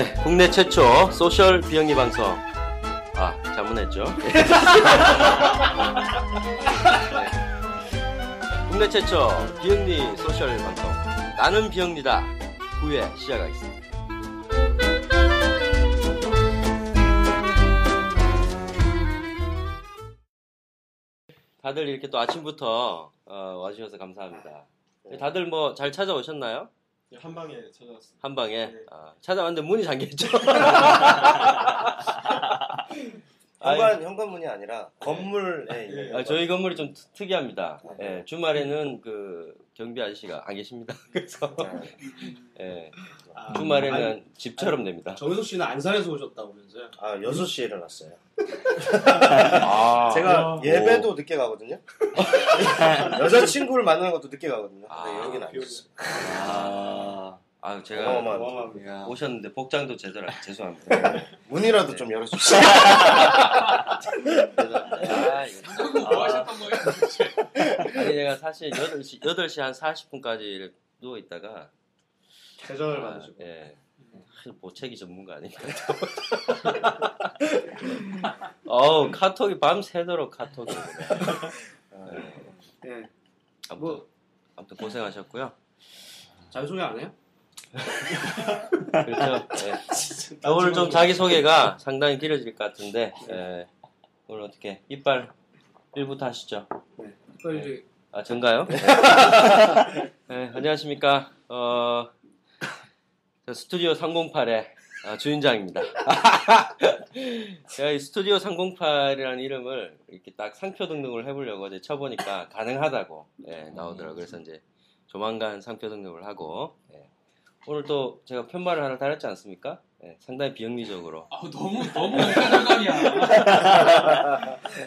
네, 국내 최초 social 비영리 방송. 아, 잘못했죠. 네. 국내 최초 비영리 social 방송. 나는 비영리다. 9회 시작하겠습니다. 다들 이렇게 또 아침부터 어, 와주셔서 감사합니다. 다들 뭐 잘 찾아오셨나요? 한 방에 찾아왔습니다. 한 방에 네. 아, 찾아왔는데 문이 잠겨 있죠. 현관 현관문이 아니라 건물에 있는 아, 저희 건물이 좀 특- 특이합니다. 아, 예, 네. 주말에는 그 경비 아저씨가 안 계십니다. 그래서 네. 예, 아, 주말에는 아니, 집처럼 됩니다. 정혜석 씨는 안산에서 오셨다고면서요? 아 6시에 일어났어요. 아, 제가 오. 예배도 늦게 가거든요. 여자친구를 만나는 것도 늦게 가거든요. 근데 아, 여기는 안비 됐어요. 아, 아, 제가 어마어마한 어마어마합니다. 오셨는데 복장도 제대로 안- 죄송합니다. 문이라도 네. 좀 열어주세요. 아, 이거- 뭐 하셨던 거예요? 아니 제가 사실 8시 8시 한 40분까지 누워 있다가 대전을 아, 받으시고. 예. 보채기 전문가 아닙니까? 어우 카톡이 밤새도록 카톡이 오네. 예. 예. 아무튼, 뭐 아무튼 고생하셨고요. 자기소개 안 해요? 그렇죠. 예. 아, 오늘 좀 자기 소개가 상당히 길어질 것 같은데 예. 오늘 어떻게 이빨 1부터 하시죠. 또 이제 아 전가요? 네, 안녕하십니까. 어, 저 스튜디오 308의 주인장입니다. 제가 이 스튜디오 308이라는 이름을 이렇게 딱 상표 등록을 해보려고 어제 쳐보니까 가능하다고 예, 나오더라고요. 그래서 이제 조만간 상표 등록을 하고 예. 오늘 또 제가 편말을 하나 달았지 않습니까? 예, 상당히 비영리적으로. 아, 너무 너무 영가절감이야.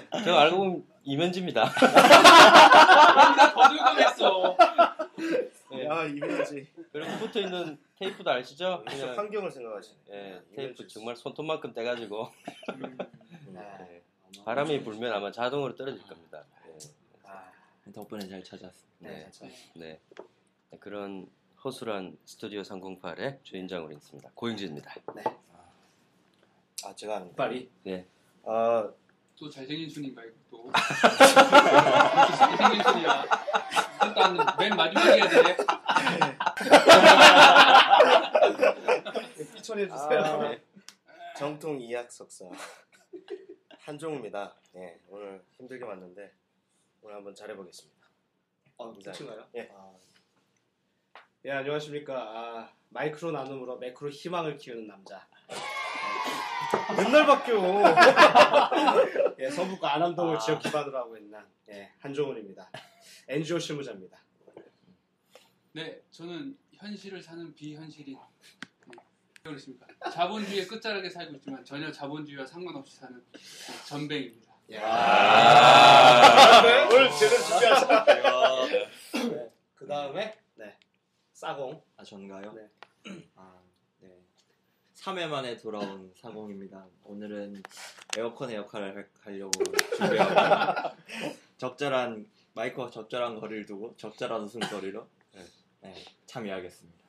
제가 알고 보면 이면지입니다. 나더 절감했어. 예. 아 이거지. 그리고 붙어 있는 테이프도 아시죠? 그냥 환경을 생각하시네. 예, 테이프 정말 손톱만큼 떼가지고 네. 예, 바람이 불면 아마 자동으로 떨어질 겁니다. 예, 아, 덕분에 잘 찾았습니다. 네, 참. 네. 그런 허술한 스튜디오 308의 주인장으로 있습니다. 고영진입니다. 아 제가 아닙니다. 빨리. 아또 잘생긴 순인가 이거 또. 잘생긴 순이야. 일단 맨 마지막에 해야 돼. 추천해 주세요. 아, 정통 이학 석사 한종우입니다. 네, 오늘 힘들게 왔는데 오늘 한번 잘해보겠습니다. 어, 끝인가요? 예. 아, 예, 안녕하십니까. 아, 마이크로 나눔으로 매크로 희망을 키우는 남자. 맨날 바뀌어. 예, 서북과 안암동을 아. 지역 기반으로 하고 있는 예, 한종훈입니다. NGO 실무자입니다. 네, 저는 현실을 사는 비현실인. 네, 그렇습니까? 자본주의의 끝자락에 살고 있지만 전혀 자본주의와 상관없이 사는 네, 전뱅입니다. 예. 아, 오늘 제대로 준비하셨다. 그 다음에 네, 싸공. 아 전가요? 네. 아 네. 3회 만에 돌아온 사공입니다. 오늘은 에어컨의 역할을 할- 하려고 준비하고 적절한 마이크와 적절한 거리를 두고 적절한 웃음소리로 네, 참여하겠습니다.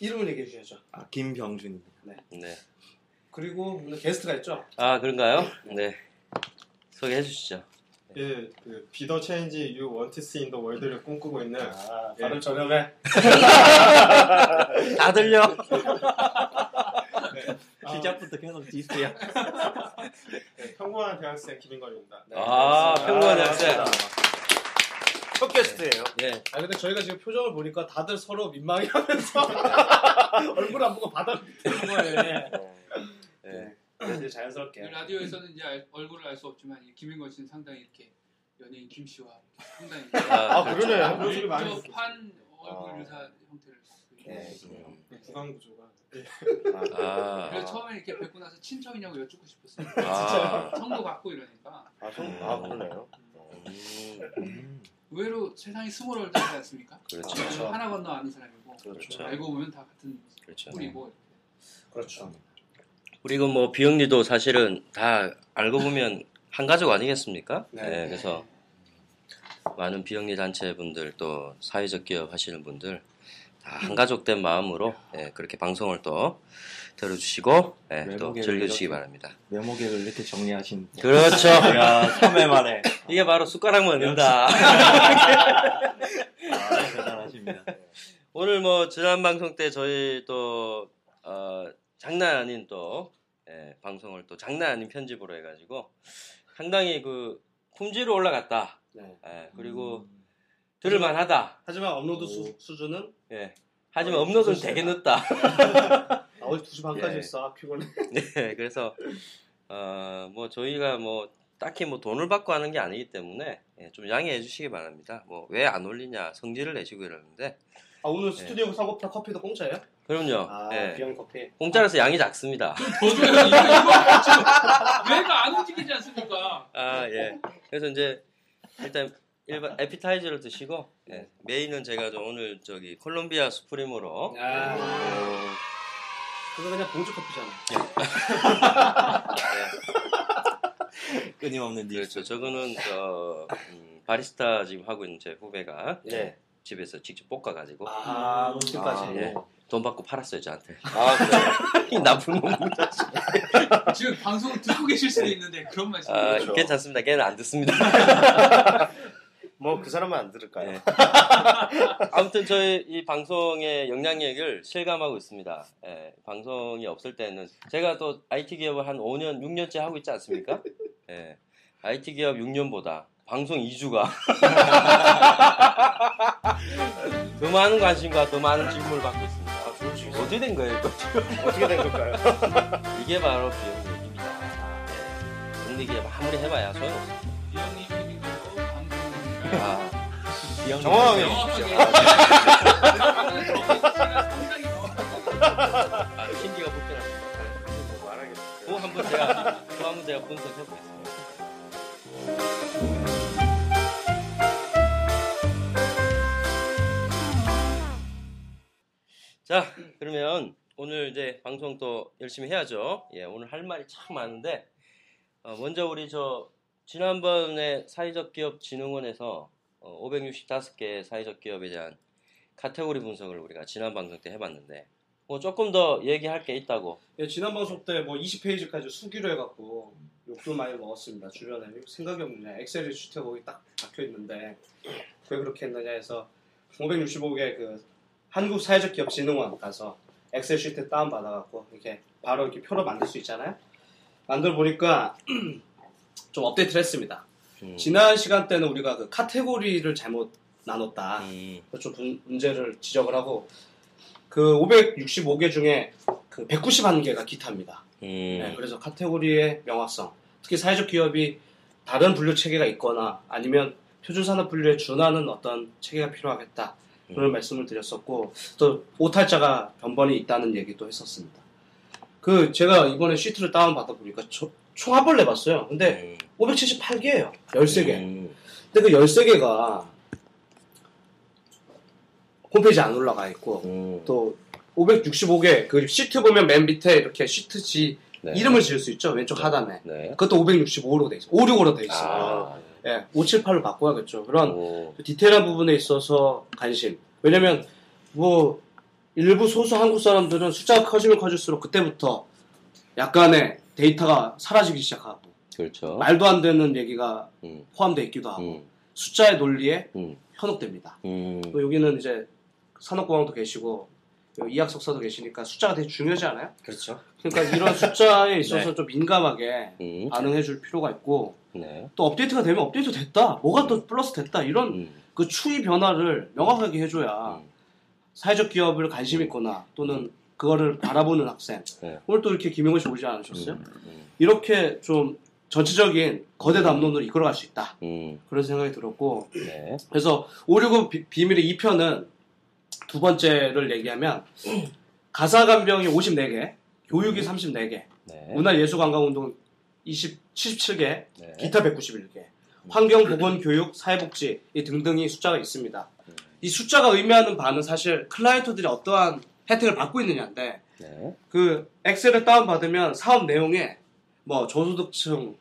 이름을 얘기해 주셔야죠. 아 김병준입니다. 네. 그리고 오늘 게스트가 있죠. 아, 그런가요? 네. 소개해 주시죠. 네. 예, 그 비더 체인지 유 원트 시 인더 월드를 꿈꾸고 있는 아, 예. 발음 저렴해. 다 들려? 시작부터 계속 diss야. 네, 평범한 대학생 김인걸입니다. 네, 아. 평범한 아, 학생. 감사합니다. 첫 게스트예요. 예. 아 근데 저희가 지금 표정을 보니까 다들 서로 민망해하면서 얼굴 안 보고 받아들이는 거예요. 예. 네, 이제 자연스럽게. 라디오에서는 이제 알- 얼굴을 알 수 없지만 이 김인걸 씨는 상당히 이렇게 연예인 김 씨와 상당히 아, 아, 그러네요. 그런 소리 많이 밀접한 얼굴 아. 유사 형태를 네. 그 구강 구조가 예. 아, 그래서 처음에 이렇게 뵙고 나서 친척이냐고 여쭙고 싶었어요. 아, 성도 갖고 이러니까 아, 성, 아 그러네요. 음, 의외로 세상이 small world지 않습니까? 그렇죠. 그래서 하나 건너 아는 사람이고 그렇죠. 알고 보면 다 같은 그렇죠. 뿌리고 그렇죠. 그리고 뭐 비영리도 사실은 다 알고 보면 한 가족 아니겠습니까? 네. 네, 그래서 많은 비영리 단체 분들 또 사회적 기업 하시는 분들 다 한 가족된 마음으로 예, 그렇게 방송을 또 들어주시고 예, 또 즐겨주시기 바랍니다. 메모계를 이렇게 정리하신. 그렇죠. 야, 3회 만에. 이게 바로 숟가락 먹는다. 아, 대단하십니다. 오늘 뭐 지난 방송 때 저희 또 어, 장난 아닌 또 예, 방송을 또 장난 아닌 편집으로 해가지고 상당히 그 품질이 올라갔다. 네. 예, 그리고 음. 들을만하다. 하지만 업로드 수, 수준은 예. 하지만 어, 업로드는. 되게 늦다. 아, 어제 2시 반까지 예. 했어. 아, 피곤해. 네, 그래서 어, 뭐 저희가 뭐 딱히 뭐 돈을 받고 하는 게 아니기 때문에 예, 좀 양해해 주시기 바랍니다. 뭐 왜 안 올리냐 성질을 내시고 이러는데 아, 오늘 스튜디오 사고파 커피도 공짜예요? 그럼요. 아, 예. 비형 커피. 공짜라서 양이 작습니다. 더 줘요. 이거 이거 지금 뇌가 안 움직이지 않습니까? 아 예. 그래서 이제 일단 일반 에피타이저를 드시고 예, 메인은 제가 좀 오늘 저기 콜롬비아 수프림으로 아, 어, 그거 그냥 봉주 커피잖아. 예, 끊임없는 니 그렇죠. 저거는 저 음, 바리스타 지금 하고 있는 제 후배가 예, 네. 집에서 직접 볶아가지고 아, 로스팅까지. 아, 예. 돈 받고 팔았어요 저한테. 아, 그래요? 이 나쁜 놈. 지금 방송을 듣고 계실 수도 있는데 그런 말씀. 아, 그렇죠. 괜찮습니다. 걔는 안 듣습니다. 뭐 그 사람은 안 들을까요? 예. 아무튼 저희 이 방송의 영향력을 실감하고 있습니다. 예, 방송이 없을 때는 제가 또 IT 기업을 한 5년, 6년째 하고 있지 않습니까? 예, IT 기업 6년보다 방송 2주가 더 많은 관심과 더 많은 질문을 받고 있습니다. 아, 어떻게 된 거예요, 이거 지금? 어떻게 된 걸까요? 이게 바로 비용 얘기입니다. 예, 동네 기업 아무리 해봐야 소용없습니다. 아, 비형 정확하게 명확하게. 아, 신기가 불편합니다. 뭐 말하겠어요. 그거 한번 제가 그거 한번 제가 분석해 보겠습니다. 자, 그러면 오늘 이제 방송 또 열심히 해야죠. 예, 오늘 할 말이 참 많은데 어, 먼저 우리 저 지난번에 사회적 기업 진흥원에서 어, 565개 사회적 기업에 대한 카테고리 분석을 우리가 지난 방송 때 해봤는데 뭐 조금 더 얘기할 게 있다고 예, 지난 방송 때 뭐 20페이지까지 수기로 해갖고 욕도 많이 먹었습니다. 주변에 생각이 없느냐. Excel sheet 거기 딱 박혀 있는데 왜 그렇게 했느냐 해서 565개 그 한국 사회적 기업 진흥원 가서 Excel sheet 다운 받아갖고 이렇게 바로 이렇게 표로 만들 수 있잖아요. 만들어 보니까 좀 업데이트를 했습니다. 음. 지난 시간 때는 우리가 그 카테고리를 잘못 나눴다. 음, 좀 분- 문제를 지적을 하고 그 565개 중에 그 191개가 기타입니다. 음, 네, 그래서 카테고리의 명확성, 특히 사회적 기업이 다른 분류 체계가 있거나 아니면 표준 산업 분류에 준하는 어떤 체계가 필요하겠다 그런 음. 말씀을 드렸었고 또 오탈자가 변번이 있다는 얘기도 했었습니다. 그 제가 이번에 시트를 다운 받아 보니까 총 합을 내봤어요. 근데 578개예요. 13개. 음, 근데 그 13개가 홈페이지에 안 올라가 있고 음, 또 565개 그 시트 보면 맨 밑에 이렇게 시트 지 네. 이름을 지을 수 있죠. 왼쪽 하단에. 네. 그것도 565로 돼 있어 565로 돼 있어요. 아, 예, 578로 바꿔야겠죠. 그런 오, 디테일한 부분에 있어서 관심. 왜냐면 뭐 일부 소수 한국 사람들은 숫자가 커지면 커질수록 그때부터 약간의 데이터가 사라지기 시작하고 그렇죠. 말도 안 되는 얘기가 음, 포함되어 있기도 하고 음, 숫자의 논리에 음, 현혹됩니다. 음, 또 여기는 이제 산업공학도 계시고 여기 이학 석사도 계시니까 숫자가 되게 중요하지 않아요? 그렇죠. 그러니까 이런 숫자에 있어서 좀 민감하게 음, 반응해 줄 필요가 있고 네. 또 업데이트가 되면 업데이트 됐다. 뭐가 또 플러스 됐다. 이런 음, 그 추이 변화를 명확하게 해줘야 음, 사회적 기업을 관심 있거나 또는 그거를 바라보는 학생. 네. 오늘 또 이렇게 김용호 씨 오지 않으셨어요? 음, 음, 이렇게 좀 전체적인 거대 담론으로 이끌어갈 수 있다. 음, 그런 생각이 들었고 네. 그래서 569 비, 비밀의 2편은 두 번째를 얘기하면 가사 간병이 54개, 교육이 34개, 네. 문화예술관광운동 20, 77개, 네. 기타 191개, 환경, 보건, 교육, 사회복지 이 등등이 숫자가 있습니다. 이 숫자가 의미하는 바는 사실 클라이언트들이 어떠한 혜택을 받고 있느냐인데 네. 그 Excel을 다운 받으면 사업 내용에 뭐 저소득층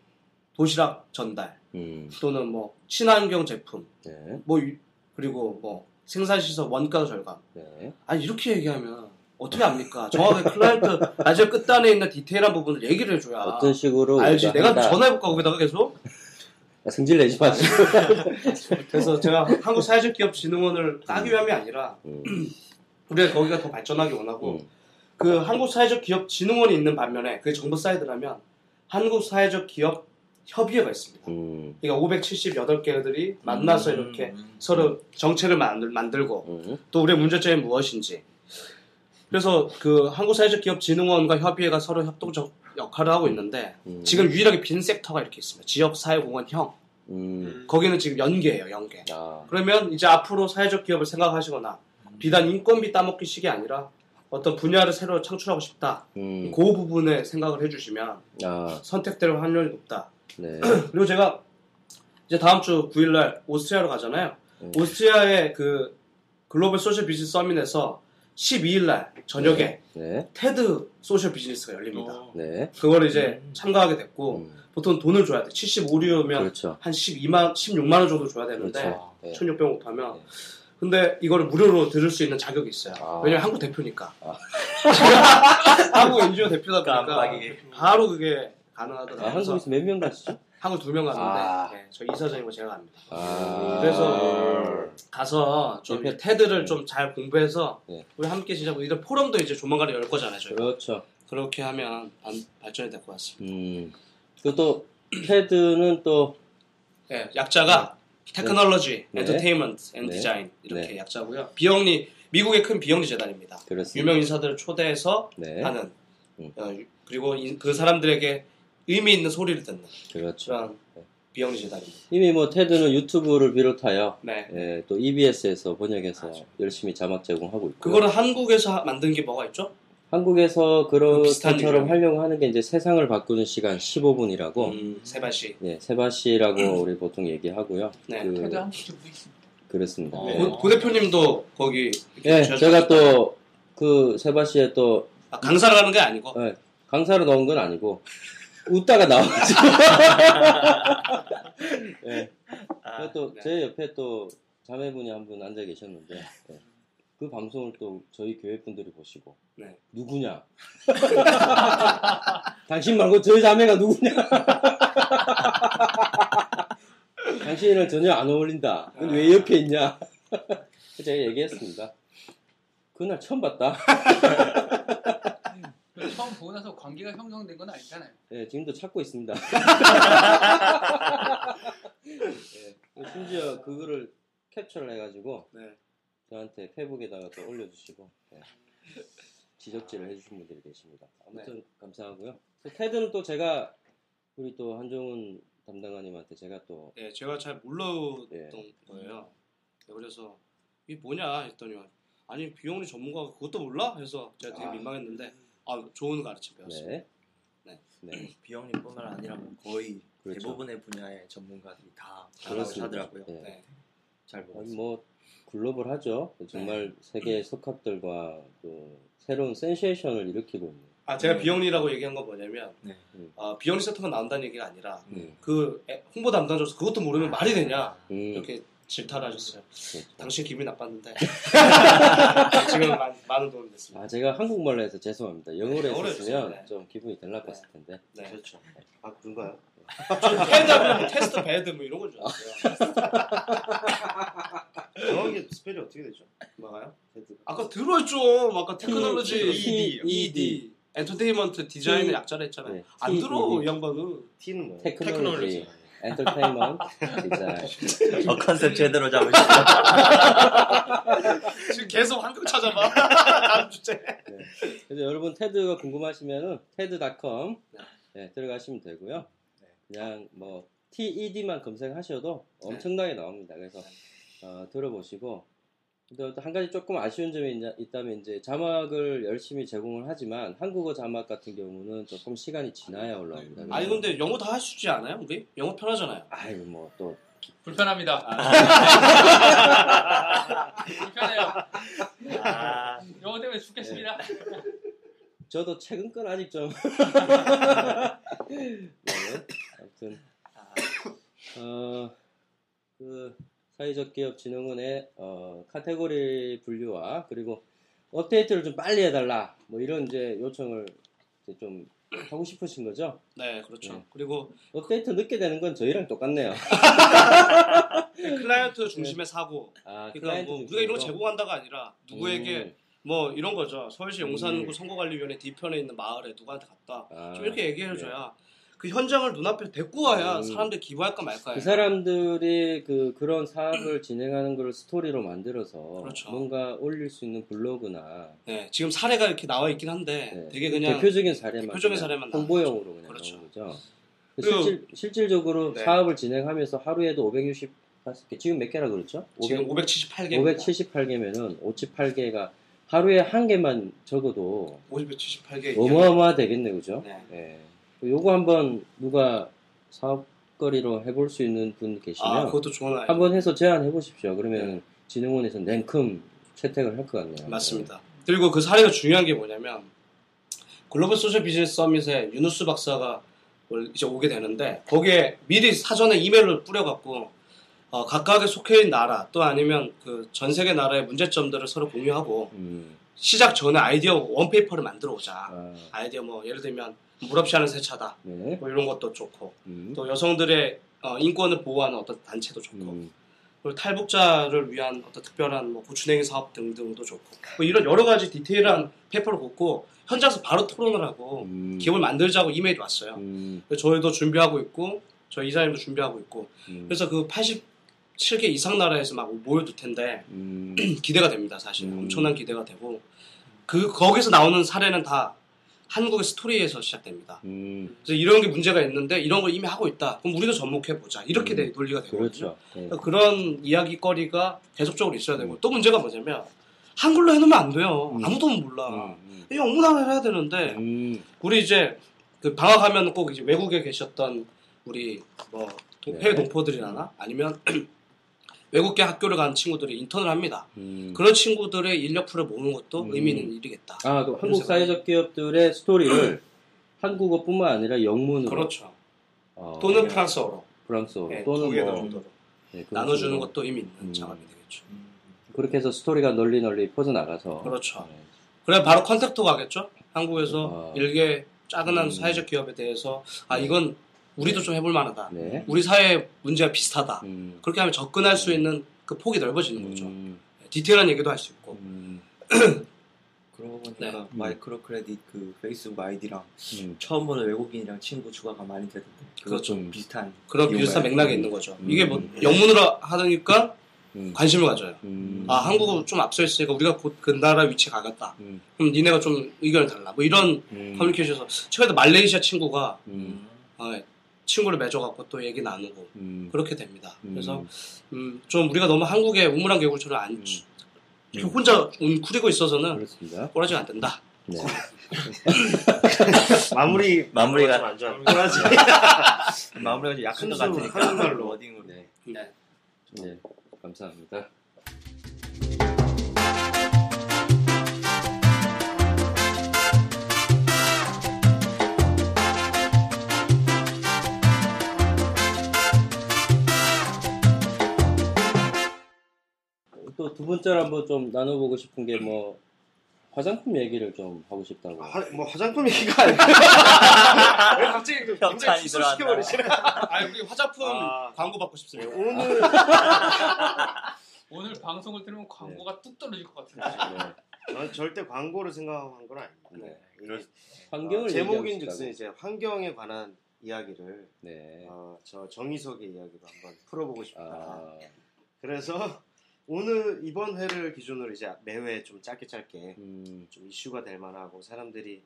도시락 전달 음, 또는 뭐 친환경 제품 네. 뭐 유- 그리고 뭐 생산시설 원가 절감. 네. 아니 이렇게 얘기하면 어떻게 합니까? 정확하게 클라이언트 아주 끝단에 있는 디테일한 부분을 얘기를 해줘야 어떤 식으로 알지. 내가 한다. 전화해볼까 거기다가 계속. 아, 승질 내지 마시고. 그래서 제가 한국 사회적 기업 진흥원을 따기 위함이 아니라 음, 우리가 거기가 더 발전하기 원하고 음, 그 한국 사회적 기업 진흥원이 있는 반면에 그게 정부 사이드라면 한국 사회적 기업 협의회가 있습니다. 음, 그러니까 578개들이 만나서 이렇게 서로 정책을 만들, 만들고 음, 또 우리의 문제점이 무엇인지 그래서 그 한국 사회적 기업 진흥원과 협의회가 서로 협동적 역할을 하고 있는데 음. 지금 유일하게 빈 섹터가 이렇게 있습니다. 지역 사회공헌형 음. 거기는 지금 연계예요 연계 아, 그러면 이제 앞으로 사회적 기업을 생각하시거나 비단 인건비 따먹기식이 아니라 어떤 분야를 새로 창출하고 싶다 음, 그 부분에 생각을 해주시면 아, 선택될 확률이 높다 네. 그리고 제가 이제 다음 주 9일날 오스트리아로 가잖아요. 음. 오스트리아의 그 Global Social Business Summit에서 12일 날 저녁에 네. TED Social Business가 열립니다. 네. 그걸 이제 참가하게 됐고 음, 보통 돈을 줘야 돼. 75유로면 그렇죠. 한 12만, 16만 원 정도 줘야 되는데 그렇죠. 네. 1600원 하면 네. 근데 이거를 무료로 들을 수 있는 자격이 있어요. 아. 왜냐면 한국 대표니까. 아. 한국 NGO 대표다 보니까 깜빡이. 바로 그게 가능하더라고요. 아, 한국에서 몇 명 가시죠? 한국 두명 갔는데 아. 네, 저 이사장이고 제가 갑니다. 아, 그래서 가서 좀 대표- TED를 좀 잘 공부해서 네. 우리 함께 진짜 뭐 이런 포럼도 이제 조만간에 열 거잖아요. 저희 그렇죠. 그렇게 하면 반- 발전이 될 것 같습니다. 음. 그또 TED는 또 네, 약자가 Technology, 네. Entertainment, and 네. 디자인 이렇게 네. 약자고요. 비영리 미국의 큰 비영리 재단입니다. 그렇습니다. 유명 인사들을 초대해서 네. 하는 음. 어, 유- 그리고 이- 그 사람들에게 의미 있는 소리를 듣는 그렇죠. 그런 비영리 재단입니다. 이미 뭐 테드는 유튜브를 비롯하여 네. 예, 또 EBS에서 번역해서 맞아. 열심히 자막 제공하고 있고 그거를 한국에서 하- 만든 게 뭐가 있죠? 한국에서 그 비슷한 그런처럼 일이요. 하려고 하는 게 이제 세상을 바꾸는 시간 15분이라고 음, 세바시. 예, 세바시라고 우리 보통 얘기하고요. 네. 그, 테드 한국 쪽도 있습니다. 그렇습니다. 어. 예. 고, 고 대표님도 거기 예, 제가 또 그 세바시에 또 아, 강사를 하는 게 아니고 예, 강사로 넣은 건 아니고 웃다가 나와가지고 예. 아, 또 네. 제 옆에 또 자매분이 한 분 앉아 계셨는데 예. 그 방송을 또 저희 교회 분들이 보시고 네. 누구냐? 당신 말고 저희 자매가 누구냐? 당신이랑 전혀 안 어울린다. 넌왜 옆에 있냐? 제가 얘기했습니다. 그날 처음 봤다. 처음 보고 나서 관계가 형성된 건 아니잖아요. 예, 지금도 찾고 있습니다. 예, 심지어 그거를 캡처를 해가지고 네. 저한테 페북에다가 또 올려주시고 예, 지적질을 해주신 분들이 계십니다. 아무튼 감사하고요. 또 테드는 또 제가 우리 또 한종훈 담당관님한테 제가 또 예, 제가 잘 몰랐던 예. 거예요. 네, 그래서 이게 뭐냐 했더니 아니 비용리 전문가가 그것도 몰라? 해서 제가 되게 아. 민망했는데 아 좋은 가르침 배웠어요. 네, 네. 네, 비영리뿐만 아니라 뭐 거의 그렇죠. 대부분의 분야의 전문가들이 다 그렇습니다. 하더라고요. 네. 네. 잘 보았어요. 뭐 글로벌하죠. 정말 세계 석학들과 또 새로운 센세이션을 일으키고 있는. 아 제가 네. 비영리라고 얘기한 건 뭐냐면 네. 아, 비영리 세터가 나온다는 얘기가 아니라 음, 그 애- 홍보 담당자로서 그것도 모르면 말이 되냐 음, 이렇게 질타를 하셨어요. 그렇죠. 당신 기분이 나빴는데 지금 많, 많은 도움이 됐습니다. 아 제가 한국말로 해서 죄송합니다. 영어로 네, 영어로 했었으면 해주세요. 네. 좀 기분이 덜 나빴을 텐데. 네. 그렇죠. 아 그런가요? TED하면 test bed 뭐 이런 건 줄 알았어요. 정확히 spell이 어떻게 되죠? 뭐가요? 헤드. 아까 들어있죠. 아까 Technology T- ED Entertainment Design의 약자를 했잖아요. 네, 안 들어 ED. 이 양반은. T는 뭐예요? 테크놀로지, 엔터테인먼트, 디자인. 어, 컨셉 제대로 잡으시죠. 지금 계속 한국 찾아봐. 다음 주제. 그래서 여러분 테드가 궁금하시면은 테드.com 네. 네, 들어가시면 되고요. 네. 그냥 뭐 TED만 검색하셔도 엄청나게 나옵니다. 그래서 어, 들어보시고 또한 가지 조금 아쉬운 점이 있다면 이제 자막을 열심히 제공을 하지만 한국어 자막 같은 경우는 조금 시간이 지나야 올라옵니다. 아니 근데 영어 다할수 있지 않아요? 우리 영어 편하잖아요. 아이고 뭐또 불편합니다. 불편해요. 아, 영어 때문에 죽겠습니다. 저도 최근 건 아직 좀 네, 아무튼 아, 어, 그 사회적 기업 진흥원의 어, 카테고리 분류와 그리고 업데이트를 좀 빨리 해달라 뭐 이런 이제 요청을 이제 좀 하고 싶으신 거죠? 네, 그렇죠. 네. 그리고 업데이트 늦게 되는 건 저희랑 똑같네요. 클라이언트 중심의 사고. 아, 그러니까 뭐 우리가 이런 거? 제공한다가 아니라 누구에게 음, 뭐 이런 거죠. 서울시 용산구 음. 선거관리위원회 뒤편에 있는 마을에 누구한테 갔다. 아, 좀 이렇게 얘기해줘야 그 현장을 눈앞에 데리고 와야 음. 사람들이 기부할까 말까. 그 사람들이 그 그런 사업을 진행하는 걸 스토리로 만들어서 그렇죠. 뭔가 올릴 수 있는 블로그나 네, 지금 사례가 이렇게 나와 있긴 한데 네, 되게 그냥 대표적인 사례만 대표적인 사례만 홍보용으로 그냥 그렇죠. 나온 거죠. 실질, 실질적으로 네. 사업을 진행하면서 하루에도 565개 지금 몇 개라 그랬죠? 지금 578개. 578개면은 58개가 하루에 한 개만 적어도 578개. 어마어마 되겠네 그죠? 네. 예. 요거 한번 누가 사업거리로 해볼 수 있는 분 계시면 아, 그것도 좋은 아이디어. 한번 해서 제안해 보십시오. 그러면 진흥원에서 냉큼 채택을 할 것 같네요. 맞습니다. 그리고 그 사례가 중요한 게 뭐냐면 Global Social Business Summit에 유누스 박사가 올- 이제 오게 되는데 거기에 미리 사전에 이메일을 뿌려갖고 어, 각각의 속해 있는 나라 또 아니면 그 전 세계 나라의 문제점들을 서로 공유하고 음, 시작 전에 아이디어 one paper를 만들어 오자. 아, 아이디어 뭐 예를 들면 물 없이 하는 세차다. 네. 뭐 이런 것도 좋고. 음, 또 여성들의 어, 인권을 보호하는 어떤 단체도 좋고. 음, 그리고 탈북자를 위한 어떤 특별한 뭐 고추냉이 사업 등등도 좋고. 뭐 이런 여러 가지 디테일한 paper를 걷고 현장에서 바로 토론을 하고 음, 기업을 만들자고 이메일이 왔어요. 음, 그래서 저희도 준비하고 있고 저희 이사님도 준비하고 있고. 음, 그래서 그 87개 이상 나라에서 막 모여들 텐데 음, 기대가 됩니다 사실. 음. 엄청난 기대가 되고. 그 거기서 나오는 사례는 다 한국의 스토리에서 시작됩니다. 음, 그래서 이런 게 문제가 있는데 이런 걸 이미 하고 있다. 그럼 우리도 접목해 보자. 이렇게 음. 돼- 논리가 되거든요. 그렇죠. 네. 그러니까 그런 이야기거리가 계속적으로 있어야 되고 또 문제가 뭐냐면 한글로 해놓으면 안 돼요. 음. 아무도 몰라. 음, 이 영문화를 해야 되는데 음, 우리 이제 그 방학하면 꼭 이제 외국에 계셨던 우리 뭐 도- 네. 해외 동포들이나 아니면 외국계 학교를 가는 친구들이 인턴을 합니다. 음. 그런 친구들의 인력풀을 모으는 것도 음. 의미 있는 일이겠다. 아, 그 한국 사회적 기업들의 스토리를 한국어뿐만 아니라 영문으로 그렇죠. 어, 또는 네, 프랑스어로 프랑스어로 네, 또는 뭐 그런 나눠주는. 것도 의미 있는 음. 작업이 되겠죠. 그렇게 해서 스토리가 널리 널리 퍼져 나가서 그렇죠. 네. 그래 바로 contact가 가겠죠. 한국에서 어. 일개 작은한 음. 사회적 기업에 대해서 아 네. 이건 우리도 좀 해볼 만하다. 네. 우리 사회 문제가 비슷하다. 음, 그렇게 하면 접근할 수 있는 그 폭이 넓어지는 거죠. 음, 디테일한 얘기도 할 수 있고. 음, 그러고 보니까 네. microcredit 그 페이스북 아이디랑 음. 처음 보는 외국인이랑 친구 추가가 많이 되던데 그거 그렇죠. 좀 비슷한 그런 비슷한 있- 맥락이 있는 거죠. 음. 이게 뭐 영문으로 하니까 음, 관심을 가져요. 음, 아 한국은 좀 앞서 있으니까 우리가 곧 그 나라 위치에 가겠다. 음, 그럼 니네가 좀 의견을 달라. 뭐 이런 음, 커뮤니케이션에서 최근에 말레이시아 친구가 음, 어, 친구를 맺어갖고 또 얘기 나누고 음, 그렇게 됩니다. 음, 그래서 음, 좀 우리가 너무 한국의 우물한 개구리처럼 안 음. 이렇게 혼자 웅크리고 있어서는 그렇습니다. 꼬라지가 안 된다. 네. 마무리 마무리가- 좀안 좋아. 꼬라지. 마무리가 좀 약한 것 같으니까 한국말로. 워딩으로 네. 네. 네. 감사합니다. 또 두 번째로 한번 좀 나눠보고 싶은 게 뭐 화장품 얘기를 좀 하고 싶다고. 화, 뭐 화장품 얘기가 아니고 왜 갑자기 그 굉장히 기소시켜버리시네. 아 우리 화장품 아. 광고 받고 싶습니다. 오늘 오늘 방송을 들으면 광고가 뚝 떨어질 것 같은데. 네. 저는 절대 광고를 생각한 건 아닙니다. 네. 이게 환경을 어, 제목인 즉슨 얘기하고 이제 환경에 관한 이야기를 네. 어, 저 정의석의 이야기로 한번 풀어보고 싶다. 아, 그래서 오늘 이번 회를 기준으로 이제 매회 좀 짧게 짧게 음, 좀 이슈가 될 만하고 사람들이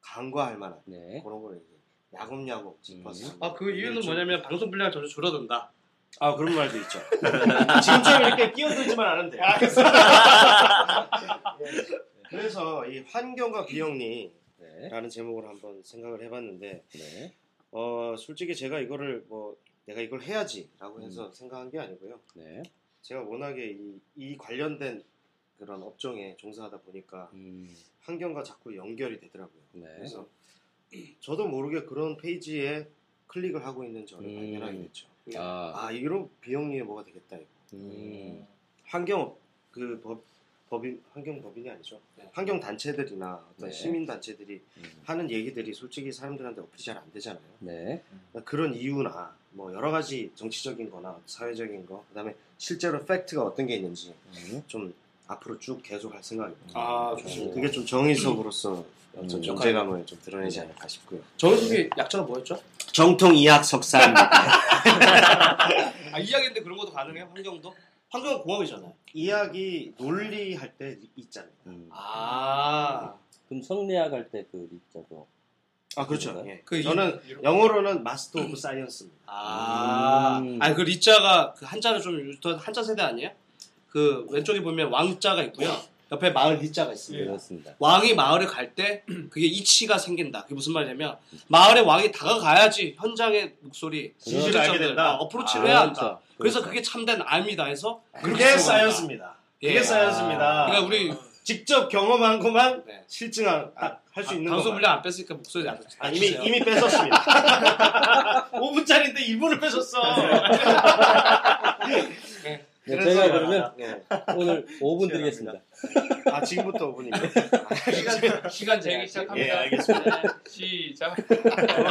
간과할 만한 네. 그런 걸 이제 야곱야곱 짚어서 아그 이유는 뭐냐면 방송 분량 점점 줄어든다. 아 그런 말도 있죠. 지금처럼 이렇게 끼어들지만 않으면 돼. 그래서 이 환경과 비영리라는 네. 제목을 한번 생각을 해봤는데 네. 어 솔직히 제가 이거를 뭐 내가 이걸 해야지라고 해서 생각한 게 아니고요. 네. 제가 워낙에 이, 이 관련된 그런 업종에 종사하다 보니까 음, 환경과 자꾸 연결이 되더라고요. 네. 그래서 저도 모르게 그런 페이지에 클릭을 하고 있는 저를 음. 발견하게 됐죠. 아, 아 이런 비영리에 뭐가 되겠다 이거. 음. 환경 그 법, 법인 환경 법인이 아니죠. 네. 환경 단체들이나 어떤 네. 시민 단체들이 음. 하는 얘기들이 솔직히 사람들한테 어플이 잘 안 되잖아요. 네. 그러니까 그런 이유나 뭐 여러 가지 정치적인 거나 사회적인 거 그다음에 실제로 팩트가 어떤 게 있는지 음. 좀 앞으로 쭉 계속 할 생각입니다. 아 좋습니다. 그게 좀 정의석으로서 어떤 음. 존재감을 좀 드러내지 않을까 싶고요. 정석이 약자가 뭐였죠? 정통 이학 석사입니다. 아 이야기인데 그런 것도 가능해요? 환경도? 환경은 공학이잖아요. 이학이 논리 할 때 있잖아요. 음. 아, 그럼 성리학 할 때그 리자도 아 그렇죠. 예. 그 저는 이- 영어로는 Master of Science입니다. 아, 음. 아니 그 리자가 그 한자는 좀 유통 한자 세대 아니에요? 그 왼쪽에 보면 왕자가 있고요. 옆에 마을 리자가 있습니다. 그렇습니다. 왕이 마을에 갈 때 그게 이치가 생긴다. 그게 무슨 말이냐면 마을에 왕이 다가가야지 현장의 목소리 진실을 알게 실정을, 된다. 어, 어프로치를 해야 한다. 그렇죠. 그래서 그렇죠. 그게 참된 앎이다 해서 그게 들어간다. science입니다. 그게 예. 사이언스입니다. 그러니까 우리 직접 경험한 것만 네. 실증한 할수 있는 방송 것만. 분량 안 뺐으니까 목소리 안 아, 이미. 이미 뺏었습니다. 5분짜리인데 2분을 뺏었어. 네, 그래서 제가 그러면 네. 오늘 5분 드리겠습니다. 아 지금부터 5분입니다. 시간 시간 재기 시작합니다. 예, 알겠습니다. 네, 시작.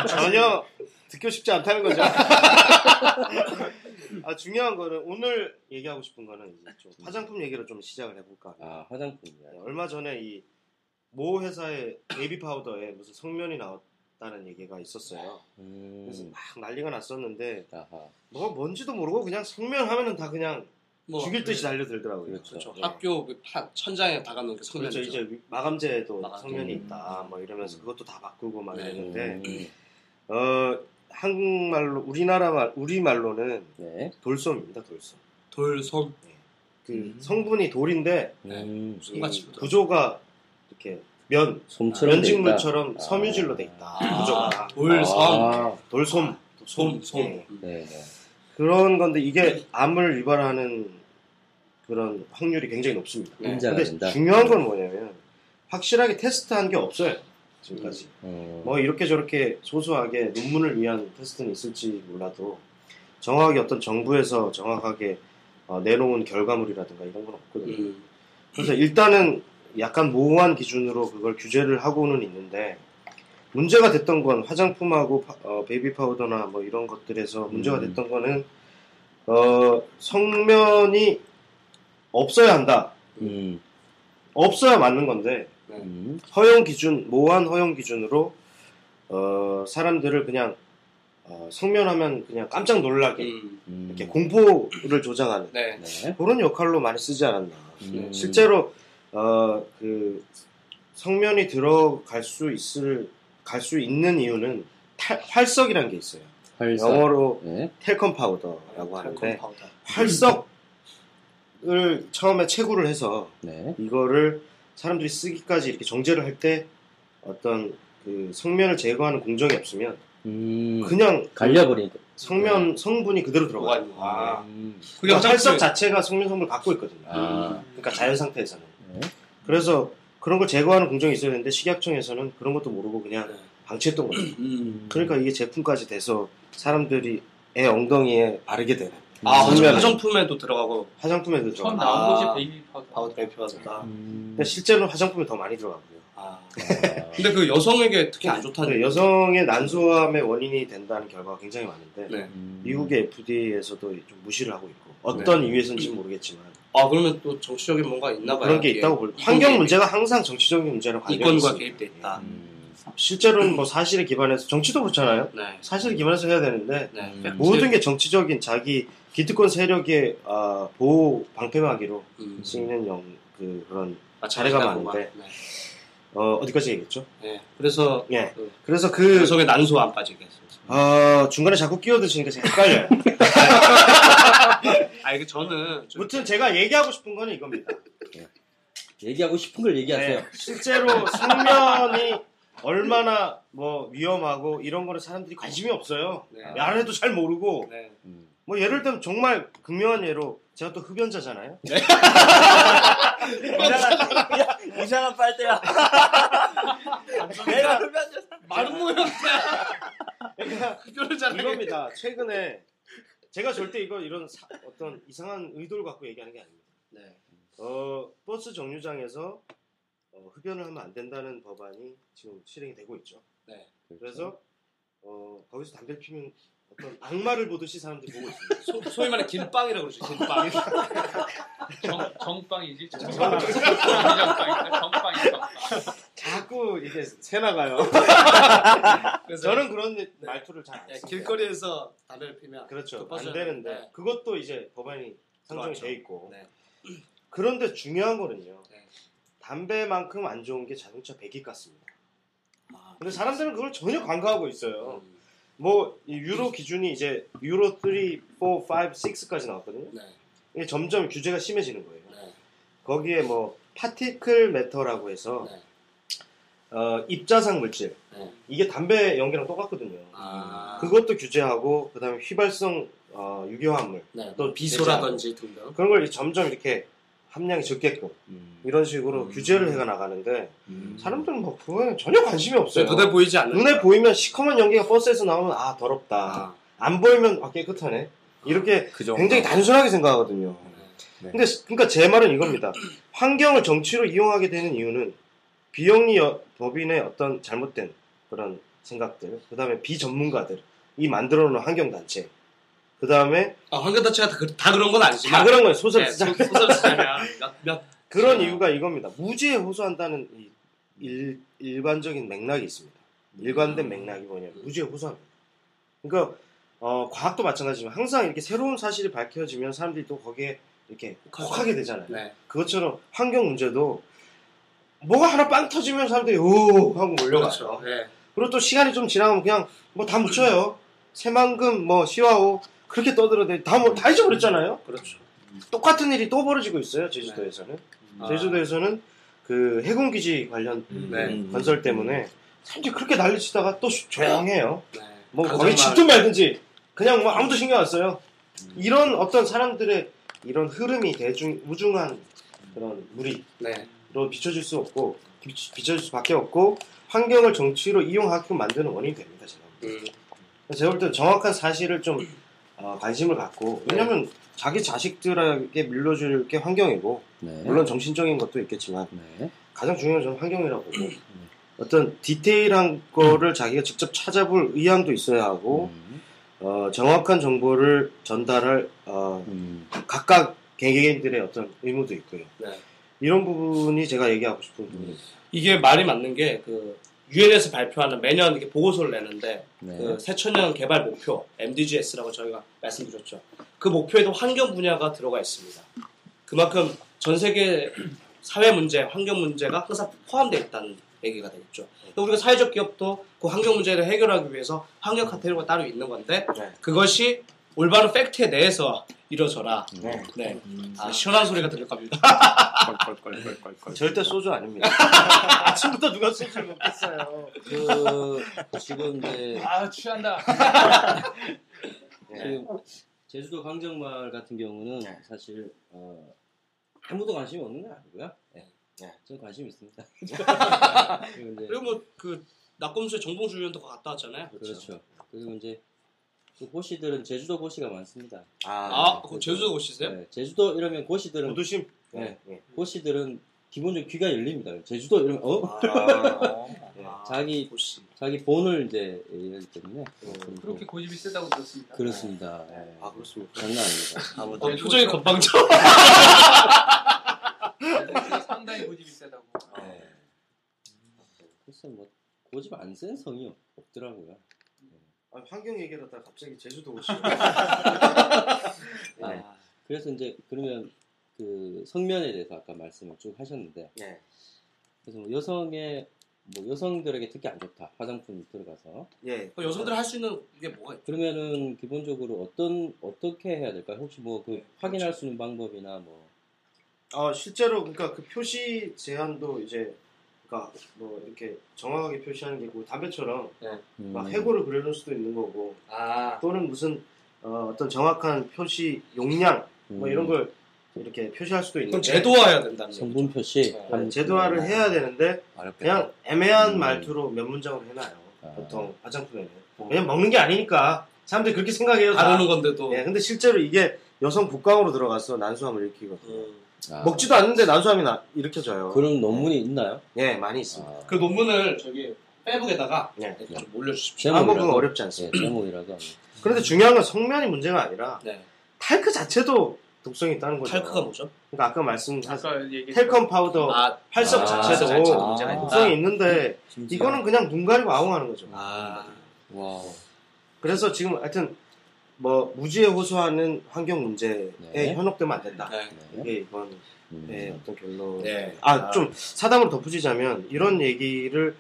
전혀 듣고 싶지 않다는 거죠. 아 중요한 거는 오늘 얘기하고 싶은 거는 이제 좀 화장품 얘기로 좀 시작을 해볼까. 아, 화장품이야. 네, 얼마 전에 이 모 회사의 베이비 파우더에 무슨 석면이 나왔 다는 얘기가 있었어요. 그래서 음. 막 난리가 났었는데 아하. 뭐 뭔지도 모르고 그냥 석면 하면은 다 그냥 뭐, 죽일 듯이 달려들더라고요. 그렇죠. 그렇죠. 네. 학교 그 파- 천장에 박아놓은 게 그렇죠. 석면이죠. 이제 위- 마감재에도 마감재. 석면이 있다. 뭐 이러면서 그것도 다 바꾸고 막 네. 이랬는데 음. 어 한국말로 우리나라 말 우리 말로는 네. 돌솜입니다. 돌솜. 돌솜 그 음. 성분이 돌인데 음. 이 손같이 구조가 이렇게 면 솜처럼 면직물처럼. 섬유질로 돼 있다. 아, 구조가 돌솜 아, 돌솜. 솜, 솜. 네. 네, 네. 그런 건데 이게 암을 유발하는 그런 확률이 굉장히 높습니다. 네. 근데 된다. 중요한 건 뭐냐면 확실하게 테스트한 게 없어요. 지금까지. 음. 뭐 이렇게 저렇게 소소하게 논문을 위한 테스트는 있을지 몰라도 정확하게 어떤 정부에서 정확하게 어, 내놓은 결과물이라든가 이런 건 없거든요. 음. 그래서 일단은 약간 모호한 기준으로 그걸 규제를 하고는 있는데 문제가 됐던 건 화장품하고 파- 어, 베이비 파우더나 뭐 이런 것들에서 문제가 음. 됐던 거는 어, 석면이 없어야 한다. 음. 없어야 맞는 건데 음. 허용 기준 모호한 허용 기준으로 어, 사람들을 그냥 어, 석면하면 그냥 깜짝 놀라게 음. 음. 이렇게 공포를 조장하는 네. 네. 그런 역할로 많이 쓰지 않았나. 음. 실제로 어, 그 석면이 들어갈 수 있을 갈 수 있는 이유는 탈- 활석이라는 게 있어요. 활석. 영어로 네. talcum powder라고 하는데 talcum powder. 활석을 처음에 채굴을 해서 네. 이거를 사람들이 쓰기까지 이렇게 정제를 할 때 어떤 그 성면을 제거하는 공정이 없으면 음. 그냥 갈려버리니까. 성면 성분이 그대로 들어가요. 있는 거야. 음. 그러니까 활석 화장품 자체가 성면 성분을 갖고 있거든요. 아. 그러니까 자연 상태에서는. 네. 그래서 그런 걸 제거하는 공정이 있어야 되는데 식약청에서는 그런 것도 모르고 그냥 네. 방치했던 거예요. 음. 그러니까 이게 제품까지 돼서 사람들이 애 엉덩이에 바르게 되는 아, 음. 화장- 화장품에도 들어가고 화장품에도 처음 들어가. 나온 아. 것이 베이비 파우더. 파우더 베이비 파우더다. 음. 근데 실제로는 화장품이 더 많이 들어가고요. 아. 아. 근데 그 여성에게 특히 안 좋다는 근데 여성의 난소암의 원인이 된다는 결과가 굉장히 많은데 네. 음. 미국의 FDA에서도 좀 무시를 하고 있고 어떤 네. 이유에서인지는 모르겠지만 아 그러면 또 정치적인 뭔가 있나 봐요. 그런 게. 있다고 볼. 환경 문제가 항상 정치적인 문제랑 관련이 이권과. 개입돼 있다. 음. 실제로는 뭐 사실에 기반해서 정치도 그렇잖아요. 네. 사실에 기반해서 해야 되는데 네. 음. 팩트. 모든 게 정치적인 자기 기득권 세력의 아, 보호 방패막이로 음. 쓰이는 영, 그, 그런 아, 자리가 잘했다고 많은데. 봐. 네. 어, 어디까지 얘기했죠? 네. 그래서 예. 그 그래서 그 여성의 난소 안 빠지게 했어요. 어, 중간에 자꾸 끼어드시니까 제가 헷갈려요. 아 이게 저는 좀 아무튼 제가 얘기하고 싶은 거는 이겁니다. 얘기하고 싶은 걸 얘기하세요. 네, 실제로 성면이 얼마나 뭐 위험하고 이런 거는 사람들이 관심이 없어요. 네. 안 해도 잘 모르고 네. 음. 뭐 예를 들면 정말 극명한 예로 제가 또 흡연자잖아요. 이상한, 이상한 빨대야. 내가 마른 모양새야. 그러니까. 이겁니다. 최근에 제가 절대 이거 이런 사- 어떤 이상한 의도를 갖고 얘기하는 게 아닙니다. 네. 어, 버스 정류장에서 어, 흡연을 하면 안 된다는 법안이 지금 실행이 되고 있죠. 네. 그래서 어, 거기서 담배를 피면 어떤 악마를 보듯이 사람들이 보고 있습니다. 소, 소위 말해 길빵이라고 그러죠. 길빵. 정, 정빵이지. 정빵. 정빵이 정빵. 자꾸 이게 새 나가요. 그래서 저는 그런 말투를 잘안 예, 씁니다. 길거리에서 담배를 피면 그렇죠. 그안 되는데 네. 그것도 이제 법안이 상정이 들어왔죠. 돼 있고 네. 그런데 중요한 거는요. 네. 담배만큼 안 좋은 게 자동차 배기가스입니다. 아, 근데 사람들은 그걸 전혀 간과하고 있어요. 음, 뭐이 유로 기준이 이제 유로 3, 4, 5, 6까지 나왔거든요. 네. 이게 점점 규제가 심해지는 거예요. 네. 거기에 뭐 파티클 매터라고 해서 네. 어, 입자상 물질 네. 이게 담배 연기랑 똑같거든요. 아, 그것도 규제하고 그다음에 휘발성 어, 유효화물 네. 또 비소라든지 등등. 그런 걸 점점 이렇게 함량이 적게끔 이런 식으로 음. 규제를 해가 나가는데 사람들은 뭐 그거에 전혀 관심이 없어요. 눈에 보이지 않는. 눈에 보이면 시커먼 연기가 버스에서 나오면 아 더럽다. 아, 안 보이면 아 깨끗하네. 이렇게 그. 굉장히 단순하게 생각하거든요. 네. 근데 그러니까 제 말은 이겁니다. 환경을 정치로 이용하게 되는 이유는 비영리 여- 법인의 어떤 잘못된 그런 생각들, 그 다음에 비전문가들, 이 만들어 놓은 환경단체, 그 다음에 아, 환경단체가 다, 그, 다 그런 건 아니지만. 다 그런 거예요. 소설 네, 쓰자. 소- 소설 쓰자면 그런 아. 이유가 이겁니다. 무죄에 호소한다는 이 일, 일반적인 맥락이 있습니다. 일관된 맥락이 뭐냐면 무죄에 호소합니다. 그러니까 어, 과학도 마찬가지지만 항상 이렇게 새로운 사실이 밝혀지면 사람들이 또 거기에 이렇게 혹하게 되잖아요. 네. 그것처럼 환경 문제도 뭐가 하나 빵 터지면 사람들이 오 하고 몰려가요. 그렇죠. 네. 그리고 또 시간이 좀 지나면 그냥 뭐 다 묻혀요. 새만금 뭐 시와오 그렇게 떠들어대 다 뭐 다 잊어버렸잖아요. 그렇죠. 똑같은 일이 또 벌어지고 있어요. 제주도에서는. 아. 제주도에서는 그 해군 기지 관련 네. 건설 때문에 사람들이 그렇게 난리치다가 또 조- 조용해요. 네. 뭐 정말. 집든 말든지 그냥 뭐 아무도 신경 안 써요. 이런 어떤 사람들의 이런 흐름이 대중 우중한 그런 무리 로 네. 비춰질 수 없고 비, 비춰질 수밖에 없고 환경을 정치로 이용하게끔 만드는 원인이 됩니다. 제가. 음, 제가 볼때 정확한 사실을 좀 어, 관심을 갖고 왜냐하면 자기 자식들에게 물려줄 게 환경이고 네. 물론 정신적인 것도 있겠지만 네. 가장 중요한 건 환경이라고 보고 어떤 디테일한 거를 자기가 직접 찾아볼 의향도 있어야 하고 음. 어, 정확한 정보를 전달할 어, 음. 각각 개개인들의 어떤 의무도 있고요. 네. 이런 부분이 제가 얘기하고 싶은 부분입니다. 이게 말이 맞는 게 그 유엔에서 발표하는 매년 이렇게 보고서를 내는데 네. 그 새천년 개발 목표 MDGs라고 저희가 말씀드렸죠. 그 목표에도 환경 분야가 들어가 있습니다. 그만큼 전 세계 사회 문제, 환경 문제가 항상 포함되어 있다는 얘기가 되겠죠. 그러니까 우리가 사회적 기업도 그 환경 문제를 해결하기 위해서 환경 카테고리가 따로 있는 건데 네. 그것이 올바른 팩트에 대해서 이루어져라. 네. 네. 아, 시원한 소리가 들릴 겁니다. 절대 소주 아닙니다. 아침부터 누가 소주를 먹겠어요. 그 지금 이제 아 취한다. 네. 지금 제주도 강정마을 같은 경우는 네. 사실 어, 아무도 관심이 없는 건 아니고요. 네. 네. 전 관심 있습니다. 그리고 이제 그리고 뭐그 낙검수의 정봉주 의원도 그거 갔다 왔잖아요. 그렇죠. 그리고 이제 그 고시들은 제주도 고시가 많습니다. 아, 그거 제주도 오시세요? 네, 제주도 이러면 고시들은 고두심. 네. 네. 고시들은 기본적으로 귀가 열립니다. 제주도 이러면 어 아, 네. 아, 자기 고시. 자기 본을 이제 얘기하기 때문에 음, 그렇게 고집이 세다고 들었습니다. 그렇습니다. 네. 아 그렇습니다. 장난 아닙니다. 아무튼 어, 표정이 건방져. 상당히 고집이 세다고. 네. 글쎄 뭐 고집 안 센 성이 없- 없더라고요. 아, 환경 얘기하다가 갑자기 제주도 오시고. 네. 아, 그래서 이제 그러면 그 성면에 대해서 아까 말씀을 쭉 하셨는데 네. 그래서 뭐 여성의 뭐 여성들에게 특히 안 좋다 화장품이 들어가서 예. 그 여성들이 할수 있는 게 뭐가 있죠? 그러면은 기본적으로 어떤 어떻게 해야 될까요? 혹시 뭐그 네, 확인할 수 있는 방법이나 뭐 어, 실제로 그러니까 그 표시 제한도 이제 그러니까 뭐 이렇게 정확하게 표시하는 게 있고 담배처럼 음, 막 해고를 그려놓을 수도 있는 거고 아, 또는 무슨 어, 떤 정확한 표시 용량 뭐 음, 이런 걸 이렇게 표시할 수도 그럼 있는데 제도화해야 된다는 성분 표시 네, 한- 네, 제도화를 해야 되는데 어렵겠다. 그냥 애매한 음. 말투로 몇 문장으로 해놔요. 아. 보통 화장품에는 왜냐면 먹는 게 아니니까 사람들이 그렇게 생각해요. 다. 다루는 건데도 예, 근데 실제로 이게 여성 복강으로 들어가서 난소암을 일으키거든요. 음. 아, 먹지도 않는데 난소암이 나- 일으켜져요. 그런 논문이 있나요? 예, 많이 있습니다. 아, 그 논문을 저기 페북에다가 네. 이렇게 좀 올려주십시오. 한국은 제목이라도 어렵지 예, 않습니다. 제목이라도 그런데 중요한 건 석면이 문제가 아니라 네. talc 자체도 독성이 있다는 거죠. talc가 뭐죠? 그러니까 아까 말씀하신 talcum powder 아, 활석 아, 자체도 문제가 있다. 독성이 있는데 심지어. 이거는 그냥 눈 가리고 아웅하는 거죠. 아, wow. 그래서 지금 하여튼 뭐 무지에 호소하는 환경 문제에 네. 현혹되면 안 된다. 네. 이게 이번 음. 네, 어떤 결론. 네. 아, 좀 사담으로 덧붙이자면 이런 얘기를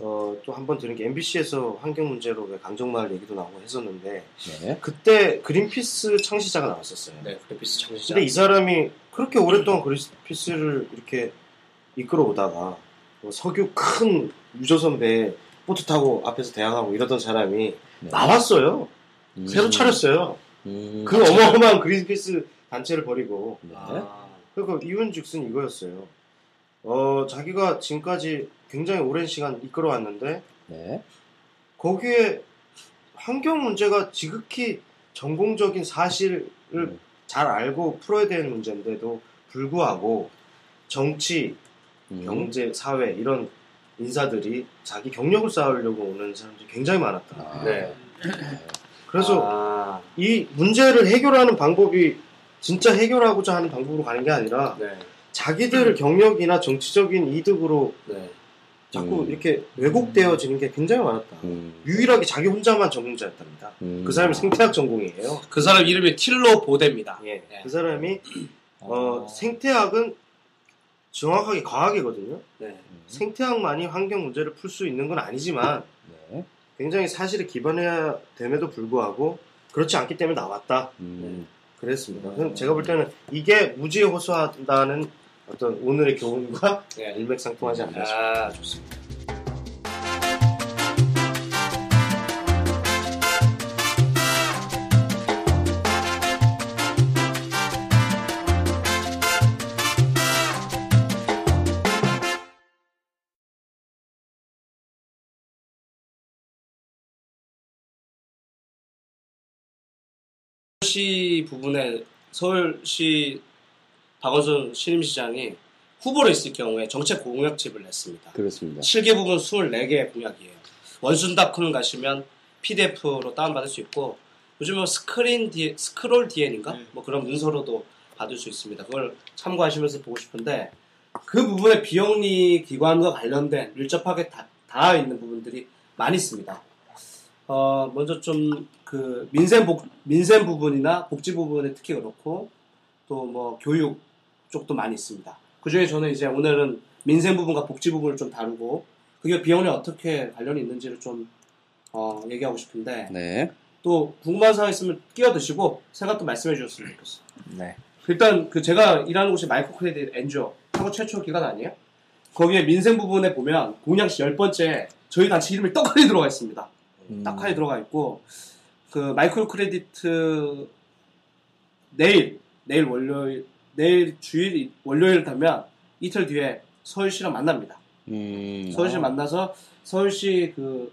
어, 또 한 번 들은 게 MBC에서 환경 문제로 왜 강정마을 얘기도 나오고 했었는데 네. 그때 그린피스 창시자가 나왔었어요. 네, 그래피스 창시자. 근데 이 사람이 그렇게 오랫동안 그린피스를 이렇게 이끌어오다가 뭐 석유 큰 유조선 배에 보트 타고 앞에서 대항하고 이러던 사람이 네. 나왔어요. 음. 새로 차렸어요. 음. 그 어마어마한 그린피스 단체를 버리고 네. 아, 그러니까 이윤즉슨 이거였어요. 어 자기가 지금까지 굉장히 오랜 시간 이끌어왔는데 네. 거기에 환경 문제가 지극히 전공적인 사실을 음. 잘 알고 풀어야 되는 문제인데도 불구하고 정치, 음. 경제, 사회 이런 인사들이 자기 경력을 쌓으려고 오는 사람들이 굉장히 많았다. 아. 네. 그래서 아, 이 문제를 해결하는 방법이 진짜 해결하고자 하는 방법으로 가는 게 아니라 네. 자기들 경력이나 정치적인 이득으로 네. 자꾸 음. 이렇게 왜곡되어지는 게 굉장히 많았다. 음. 유일하게 자기 혼자만 전공자였답니다. 음. 그 사람이 생태학 전공이에요. 그 사람 이름이 틸로 보데입니다. 예. 네. 그 사람이 어, 아. 생태학은 정확하게 과학이거든요. 네. 음. 생태학만이 환경 문제를 풀 수 있는 건 아니지만 네. 굉장히 사실에 기반해야 됨에도 불구하고 그렇지 않기 때문에 나왔다. 음. 그랬습니다. 그럼 제가 볼 때는 이게 무지에 호소한다는 어떤 오늘의 교훈과 네. 일맥상통하지 않나 싶습니다. 아, 좋습니다. 서울시 부분에 서울시 박원순 신임시장이 후보로 있을 경우에 정책 공약집을 냈습니다. 그렇습니다. 7개 부분 24개의 공약이에요. 원순닷컴 가시면 PDF로 다운받을 수 있고 요즘은 뭐 스크린 디 스크롤 DN인가? 뭐 그런 문서로도 받을 수 있습니다. 그걸 참고하시면서 보고 싶은데 그 부분에 비영리 기관과 관련된 밀접하게 다, 닿아 있는 부분들이 많이 있습니다. 어, 먼저 좀 그 민생 복 민생 부분이나 복지 부분에 특히 그렇고 또 뭐 교육 쪽도 많이 있습니다. 그 중에 저는 이제 오늘은 민생 부분과 복지 부분을 좀 다루고 그게 비용에 어떻게 관련이 있는지를 좀 어, 얘기하고 싶은데 네. 또 궁금한 사항 있으면 끼어드시고 생각도 말씀해 주셨으면 좋겠어요. 네. 일단 그 제가 일하는 곳이 마이크로 크레딧 엔지오 한국 최초 기관 아니에요? 거기에 민생 부분에 보면 공약집 열 번째 저희 단체 이름이 떡하니 들어가 있습니다. 음. 딱하니 들어가 있고 그 micro credit 내일 내일 월요일 내일 주일 월요일 되면 이틀 뒤에 서울시랑 만납니다. 음. 서울시 만나서 서울시 그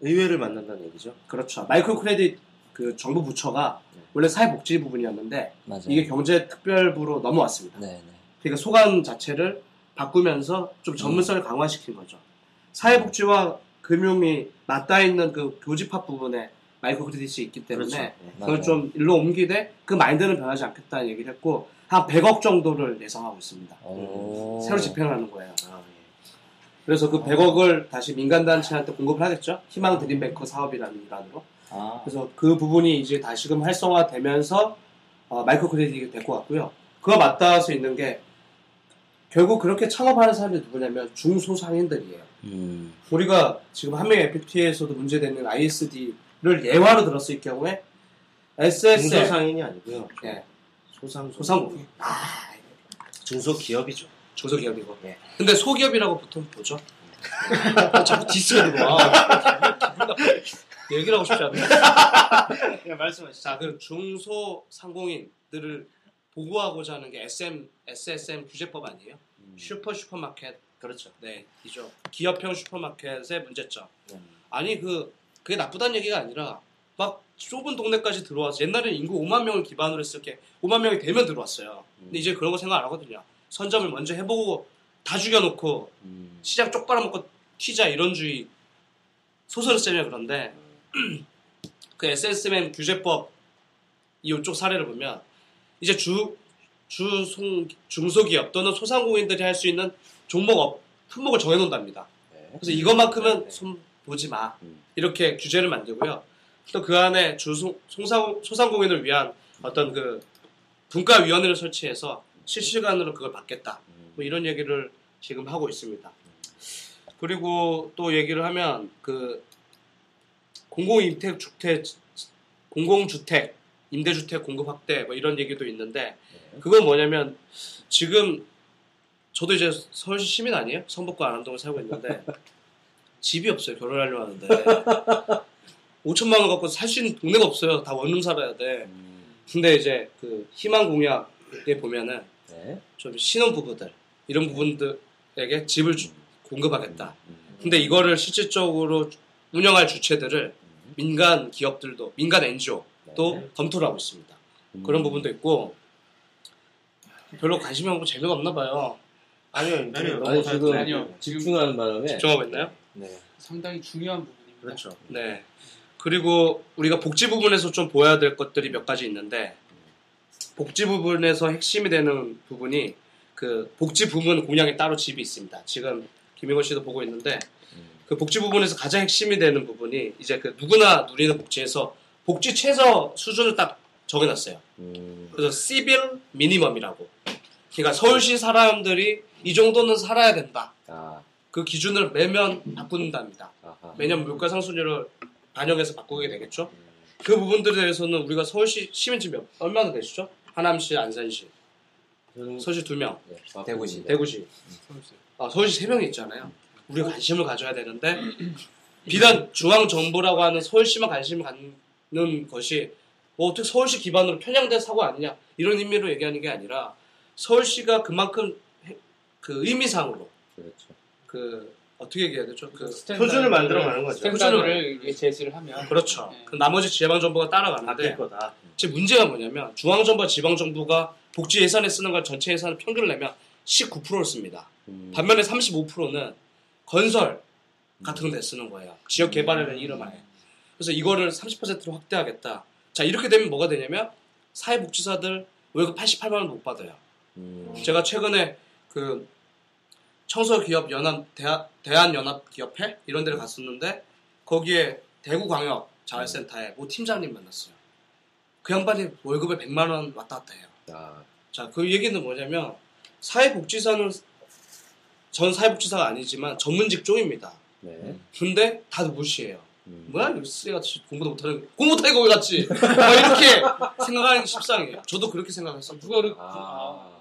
의회를 만난다는 얘기죠. 그렇죠 micro credit 그 정부 부처가 원래 사회복지 부분이었는데 맞아요. 이게 경제특별부로 넘어왔습니다. 네, 네. 그러니까 소관 자체를 바꾸면서 좀 전문성을 강화시킨 거죠. 사회복지와 금융이 맞닿아 있는 그 교집합 부분에 마이크로 크레딧이 있기 때문에 그렇죠. 네. 그걸 맞아요. 좀 일로 옮기되 그 마인드는 변하지 않겠다는 얘기를 했고 한 100억 정도를 예상하고 있습니다. 오. 새로 집행을 하는 거예요. 아, 예. 그래서 그 100억을 다시 민간단체한테 공급을 하겠죠. 희망 드림뱅크 사업이라는 일환으로. 아. 그래서 그 부분이 이제 다시금 활성화되면서 어, 마이크로 크레딧이 될 것 같고요. 그거 맞닿아서 있는 게 결국 그렇게 창업하는 사람들이 누구냐면 중소상인들이에요. 음. 우리가 지금 한명 FTA에서도 문제되는 ISD를 예화로 들었을 경우에 SSL 중소상인이 아니고요. 예, 소상 소상공인 중소기업이죠. 중소기업이고 예. 근데 소기업이라고 보통 보죠. 네. 자꾸 디스가 들어와. 얘기를 하고 싶지 않네. 예, 말씀하시죠. 자, 그 중소 상공인들을 보호하고자 하는 게 SM, SSM 규제법 아니에요? 슈퍼 슈퍼마켓. 그렇죠. 네, 이죠. 기업형 슈퍼마켓의 문제점. 네. 아니 그 그게 나쁘다는 얘기가 아니라 막 좁은 동네까지 들어와서 옛날에는 인구 5만 명을 기반으로 했을 게 5만 명이 되면 들어왔어요. 근데 이제 그런 거 생각 안 하거든요. 선점을 먼저 해보고 다 죽여놓고 음. 시장 쪽 빨아먹고 튀자 이런 주의 소설을 쓰면 그런데 그 SSM 규제법 이쪽 사례를 보면 이제 주 주 송 중소기업 또는 소상공인들이 할 수 있는 종목 업 품목을 정해놓는답니다. 네. 그래서 이것만큼은 네, 네. 손 보지 마 음. 이렇게 규제를 만들고요. 또 그 안에 주소 소상, 소상공인을 위한 어떤 그 분과위원회를 설치해서 실시간으로 그걸 받겠다. 음. 뭐 이런 얘기를 지금 하고 있습니다. 그리고 또 얘기를 하면 그 공공임택 주택 공공주택 임대주택 공급 확대 뭐 이런 얘기도 있는데 네. 그건 뭐냐면 지금 저도 이제 서울시 시민 아니에요? 성북구 안암동에 살고 있는데 집이 없어요. 결혼하려고 하는데 5천만 원 갖고 살 수 있는 동네가 없어요. 다 원룸 살아야 돼. 음. 근데 이제 그 희망 공약에 보면은 네. 좀 신혼 부부들 이런 부분들에게 집을 주- 공급하겠다. 음. 근데 이거를 실질적으로 운영할 주체들을 민간 기업들도 민간 NGO도 네. 검토를 하고 있습니다. 음. 그런 부분도 있고 별로 관심이 없고 재미가 없나 봐요. 아니요, 아니요. 너무 아니 잘- 지금 아니요. 집중하는 바람에 집중하고 있나요? 네, 상당히 중요한 부분입니다. 그렇죠. 네. 그리고 우리가 복지 부분에서 좀 보여야 될 것들이 몇 가지 있는데 복지 부분에서 핵심이 되는 부분이 그 복지 부문 공약에 따로 집이 있습니다. 지금 김영호 씨도 보고 있는데 음. 그 복지 부분에서 가장 핵심이 되는 부분이 이제 그 누구나 누리는 복지에서 복지 최저 수준을 딱 정해놨어요. 음. 그래서 시빌 미니멈이라고. 그러니까 서울시 사람들이 이 정도는 살아야 된다. 아, 그 기준을 매년 바꾼답니다. 아하. 매년 물가 상승률을 반영해서 바꾸게 되겠죠. 음. 그 부분들에 대해서는 우리가 서울시 시민지 몇 얼마나 되시죠? 하남시, 안산시, 저는 서울시 두 명, 네, 대구시. 대구시. 서울시. 아, 서울시 세 명이 있잖아요. 우리가 관심을 가져야 되는데 비단 중앙 정부라고 하는 서울시만 관심을 갖는 것이 뭐 어떻게 서울시 기반으로 편향된 사고 아니냐 이런 의미로 얘기하는 게 아니라 서울시가 그만큼 해- 그 의미상으로 그렇죠. 그 어떻게 얘기해야 되죠? 그 표준을 만들어 가는 거죠. standard를 이게 제시를 하면 그렇죠. 네. 그 나머지 지방 정부가 따라가는데 거다. 지금 문제가 뭐냐면 중앙 정부와 지방 정부가 복지 예산에 쓰는 걸 전체 예산을 평균을 내면 19%를 씁니다. 음. 반면에 35%는 건설 같은 데 쓰는 거예요. 지역 개발이라는 이름 하에. 그래서 이거를 30%로 확대하겠다. 자 이렇게 되면 뭐가 되냐면 사회복지사들 월급 88만 원 못 받아요. 음. 제가 최근에 그 청소기업 연합 대한, 대한 연합 기업회 이런 데를 갔었는데 거기에 대구광역 자활센터에 모 팀장님 만났어요. 그 양반이 월급에 100만 원 왔다 갔다 해요. 아, 자, 그 얘기는 뭐냐면 사회복지사는 전 사회복지사가 아니지만 전문 직종입니다. 네. 근데 다들 무시해요. 음. 뭐야, 이거 쓰레같이 공부도 못하는 공부 못하는 거왜 같지? 막 이렇게 생각하는 게 십상이에요. 저도 그렇게 생각했어요. 누가 그 아.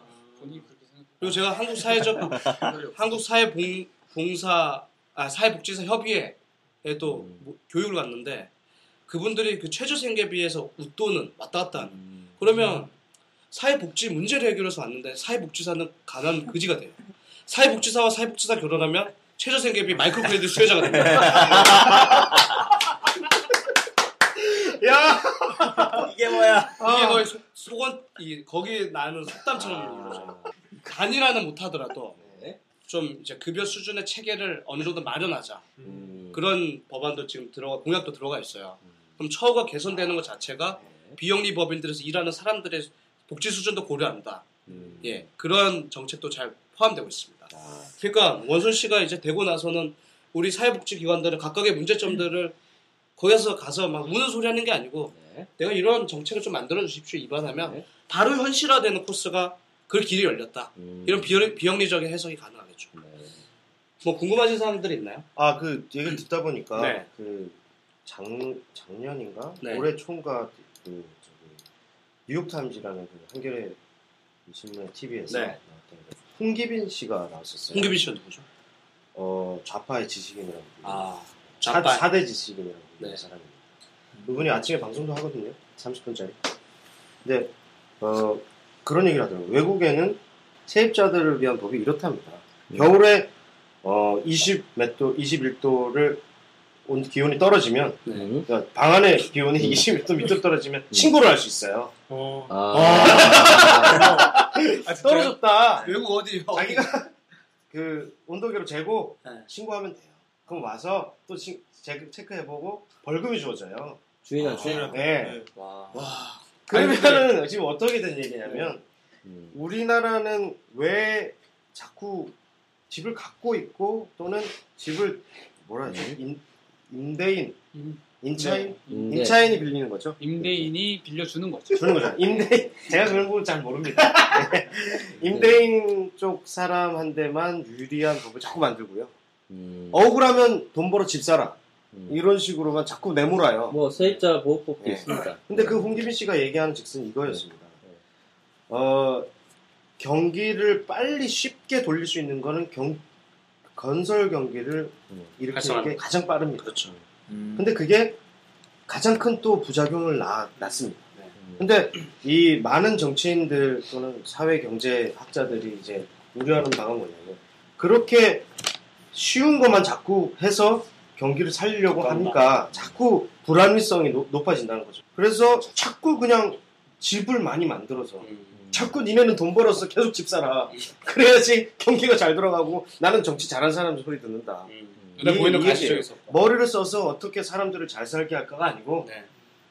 아, 본인이 그렇게 생각. 그리고 제가 한국 사회적 한국 사회 봉 봉사 아 사회복지사 협의회에도 음. 뭐 교육을 갔는데 그분들이 그 최저 생계비에서 웃돈은 왔다 갔다 하는. 음. 그러면 사회복지 문제를 해결해서 왔는데 사회복지사는 가난 그지가 돼요. 사회복지사와 사회복지사 결혼하면 최저 생계비 마이크로 크레딧 수혜자가 됩니다. 야, 이게 뭐야? 이게 거의 속, 속원 이 거기 나는 속담처럼 아. 이루어져요. 단일화는 못하더라도 네. 좀 이제 급여 수준의 체계를 어느 정도 마련하자. 음. 그런 법안도 지금 들어가 공약도 들어가 있어요. 음. 그럼 처우가 개선되는 것 자체가 네. 비영리 법인들에서 일하는 사람들의 복지 수준도 고려한다. 음. 예, 그런 정책도 잘 포함되고 있습니다. 아, 그러니까 원순 씨가 이제 되고 나서는 우리 사회복지 기관들은 각각의 문제점들을 거기서 가서 막 우는 소리 하는 게 아니고 네. 내가 이런 정책을 좀 만들어 주십시오 입안하면 네. 바로 현실화되는 코스가 그 길이 열렸다. 음. 이런 비, 비영리적인 해석이 가능하겠죠. 네. 뭐 궁금하신 사항들이 있나요? 아, 그 얘기를 듣다 보니까 네. 그 작, 작년인가 네. 올해 초인가 그 저기 뉴욕 타임즈라는 그 한겨레 신문 TV에서 네. 나왔던 그 홍기빈 씨가 나왔었어요. 홍규빈 씨가 누구죠? 어 좌파의 지식인이라고. 아, 사, 좌파. 4대 지식인이라고 네. 사람입니다. 그분이 아침에 방송도 하거든요. 30분짜리. 근데 어 그런 얘기를 하더라고요. 외국에는 세입자들을 위한 법이 이렇답니다. 음. 겨울에 어 20몇 도, 21도를 온 기온이 떨어지면 음. 그러니까 방 안에 기온이 20도 밑으로 떨어지면 신고를 할 수 있어요. 어. 아. 아, 진짜요? 떨어졌다. 외국 어디? 자기가 그 온도계로 재고 네. 신고하면 돼요. 그럼 와서 또 시- 체- 체크해보고 벌금이 주어져요. 주인은 주인. 네. 와. 그러면은 지금 어떻게 된 얘기냐면 음. 우리나라는 왜 자꾸 집을 갖고 있고 또는 집을 뭐라 하지? 임, 임대인, 임- 임차인, 네. 임차인이 빌리는 거죠. 임대인이 빌려주는 거죠. 주는 거죠. 임대인 제가 그런 걸 잘 모릅니다. 네. 임대인 쪽 사람한테만 유리한 법을 자꾸 만들고요. 음. 억울하면 돈 벌어 집 사라 음. 이런 식으로만 자꾸 내몰아요. 뭐 세입자 보호법도 네. 있으니까. 근데 그 홍기빈 씨가 얘기하는 즉슨 이거였습니다. 네. 어, 경기를 빨리 쉽게 돌릴 수 있는 거는 경, 건설 경기를 음. 일으키는 게 가장 빠릅니다. 그렇죠. 근데 그게 가장 큰 또 부작용을 낳, 낳습니다. 음. 근데 이 많은 정치인들 또는 사회 경제 학자들이 이제 우려하는 바가 뭐냐면 그렇게 쉬운 것만 자꾸 해서 경기를 살리려고 하니까 자꾸 불합리성이 노- 높아진다는 거죠. 그래서 자꾸 그냥 집을 많이 만들어서 음. 자꾸 니네는 돈 벌어서 계속 집 사라. 그래야지 경기가 잘 돌아가고 나는 정치 잘하는 사람 소리 듣는다. 눈에 이- 보이는. 머리를 써서 어떻게 사람들을 잘 살게 할까가 아니고 네.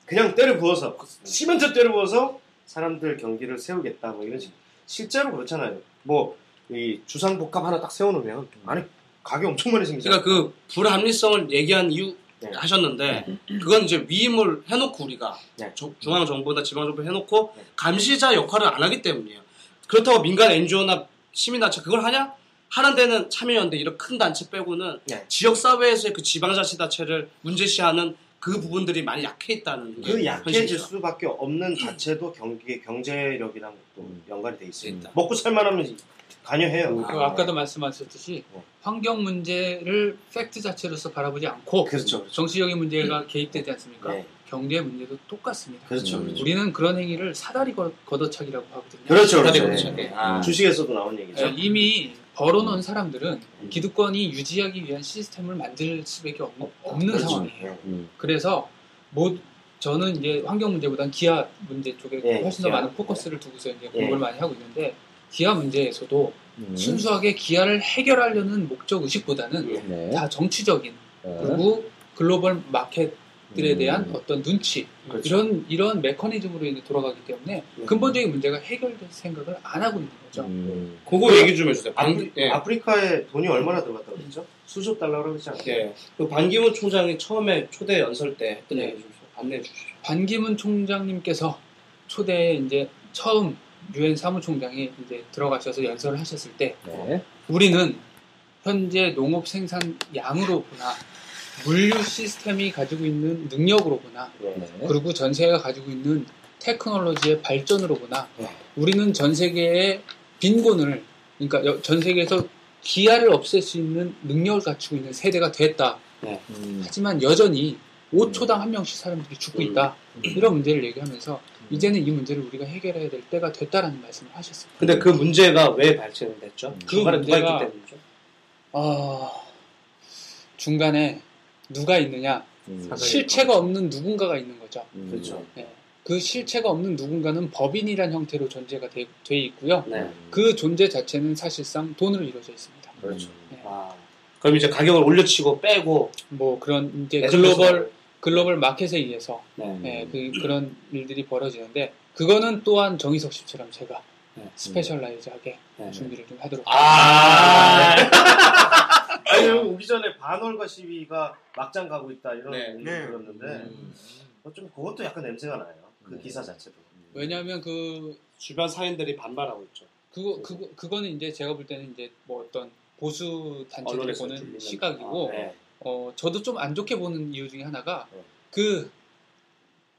그냥 때려 부어서 시멘트 때려 부어서 사람들 경기를 세우겠다 뭐 이런 식. 실제로 그렇잖아요. 뭐 이 주상복합 하나 딱 세워놓으면 아니 가게 엄청 많이 생기잖아요. 그러니까 그 불합리성을 얘기한 이유 네. 하셨는데 그건 이제 위임을 해놓고 우리가 네. 조- 중앙 정부나 지방 정부 해놓고 네. 감시자 역할을 안 하기 때문이에요. 그렇다고 민간 NGO나 시민단체 그걸 하냐? 하는 데는 참여연대 이런 큰 단체 빼고는 네. 지역 사회에서의 그 지방자치단체를 문제시하는 그 부분들이 많이 약해 있다는 게그 약해질 현실이죠. 수밖에 없는 자체도 경기 경제력이랑 또 음. 연관이 돼. 있다. 먹고 살만하면 관여해요. 그 아 까도 말씀하셨듯이 네. 환경 문제를 팩트 자체로서 바라보지 않고 그렇죠. 그렇죠. 정치적인 문제가 개입되지 않습니까? 네. 경제 문제도 똑같습니다. 그렇죠. 음. 그렇죠. 우리는 그런 행위를 사다리 거- 걷어차기라고 하거든요. 그렇죠. 사다리 그렇죠. 걷어차기. 네. 아. 주식에서도 나온 얘기죠. 예, 이미 벌어놓은 사람들은 음. 기득권이 유지하기 위한 시스템을 만들 수밖에 없, 없는 그렇죠. 상황이에요. 음. 그래서 뭐 저는 이제 환경 문제보다는 기아 문제 쪽에 예, 훨씬 더 기아. 많은 포커스를 두고서 이제 예. 공부를 많이 하고 있는데 기아 문제에서도 음. 순수하게 기아를 해결하려는 목적 의식보다는 네. 다 정치적인 네. 그리고 global market들에 음. 대한 어떤 눈치 그렇죠. 이런 이런 메커니즘으로 인해 돌아가기 때문에 네. 근본적인 문제가 해결될 생각을 안 하고 있는 거죠. 음. 그거 얘기 좀 해주세요. 반, 아프리, 예. 아프리카에 돈이 얼마나 들어갔다고 그랬죠? 수조 달러라고 그러지 않아요? 예. 그 반기문 총장이 처음에 초대 연설 때 했던 네. 얘기 좀 안내해 주시죠. 반기문 총장님께서 초대에 이제 처음 유엔 사무총장이 이제 들어가셔서 연설을 하셨을 때 네. 우리는 현재 농업 생산 양으로 보나 물류 시스템이 가지고 있는 능력으로 보나 네. 네. 그리고 전 세계가 가지고 있는 테크놀로지의 발전으로 보나 네. 우리는 전 세계의 빈곤을 그러니까 여- 전 세계에서 기아를 없앨 수 있는 능력을 갖추고 있는 세대가 됐다. 음. 하지만 여전히 5초당 한 명씩 사람들이 죽고 있다. 음. 이런 문제를 얘기하면서 이제는 이 문제를 우리가 해결해야 될 때가 됐다라는 말씀을 하셨습니다. 근데 그 문제가 왜 발생됐죠? 그 누가 문제가- 있기 때문이죠? 아, 중간에 누가 있느냐? 음. 실체가 없는 누군가가 있는 거죠. 음. 그렇죠. 예. 그 실체가 없는 누군가는 법인이란 형태로 존재가 돼, 돼 있고요. 네. 그 존재 자체는 사실상 돈으로 이루어져 있습니다. 그렇죠. 예. 아, 그럼 이제 가격을 올려치고 빼고 뭐 그런 이제 계속해서 global global market에 의해서 네. 예, 그, 그런 일들이 벌어지는데 그거는 또한 정희석 씨처럼 제가 네. specialize하게 네. 준비를 좀 하도록 아, 아니 여기 오기 전에 반월가 시위가 막장 가고 있다 이런 네. 얘기 네. 들었는데 음. 어, 좀 그것도 약간 냄새가 나요. 그 네. 기사 자체도. 왜냐하면 그 주변 사인들이 반발하고 있죠. 그거 그거 그거는 이제 제가 볼 때는 이제 뭐 어떤 보수 단체들이 보는 시각이고 아, 네. 어 저도 좀 안 좋게 보는 이유 중에 하나가 네. 그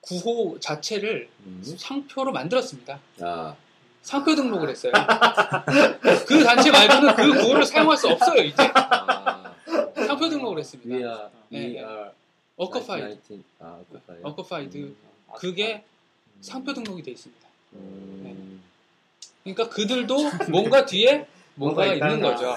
구호 자체를 음. 상표로 만들었습니다. 아. 상표 등록을 했어요. 그 단체 말고는 그 구호를 사용할 수 없어요 이제 아. 상표 등록을 했습니다. We are, we 네, 네. are occupied, 19 아, occupied. occupied 그게 상표 등록이 돼 있습니다. 음. 그러니까 그들도 뭔가 뒤에 뭔가가 뭔가 있는 거죠.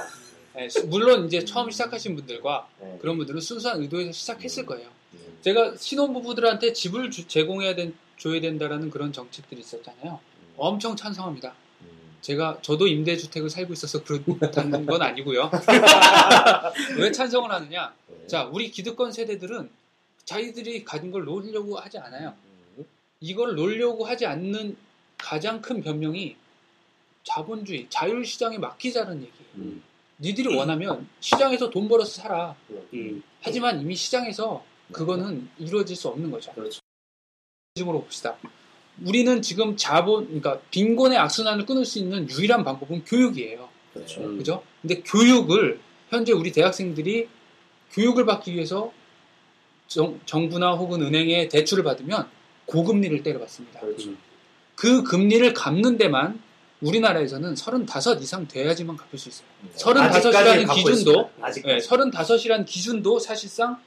예, 수- 물론 이제 처음 시작하신 분들과 네. 그런 분들은 순수한 의도에서 시작했을 거예요. 음. 제가 신혼부부들한테 집을 주- 제공해야 된, 줘야 된다라는 그런 정책들이 있었잖아요. 엄청 찬성합니다. 음. 제가 저도 임대주택을 살고 있어서 그렇다는 건 아니고요. 왜 찬성을 하느냐? 네. 자, 우리 기득권 세대들은 자기들이 가진 걸 놓으려고 하지 않아요. 음. 이걸 놓으려고 하지 않는 가장 큰 변명이 자본주의, 자율시장에 맡기자는 얘기예요. 음. 니들이 원하면 시장에서 돈 벌어서 살아. 음. 하지만 이미 시장에서 그거는 이루어질 수 없는 거죠. 그렇죠. 식으로 봅시다. 우리는 지금 자본, 그러니까 빈곤의 악순환을 끊을 수 있는 유일한 방법은 교육이에요. 그렇죠. 음. 그죠? 근데 교육을 현재 우리 대학생들이 교육을 받기 위해서 정, 정부나 혹은 은행에 대출을 받으면 고금리를 때려받습니다. 그렇죠. 그 금리를 갚는 데만 우리나라에서는 35 이상 돼야지만 갚을 수 있어요. 음. 35이라는 갖고 기준도. 예, 35이라는 기준도 사실상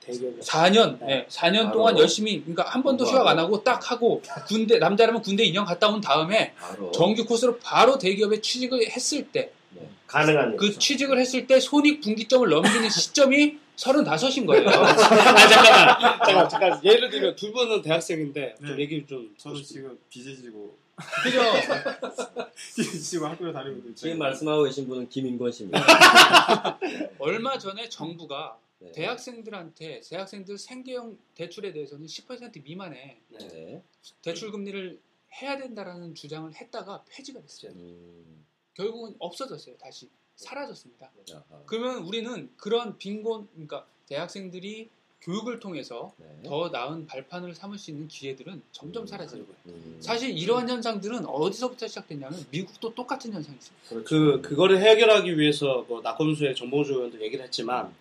대기업에 4년, 네. 예, 4년 바로. 동안 열심히, 그러니까 한 번도. 휴학 안 하고 딱 하고 군대 남자라면 군대 2년 갔다 온 다음에 바로 정규 코스로 바로 대기업에 취직을 했을 때, 가능한 그 얘기죠. 취직을 했을 때 손익 분기점을 넘기는 시점이 35인 거예요. 아 잠깐만 잠깐 잠깐 예를 들면 두 분은 대학생인데 좀 네. 얘기 좀 저도 지금 빚을 지고 그죠? 지고 학교를 다니고 있는 지금 말씀하고 계신 분은 김인권 씨입니다. 얼마 전에 정부가 네. 대학생들한테 대학생들 생계형 대출에 대해서는 10% 미만의 네. 대출 금리를 해야 된다라는 주장을 했다가 폐지가 됐어요. 음. 결국은 없어졌어요. 다시 사라졌습니다. 아하. 그러면 우리는 그런 빈곤, 그러니까 대학생들이 교육을 통해서 네. 더 나은 발판을 삼을 수 있는 기회들은 점점 사라지는 거예요. 음. 사실 이러한 현상들은 어디서부터 시작됐냐면 미국도 똑같은 현상이 있어요. 그 그거를 해결하기 위해서 뭐 낙검수의 정봉주 의원도 얘기를 했지만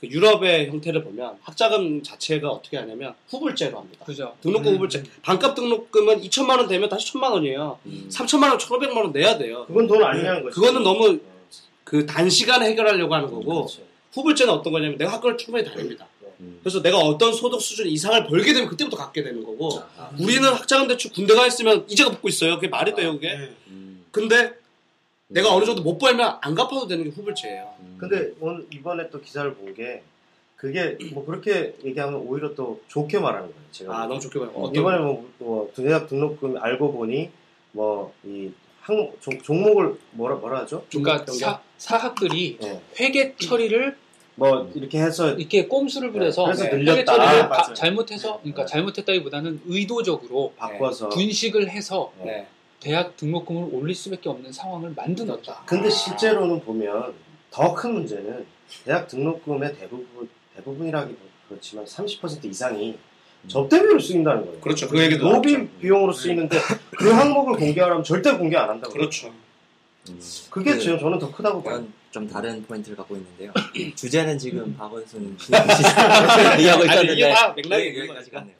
그 유럽의 형태를 보면 학자금 자체가 어떻게 하냐면 후불제로 합니다. 그죠? 등록금 음. 후불제. 반값 등록금은 2천만 원 되면 다시 1천만 원이에요. 음. 3천만 원, 1,500만 원 내야 돼요. 그건 돈 아니냐는 거죠. 그거는 너무 그 단시간에 해결하려고 하는 거고 그렇죠. 후불제는 어떤 거냐면 내가 학교를 충분히 다닙니다. 음. 그래서 내가 어떤 소득 수준 이상을 벌게 되면 그때부터 갖게 되는 거고 아하. 우리는 학자금 대출 군대 가 있으면 이자가 붙고 있어요. 그게 말이 돼요, 그게? 네. 음. 근데 내가 어느 정도 못 벌면 안 갚아도 되는 게 후불제예요. 음. 근데 오늘 이번에 또 기사를 본 게 그게 뭐 그렇게 얘기하면 오히려 또 좋게 말하는 거예요. 제가 아, 너무 좋게 봐요. 어떤 이번에 뭐, 뭐 대학 등록금 알고 보니 뭐이 종목을 뭐라 뭐라 하죠? 그러니까 중간 사, 사학들이 네. 회계 처리를 뭐 이렇게 해서 이렇게 꼼수를 부려서 그래서 회계 늘렸다. 처리를 아, 바-. 잘못해서 그러니까 네. 잘못했다기보다는 의도적으로 바꿔서 분식을 해서 네. 대학 등록금을 올릴 수밖에 없는 상황을 만든 거죠. 근데 실제로는 보면 더 큰 문제는 대학 등록금의 대부분 대부분이라기 그렇지만 30% 이상이 접대비로 쓰인다는 거예요. 그렇죠. 그 얘기도 로비. 비용으로 쓰이는데 그 항목을 공개하라면 절대 공개 안 한다고. 그렇죠. 음. 그게 그- 지금 저는 더 크다고 봐요. 좀 다른 포인트를 갖고 있는데요. 주제는 지금 박원순 얘기하고 아니, 있었는데 맥락이 여기- 있는 여기까지. 갔네요.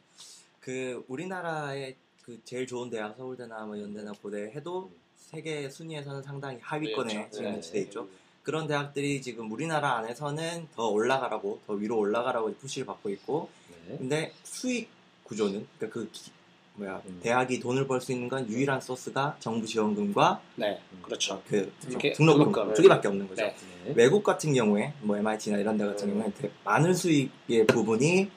그 우리나라의 그 제일 좋은 대학 서울대나 뭐 연대나 고대 해도 세계 순위에서는 상당히 하위권에 그렇죠. 지금 네. 위치돼 있죠. 그런 대학들이 지금 우리나라 안에서는 더 올라가라고 더 위로 올라가라고 푸시를 받고 있고 네. 근데 수익 구조는 그러니까 그 기- 뭐야 음. 대학이 돈을 벌 수 있는 건 유일한 소스가 정부 지원금과 네. 그렇죠. 그 이렇게 등록금. 두 개밖에 없는 거죠. 네. 네. 외국 같은 경우에 뭐 MIT나 이런 데 같은 음. 경우에 많은 수익의 부분이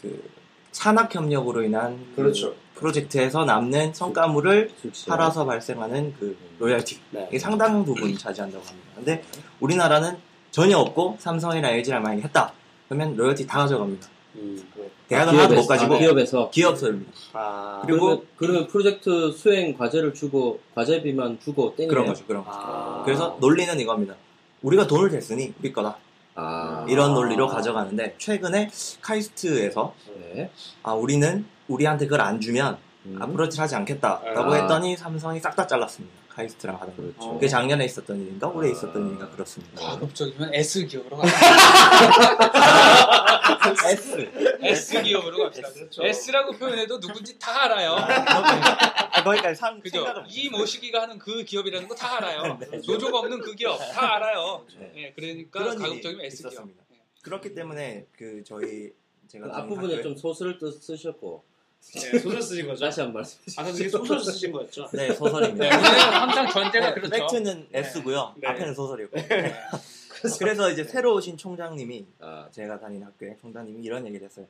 그 산학 협력으로 인한 그 그렇죠. 프로젝트에서 남는 성과물을 수익 팔아서 발생하는 그 로열티 네. 이게 상당 부분 차지한다고 합니다. 근데 우리나라는 전혀 없고 삼성이나 LG랑 만약에 했다 그러면 로열티 다 가져갑니다. 음. 대학은 하나도 못 가지고 아, 기업에서 기업소입니다. 아, 그리고- 그러면 프로젝트 수행 과제를 주고 과제비만 주고 땡이네요. 그런 거죠, 그런 거죠. 아. 그래서 논리는 이겁니다. 우리가 돈을 댔으니 우리 거다. 아, 이런 논리로 가져가는데 최근에 카이스트에서 네. 아 우리는 우리한테 그걸 안 주면 음. 아프로치 하지 않겠다라고 아. 했더니 삼성이 싹 다 잘랐습니다. 카이스트랑 하던 거. 그렇죠. 그게 작년에 있었던 일인가 올해 아. 있었던 일인가 그렇습니다. 가급적이면 S 기업으로 갑시다. S. S 기업으로 갑시다. 그렇죠. S라고 표현해도 누군지 다 알아요. 아 거기까지 상, 그죠? 이 모시기가 하는 그 기업이라는 거 다 알아요. 네. 노조가 없는 그 기업 다 알아요. 네. 예, 그러니까 가급적이면 S 기업. 있었습니다. 그렇기 때문에 그 저희 제가 그 앞부분에 좀 소설을 또 쓰셨고 네, 소설 쓰신 거죠? 다시 한번 말씀 아, 그게 소설 쓰신 거였죠? 네 소설입니다. 네, 항상 전제가 네, 그렇죠. 팩트는 S고요. 네. 앞에는 소설이고. 그래서 이제 새로 오신 총장님이 아, 제가 다니는 학교의 총장님이 이런 얘기를 했어요.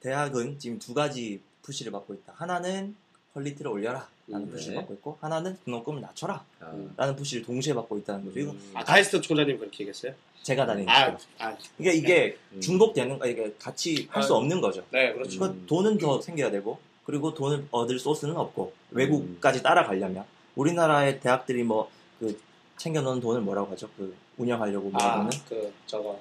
대학은 지금 두 가지 push를 받고 있다. 하나는 quality를 올려라 라는 음, push를 네. 받고 있고 하나는 등록금을 낮춰라 아. 라는 push를 동시에 받고 있다는 거죠. 이거 음. 아 카이스트 총장님 그렇게 얘기했어요? 제가 다니는 아. 아, 이게 이게 음. 중복되는 거 이게 같이 할수 아, 없는 거죠. 네 그렇죠. 이거 돈은 더 생겨야 되고 그리고 돈을 얻을 소스는 없고 음. 외국까지 따라가려면 우리나라의 대학들이 뭐 그 챙겨놓은 돈을 뭐라고 하죠? 그 운영하려고 모아놓는 아 그 저거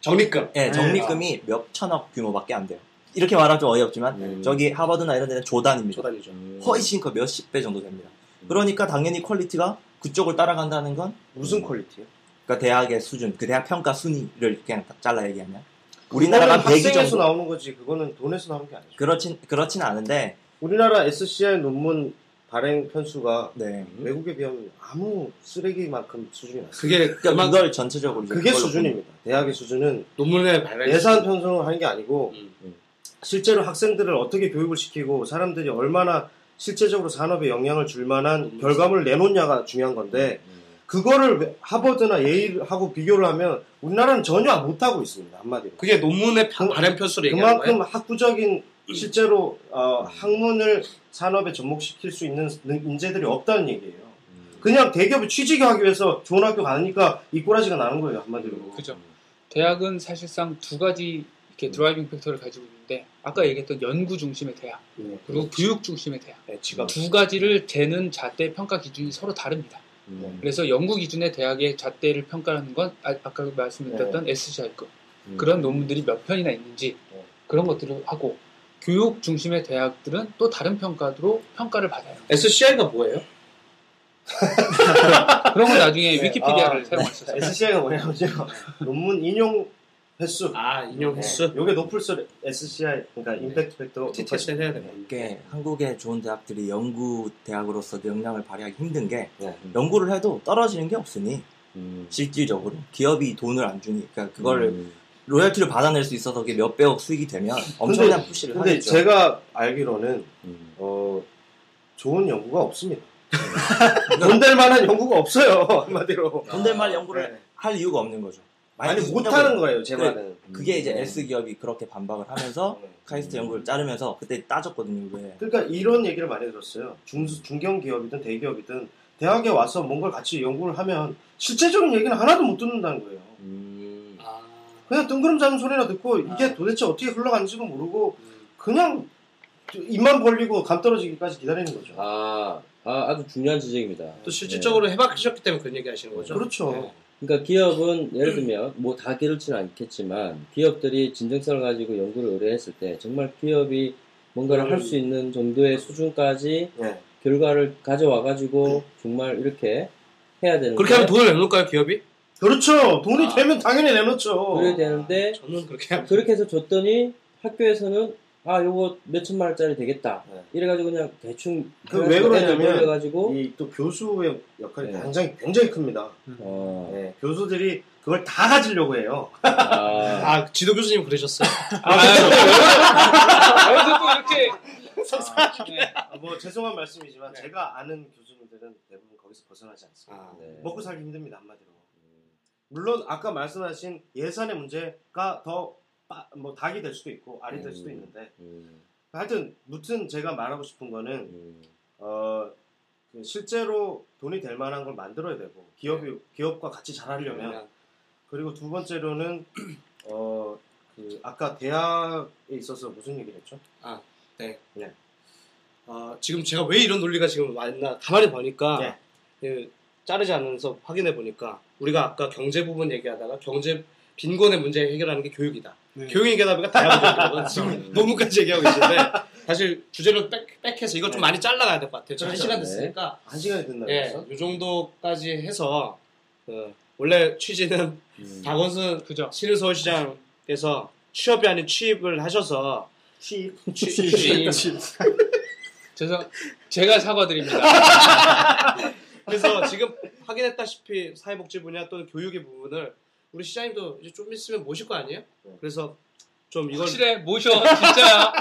적립금. 예, 적립금이 몇 천억 규모밖에 안 돼요. 이렇게 말하면 좀 어이없지만 음. 저기 하버드나 이런 데는 조단입니다. 조단이죠. 음. 훨씬 커 몇십 배 정도 됩니다. 그러니까 당연히 quality가 그쪽을 따라간다는 건 무슨 quality요? 그러니까 대학의 수준, 그 대학 평가 순위를 그냥 딱 잘라 얘기하면 우리나라가 그거는 100위 학생에서 정도 나오는 거지 그거는 돈에서 나오는 게 아니죠. 그렇진 그렇진 않은데 우리나라 SCI 논문 발행 편수가 네. 외국에 비하면 아무 쓰레기만큼 수준이 낮습니다. 그게 그러니까 그걸 전체적으로 그게 수준입니다. 대학의 수준은 논문의 발행 예산 편성을 하는 게 아니고 음. 실제로 학생들을 어떻게 교육을 시키고 사람들이 얼마나 실제적으로 산업에 영향을 줄 만한 음. 결과물을 내놓냐가 중요한 건데 음. 그거를 하버드나 예일하고 비교를 하면 우리나라는 전혀 못하고 있습니다. 한마디로. 그게 논문의 편- 발행 편수를 얘기하는 그만큼 거예요? 학구적인 실제로 어, 학문을 산업에 접목시킬 수 있는 인재들이 없다는 얘기예요. 음. 그냥 대기업에 취직하기 위해서 좋은 학교 가니까 이 꼬라지가 나는 거예요 한마디로. 그죠. 대학은 사실상 두 가지 이렇게 driving factor를 가지고 있는데 아까 얘기했던 연구 중심의 대학 네. 그리고 교육 중심의 대학 네, 지금 두 가지를 재는 잣대 평가 기준이 서로 다릅니다. 음. 그래서 연구 기준의 대학의 잣대를 평가하는 건 아, 까 말씀드렸던 SCI급 음. 그런 논문들이 몇 편이나 있는지 네. 그런 것들을 하고 교육 중심의 대학들은 또 다른 평가로 평가를 받아요. SCI가 뭐예요? 그런 건 나중에 네, 위키피디아를 아, 사용하셨어요. SCI가 뭐냐면 제가 논문 인용 횟수. 아 인용 횟수? 네. 요게 높을 수록 SCI 그러니까 임팩트 팩터 TTS 해야 되네. 이게 한국의 좋은 대학들이 연구 대학으로서 역량을 발휘하기 힘든 게 네. 연구를 해도 떨어지는 게 없으니 음. 실질적으로 기업이 돈을 안 주니 그러니까 그거를 음. 로열티를 받아낼 수 있어서 그게 몇 백억 수익이 되면 엄청난 푸시를 근데 하겠죠. 제가 알기로는 음. 어 좋은 연구가 없습니다. 돈 될 만한 연구가 없어요 한마디로. 돈 될 만한 연구를 네. 할 이유가 없는 거죠. 아니 마이너스 못하는 거예요 제 그래, 말은. 그게 이제 네. S 기업이 그렇게 반박을 하면서 카이스트 연구를 자르면서 그때 따졌거든요. 왜? 그러니까 이런 얘기를 많이 들었어요. 중, 중견 기업이든 대기업이든 대학에 와서 뭔가를 같이 연구를 하면 실제적인 얘기는 하나도 못 듣는다는 거예요. 음. 아, 그냥 뜬구름 잡는 소리나 듣고 이게 아. 도대체 어떻게 흘러가는지도 모르고 음. 그냥 입만 벌리고 감 떨어지기까지 기다리는 거죠. 아, 아, 아주 중요한 지적입니다. 또 실질적으로 해박하셨기 때문에 그런 얘기 하시는 거죠? 그렇죠. 네. 그러니까 기업은 예를 들면 뭐 다 그렇지는 않겠지만 기업들이 진정성을 가지고 연구를 의뢰했을 때 정말 기업이 뭔가를 할수 있는 정도의 수준까지 네. 결과를 가져와 가지고 정말 이렇게 해야 되는데 그렇게 하면 돈을 내놓을까요, 기업이? 그렇죠. 돈이 아. 되면 당연히 내놓죠. 그래야 되는데 저는 그렇게 그렇게 해서 줬더니 학교에서는 아 요거 몇 천만 원짜리 되겠다 네. 이래가지고 그냥 대충 그왜 그러냐면 가지고 이 또 교수의 역할이 네. 굉장히 굉장히 큽니다. 어, 네, 교수들이 그걸 다 가지려고 해요. 아, 아, 지도 교수님 그러셨어요? 여기서 또 이렇게 아, 네. 아, 뭐 죄송한 말씀이지만 네. 제가 아는 교수님들은 대부분 거기서 벗어나지 않습니다. 아, 네. 먹고 살기 힘듭니다 한마디로. 물론 아까 말씀하신 예산의 문제가 더 뭐 닭이 될 수도 있고 알이 될 수도 음. 있는데. 음, 하여튼 무튼 제가 말하고 싶은 거는 음, 어, 그 실제로 돈이 될 만한 걸 만들어야 되고 기업이 기업과 같이 잘하려면. 그리고 두 번째로는 어, 그 아까 대학에 있어서 무슨 얘기를 했죠? 어, 지금 제가 왜 이런 논리가 지금 왔나 가만히 보니까 네. 그 자르지 않으면서 확인해 보니까 우리가 아까 경제 부분 얘기하다가 경제 빈곤의 문제 해결하는 게 교육이다. 네. 교육 얘기하다 보니까 대학을 지금 논문까지 얘기하고 계신데 사실 주제를 백, 백해서 이거 좀 네. 많이 잘라가야 될 것 같아요. 지금 한 그렇죠. 시간 네. 됐으니까 한 시간이 됐나요? 예, 벌써? 이 정도까지 해서 그 원래 취지는 음. 박원순 그죠. 신의서울시장께서 취업이 아닌 취입을 하셔서 취입 취, 취입. 죄송, 제가 사과드립니다. 그래서 지금 확인했다시피 사회복지 분야 또는 교육의 부분을 우리 시장님도 이제 좀 있으면 모실 거 아니에요? 네. 그래서 좀 이걸 확실해 모셔 진짜야.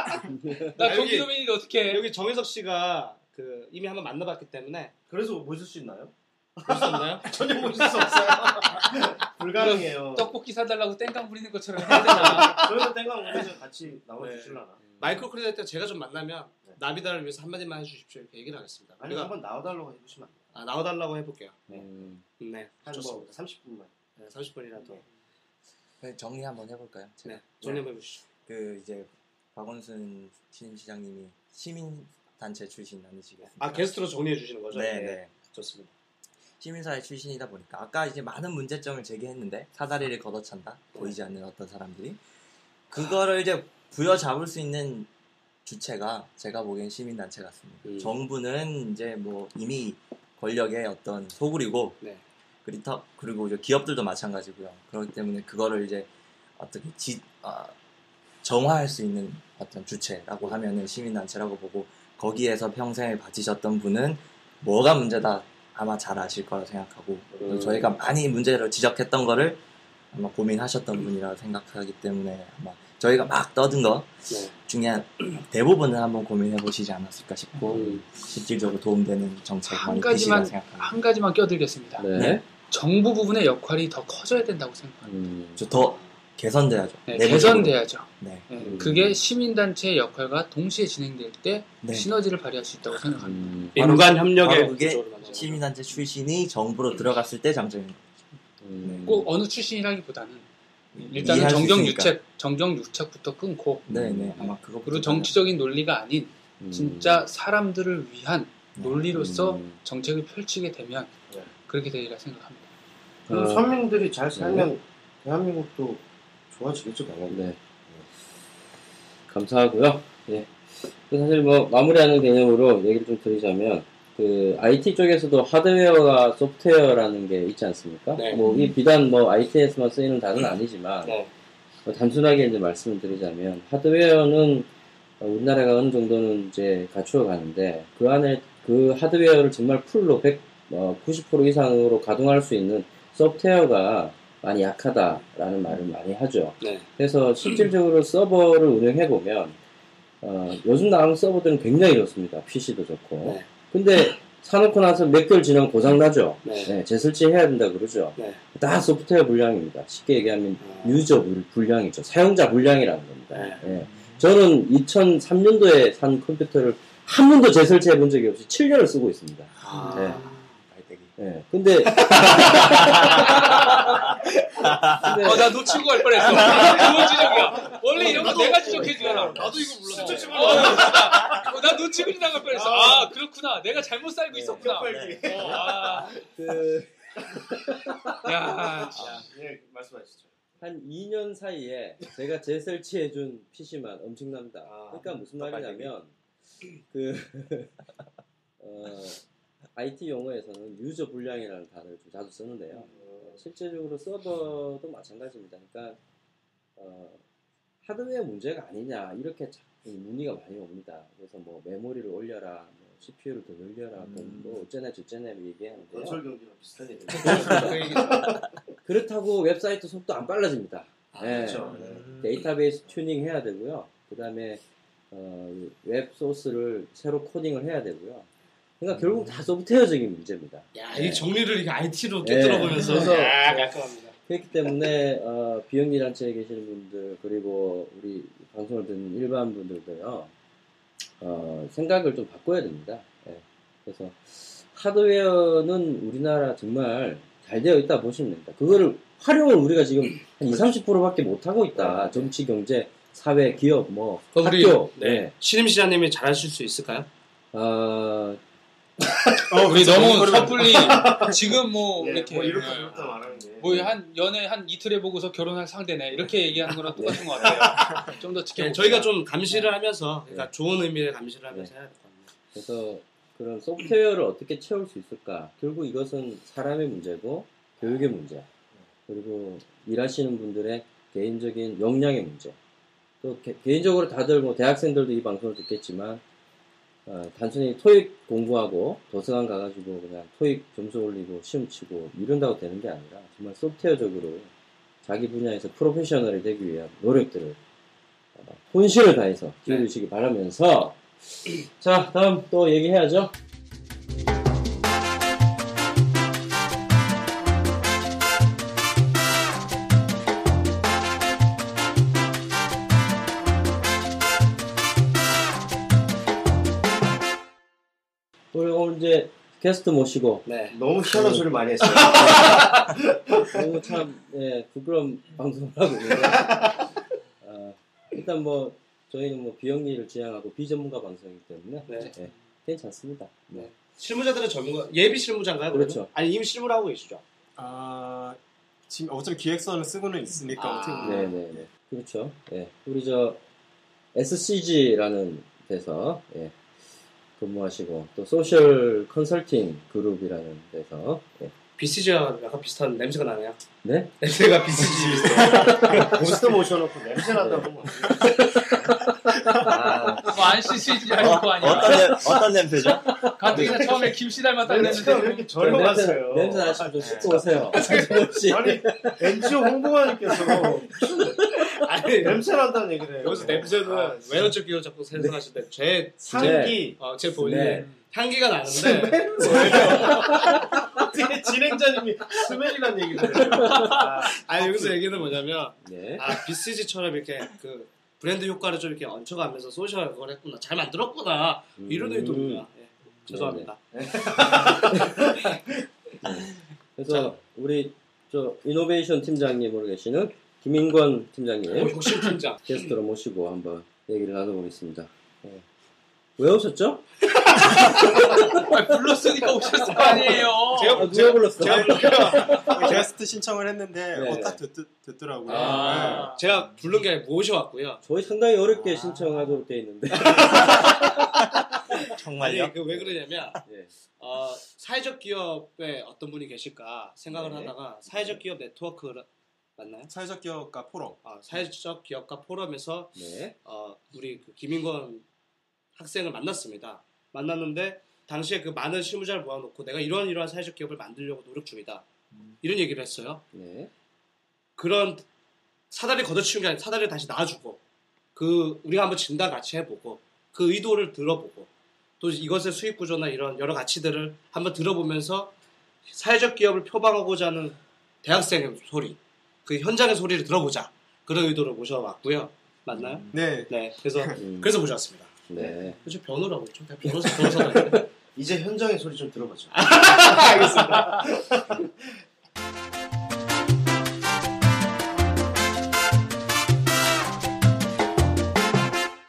나 아, 여기- 경기도민인데 어떻게? 여기 정혜석 씨가 그 이미 한번 만나봤기 때문에 그래서 모실 수 있나요? 없나요? 전혀 보실 수 없어요. 불가능해요. 떡볶이 사달라고 땡깡 부리는 것처럼 해야 되나? 저희도 땡깡 오면서 같이 나와 네. 주실라나? micro credit 때 제가 좀 만나면 나비다를 위해서 한마디만 해주십시오 이렇게 얘기를 하겠습니다. 아니 우리가 한번 나와달라고 해보시면 안 돼요? 아, 나와달라고 해볼게요. 음, 네, 한 좋습니다. 30분만. 네, 30분이라도. 그 정리 한번 해볼까요? 제가? 네, 정리해 보시죠. 그 이제 박원순 신시장님이 시민 단체 출신 아니시겠습니까? 아 게스트로 정리해 주시는 거죠? 네, 네. 좋습니다. 시민사회 출신이다 보니까 아까 이제 많은 문제점을 제기했는데 사다리를 걷어찬다 보이지 않는 어떤 사람들이 그거를 이제 부여잡을 수 있는 주체가 제가 보기엔 시민단체 같습니다. 음. 정부는 이제 뭐 이미 권력의 어떤 소굴이고 네. 그리고 그리고 이제 기업들도 마찬가지고요. 그렇기 때문에 그거를 이제 어떻게 지, 아, 정화할 수 있는 어떤 주체라고 하면은 시민단체라고 보고 거기에서 평생을 바치셨던 분은 뭐가 문제다 아마 잘 아실 거라 생각하고 음. 저희가 많이 문제를 지적했던 거를 아마 고민하셨던 분이라 생각하기 때문에 아마 저희가 막 떠든 거 네. 중에 한 대부분은 한번 고민해 보시지 않았을까 싶고 음. 실질적으로 도움되는 정책 한 많이 가지만. 한 가지만 껴들겠습니다. 네. 네. 정부 부분의 역할이 더 커져야 된다고 생각합니다. 음, 저더 개선돼야죠. 네. 개선돼야죠. 네. 네, 음. 그게 시민단체의 역할과 동시에 진행될 때 네. 시너지를 발휘할 수 있다고 생각합니다. 음, 인간 협력의 그게. 시민단체 출신이 정부로 들어갔을 때 장점입니다. 음. 꼭 어느 출신이라기보다는 일단은 정경. 유착 정경 유착부터 끊고 네, 네. 아마 그거 그리고 정치적인 논리가 아닌 음. 진짜 사람들을 위한 논리로서 음. 정책을 펼치게 되면 네. 그렇게 되리라 생각합니다. 그럼 어, 서민들이 잘 살면 대한민국도 좋아지겠죠, 당연히. 네. 감사하고요. 예. 그 사실 뭐 마무리하는 개념으로 얘기를 좀 드리자면 그 IT 쪽에서도 하드웨어와 소프트웨어라는 게 있지 않습니까? 네. 뭐이 비단 뭐 IT에서만 쓰이는 단어는 아니지만 네. 뭐 단순하게 이제 말씀을 드리자면 하드웨어는 어, 우리나라가 어느 정도는 이제 갖추어 가는데 그 안에 그 하드웨어를 정말 풀로 100, 어, 90% 이상으로 가동할 수 있는 소프트웨어가 많이 약하다라는 말을 많이 하죠. 네. 그래서 실질적으로 서버를 운영해 보면 어, 요즘 나오는 서버들은 굉장히 좋습니다. PC도 좋고. 네. 근데 사놓고 나서 몇 개월 지나면 고장 나죠. 네. 네, 재설치 해야 된다 그러죠. 네. 다 소프트웨어 불량입니다. 쉽게 얘기하면 아. 유저 불- 불량이죠. 사용자 불량이라는 겁니다. 네. 예. 저는 2003년도에 산 컴퓨터를 한 번도 재설치해 본 적이 없이 7년을 쓰고 있습니다. 아. 네. 예. 근데 어, 나 놓치고 갈 뻔했어. 좋은 지적이야. 원래 이런 거 내가 지적해주잖아. 나도 이거 몰랐어. 어, 나, 나 놓치고 지나갈 뻔했어. 아, 그렇구나. 내가 잘못 살고 있었구나. 네. 어, 아, 그 야, 진짜. 네, 말씀하시죠. 한 2년 사이에 제가 재설치해준 PC만 엄청납니다. 아, 그러니까 무슨 또 말이냐면 그 어, IT 용어에서는 유저 불량이라는 단어를 좀 자주 쓰는데요. 어, 실제적으로 서버도 마찬가지입니다. 그러니까 어, 하드웨어 문제가 아니냐 이렇게 문의가 많이 옵니다. 그래서 뭐 메모리를 올려라, 뭐 CPU를 더 늘려라, 음. 뭐 어쩌네 저쩌네 얘기하는데요. 건설 경기랑 비슷한 얘기. 그 얘기 그렇다고 웹사이트 속도 안 빨라집니다. 아, 예. 그렇죠. 음. 데이터베이스 튜닝 해야 되고요. 그 다음에 웹 소스를 새로 코딩을 해야 되고요. 그러니까 결국 다 소프트웨어적인 문제입니다. 야, 이 정리를 이게 IT로 네. 꿰뚫어보면서 그래서- 야, 깔끔합니다. 그렇기 때문에 어, 비영리 단체에 계시는 분들 그리고 우리 방송을 듣는 일반 분들도요 어, 생각을 좀 바꿔야 됩니다. 예. 그래서 하드웨어는 우리나라 정말 잘 되어 있다 보시면 됩니다. 그거를 활용을 우리가 지금 한 20, 30%밖에 못 하고 있다. 정치, 경제, 사회, 기업, 뭐 그럼 우리- 학교. 네. 네. 신임 시장님이 잘하실 수 있을까요? 어, 우리 너무 섣불리 지금 뭐 예, 이렇게 뭐 이렇다 이렇다 말하는 게. 뭐한 연애 한 이틀 해보고서 결혼할 상대네 이렇게 얘기하는 거랑 똑같은 것 같아요. 좀더 네, 지켜볼게요. 저희가 좀 감시를 하면서, 그러니까 네. 좋은 의미의 감시를 하면서 네. 해야 될 것 같네요. 그래서 그런 소프트웨어를 어떻게 채울 수 있을까? 결국 이것은 사람의 문제고 교육의 문제 그리고 일하시는 분들의 개인적인 역량의 문제 또 개, 인적으로 다들 뭐 대학생들도 이 방송을 듣겠지만 어, 단순히 토익 공부하고 도서관 가가지고 그냥 토익 점수 올리고 시험 치고 이런다고 되는 게 아니라 정말 소프트웨어적으로 자기 분야에서 프로페셔널이 되기 위한 노력들을 어, 혼신을 다해서 기울이시기 바라면서 자, 다음 또 얘기해야죠. 게스트 모시고 네. 너무 희한한 소리 많이 했어요. 너무 참 예, 부끄러운 방송을 하고 있는데 아, 일단 뭐 저희는 뭐 비영리를 지향하고 비전문가 방송이기 때문에 네. 예, 괜찮습니다. 네. 실무자들은 전문가 예비 실무자인가요? 그러면? 그렇죠. 아니 이미 실무를 하고 계시죠. 아 지금 어차피 기획서는 쓰고는 있으니까 아. 어떻게 보면 네, 네, 네. 그렇죠. 예. 우리 저 SCG라는 데서 예, 근무하시고 또 소셜 컨설팅 그룹이라는 데서 예. BCG와 약간 비슷한 냄새가 나네요. 네? 냄새가 BCG. 고스트 모셔놓고 냄새 난다고. 뭐. 아, 뭐안 씻으지 않을 거 아니야. 어떤, 냄, 어떤 냄새죠? 가뜩이나 처음에 김씨 닮았다는 냄새가 왜 냄새. 이렇게 젊어갔어요? 냄새 나시면 좀 씻고 오세요. 아니 NGO 홍보관님께서 아니 냄새 난다는 얘기를 해요. 여기서 냄새는 아, 외연적 기호 자꾸 생각하시는데 제 상기 어, 제 본인 네. 향기가 나는데 어떻게 진행자님이 smell이란 얘기를 해요. 아, 아니 여기서 얘기는 뭐냐면 네. 아 BCG처럼 이렇게 그 브랜드 효과를 좀 이렇게 얹혀가면서 social 그걸 했구나 잘 만들었구나 이런 음. 의도입니다. 예, 죄송합니다. 그래서 우리 저 innovation 팀장님으로 계시는 김인권 팀장님 오, 욕심 팀장. 게스트로 모시고 한번 얘기를 나눠보겠습니다. 예. 왜 오셨죠? 아, 불렀으니까 오셨을 거 아니에요. 아, 누가 불렀어? 게스트 신청을 했는데 네. 어, 딱 듣, 듣더라고요. 아. 제가 부른 게 아니라 모셔왔고요. 저희 상당히 어렵게 신청하도록 돼 있는데. 정말요? 아니 그왜 그러냐면 예. 어, 사회적 기업에 어떤 분이 계실까 생각을 네. 하다가 사회적 기업 네트워크 맞나요? 네. 사회적 기업가 포럼. 아, 사회적 기업가 포럼에서 네. 어, 우리 그 김인권 학생을 만났습니다. 만났는데 당시에 그 많은 실무자를 모아놓고 내가 이러한 이러한 사회적 기업을 만들려고 노력 중이다. 이런 얘기를 했어요. 네. 그런 사다리 걷어치운 게 아니라 사다리를 다시 놔주고 그 우리가 한번 진단 같이 해보고 그 의도를 들어보고 또 이것의 수익 구조나 이런 여러 가치들을 한번 들어보면서 사회적 기업을 표방하고자 하는 대학생의 소리 그 현장의 소리를 들어보자 그런 의도로 모셔왔고요 맞나요? 네. 네 그래서 음. 그래서 모셔왔습니다 네. 그렇죠 변호라고 내가 변호사 변호사 이제 현장의 소리 좀 들어보죠. 알겠습니다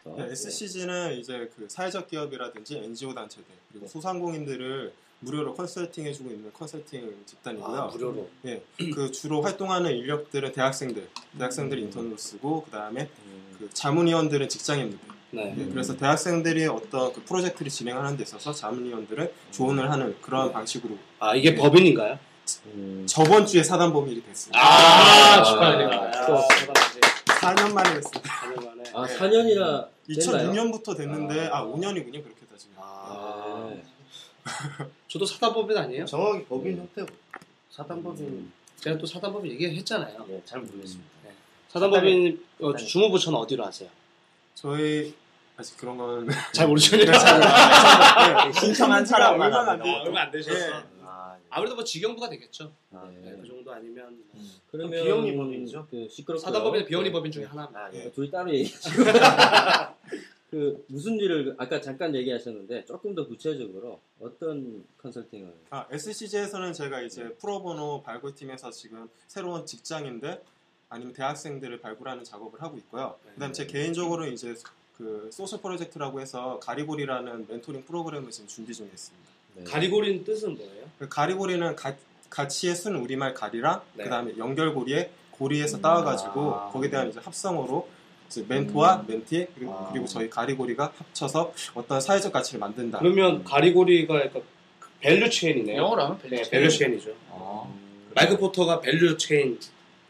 어, 네, SCG는 이제 그 사회적 기업이라든지 NGO 단체들 그리고 소상공인들을 무료로 컨설팅 해주고 있는 컨설팅 집단이고요. 아, 무료로 네, 그 주로 활동하는 인력들은 대학생들, 대학생들이 인턴으로 쓰고 그 다음에 음, 그 자문위원들은 직장인들. 네. 네, 그래서 대학생들이 어떤 그 프로젝트를 진행하는 데 있어서 자문위원들은 조언을 하는 그런 방식으로 아 이게 법인인가요? 음. 저번 주에 사단법인이 됐습니다. 아, 아, 축하드립니다 또. 대단하지 4년 만에 됐습니다. 4년 만에 아, 4년이나 됐나요? 2006년부터 됐는데 아. 아, 5년이군요 그렇게 따지면. 아, 네. 저도 사단법인 아니에요? 정확히 법인 형태고 사단법인 음. 제가 또 사단법인 얘기했잖아요. 네, 잘 모르겠습니다. 사단법인 어, 주무부처는 어디로 하세요? 저희 아직 그런 거는 잘 모르시네요. 신청한 사람만 얼마나 안 얼마 안 되셨어. 네. 아, 아무래도 뭐 직영부가 되겠죠. 아, 네. 네, 그 정도 아니면 뭐. 음. 그러면 비영리 법인이죠? 그 시끄럽고 사단법인은 비영리 법인 중에 하나입니다. 아, 예. 예. 둘이 따로 얘기하시고 그 무슨 일을 아까 잠깐 얘기하셨는데 조금 더 구체적으로 어떤 컨설팅을 아, SCG에서는 제가 이제 pro bono 발굴팀에서 지금 새로운 직장인들 아니면 대학생들을 발굴하는 작업을 하고 있고요. 그다음 제 개인적으로 이제 그 social 프로젝트라고 해서 가리고리라는 멘토링 프로그램을 지금 준비 중에 있습니다. 네. 가리고리는 뜻은 뭐예요? 그 가리고리는 가, 가치의 순 우리말 가리랑 네. 그다음에 연결고리에 고리에서 따와가지고 아. 거기에 대한 이제 합성어로 멘토와 멘티 그리고, 아. 그리고 저희 가리고리가 합쳐서 어떤 사회적 가치를 만든다. 그러면 가리고리가 그 value chain이네요. 영어로 하면 네, value value chain이죠. 음. 마이클 포터가 value chain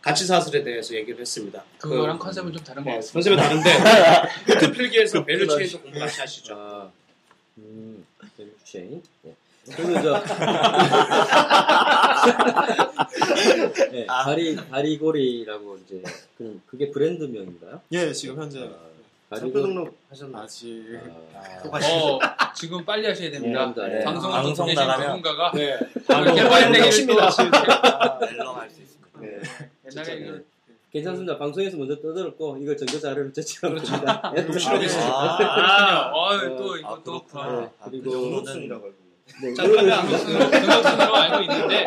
가치 사슬에 대해서 얘기를 했습니다. 그거랑 그, 컨셉은 좀 다른 것 네, 같습니다. 컨셉이 다른데 노트 필기에서 value chain도 공부 같이 하시죠. 아, 음, value chain. 예. 그리고 저 네, 가리 가리고리라고 이제 그 그게 브랜드명인가요? 예, 지금 현재 아, 가리고 등록 하셨나요? 아직 아, 또 가시죠. 어, 지금 빨리 하셔야 됩니다. 네, 네. 방송을 방송 나가면- 누군가가 네. 이렇게 빨리 얘기를 또 멜롱할 수 있습니다. 네. 옛날에 그 괜찮습니다. 방송에서 먼저 떠들었고 이걸 증거 자료로 제출하면 그렇죠. 됩니다. 예, 녹취록이 있어요. 아, 그렇군요. 어, 어, 또 아, 이것도 그렇구나. 네, 아, 그리고 있는데. 네, 잠깐만. 등록순으로 알고 있는데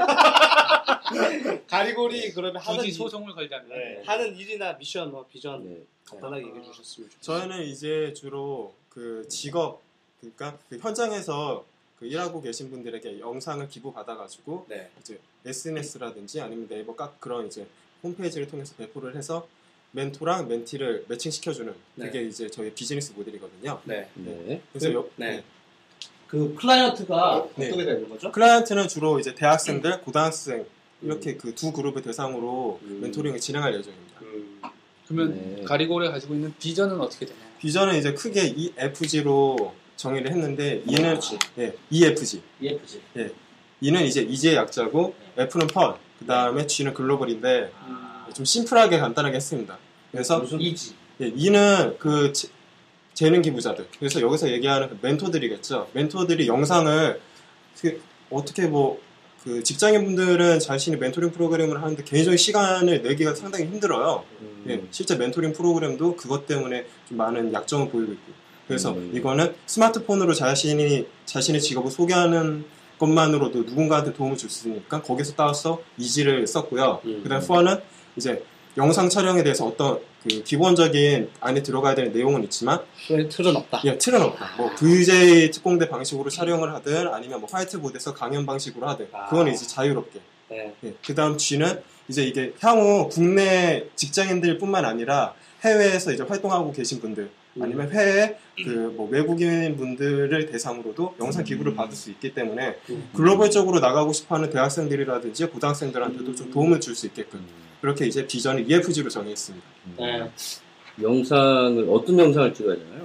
가리고리 그러면 하는 굳이 일, 소송을 걸자면 네. 하는 일이나 미션 뭐 비전 네. 간단하게 얘기해 주셨으면 좋겠어요. 저희는 이제 주로 그 직업 그러니까 그 현장에서 그 일하고 계신 분들에게 영상을 기부 받아가지고 네. 이제 SNS라든지 아니면 네이버 각 그런 이제 홈페이지를 통해서 배포를 해서 멘토랑 멘티를 매칭시켜주는 네. 그게 이제 저희 비즈니스 모델이거든요. 네. 네. 그래서 그- 여- 네. 그 클라이언트가 네. 어떻게 되는 거죠? 클라이언트는 주로 이제 대학생들, 고등학생 이렇게 그 두 그룹을 대상으로 음. 멘토링을 진행할 예정입니다. 음, 그러면 네. 가리고리가 가지고 있는 비전은 어떻게 되나요? 비전은 이제 크게 EFG로 정의를 했는데 E는 그렇지. 예, EFG. EFG. E는 이제 easy의 약자고 F는 fun, 그 다음에 G는 글로벌인데 좀 심플하게 간단하게 했습니다. 그래서 무슨 이지. 예, E는 그 재- 재능 기부자들. 그래서 여기서 얘기하는 그 멘토들이겠죠. 멘토들이 영상을 그 어떻게 뭐 그 직장인분들은 자신이 멘토링 프로그램을 하는데 개인적인 시간을 내기가 상당히 힘들어요. 음. 예, 실제 멘토링 프로그램도 그것 때문에 좀 많은 약점을 보이고 있고. 그래서 음. 이거는 스마트폰으로 자신이 자신의 직업을 소개하는 것만으로도 누군가한테 도움을 줄 수 있으니까 거기서 따서 이지를 썼고요. 음. 그다음 후원은 이제 영상 촬영에 대해서 어떤 그 기본적인 안에 들어가야 되는 내용은 있지만 왜 틀은 없다. 예, 틀은 없다. 뭐 VJ 특공대 방식으로 촬영을 하든 아니면 뭐 화이트보드에서 강연 방식으로 하든 아. 그건 이제 자유롭게. 네. 예, 그다음 G는 이제 이게 향후 국내 직장인들뿐만 아니라 해외에서 이제 활동하고 계신 분들 아니면 해외 그 뭐 외국인 분들을 대상으로도 영상 기부를 받을 수 있기 때문에 음. 글로벌적으로 나가고 싶어하는 대학생들이라든지 고등학생들한테도 좀 도움을 줄 수 있게끔 그렇게 이제 비전을 EFG로 정했습니다. 네. 영상을 어떤 영상을 찍어야 되나요?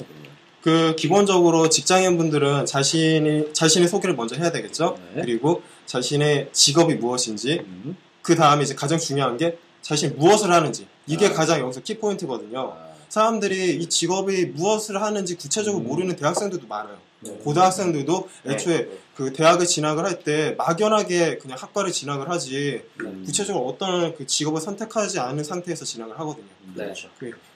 그 기본적으로 직장인 분들은 자신이 자신의 소개를 먼저 해야 되겠죠. 네. 그리고 자신의 직업이 무엇인지 음. 그 다음에 이제 가장 중요한 게 자신이 무엇을 하는지 이게 아. 가장 여기서 키 포인트거든요. 아, 사람들이 이 직업이 무엇을 하는지 구체적으로 음. 모르는 대학생들도 많아요. 네. 고등학생들도 네. 애초에 그 대학을 진학을 할 때 막연하게 그냥 학과를 진학을 하지 음. 구체적으로 어떤 그 직업을 선택하지 않은 상태에서 진학을 하거든요. 네. 그렇죠.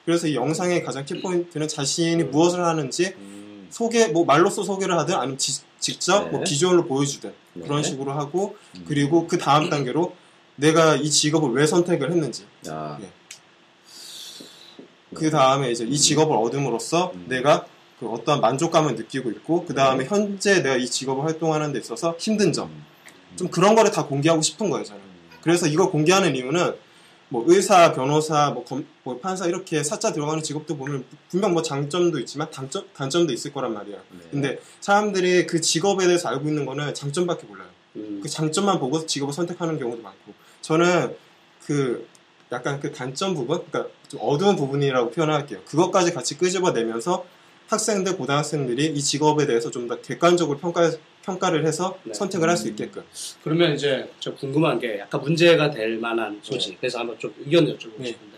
그래서 이 영상의 가장 키 포인트는 자신이 무엇을 하는지 음. 소개 뭐 말로써 소개를 하든 아니면 지- 직접 네. 뭐 비주얼로 보여주든 네. 그런 식으로 하고 음. 그리고 그 다음 단계로 내가 이 직업을 왜 선택을 했는지 아, 예. 그 다음에 이제 이 직업을 얻음으로써 음. 내가 그 어떠한 만족감을 느끼고 있고 그 다음에 네. 현재 내가 이 직업을 활동하는 데 있어서 힘든 점좀 음. 그런 거를 다 공개하고 싶은 거예요 저는 그래서 이걸 공개하는 이유는 뭐 의사, 변호사, 뭐, 검- 뭐 판사 이렇게 사자 들어가는 직업도 보면 분명 뭐 장점도 있지만 단점, 단점도 있을 거란 말이에요. 네. 근데 사람들이 그 직업에 대해서 알고 있는 거는 장점밖에 몰라요. 음. 그 장점만 보고 직업을 선택하는 경우도 많고 저는 그 약간 그 단점 부분, 그러니까 좀 어두운 부분이라고 표현할게요. 그것까지 같이 끄집어내면서 학생들, 고등학생들이 이 직업에 대해서 좀 더 객관적으로 평가, 평가를 해서 네. 선택을 할 수 있게끔. 그러면 이제 저 궁금한 게 약간 문제가 될 만한 소지. 그래서 한번 좀 의견 여쭤보고 네. 싶은데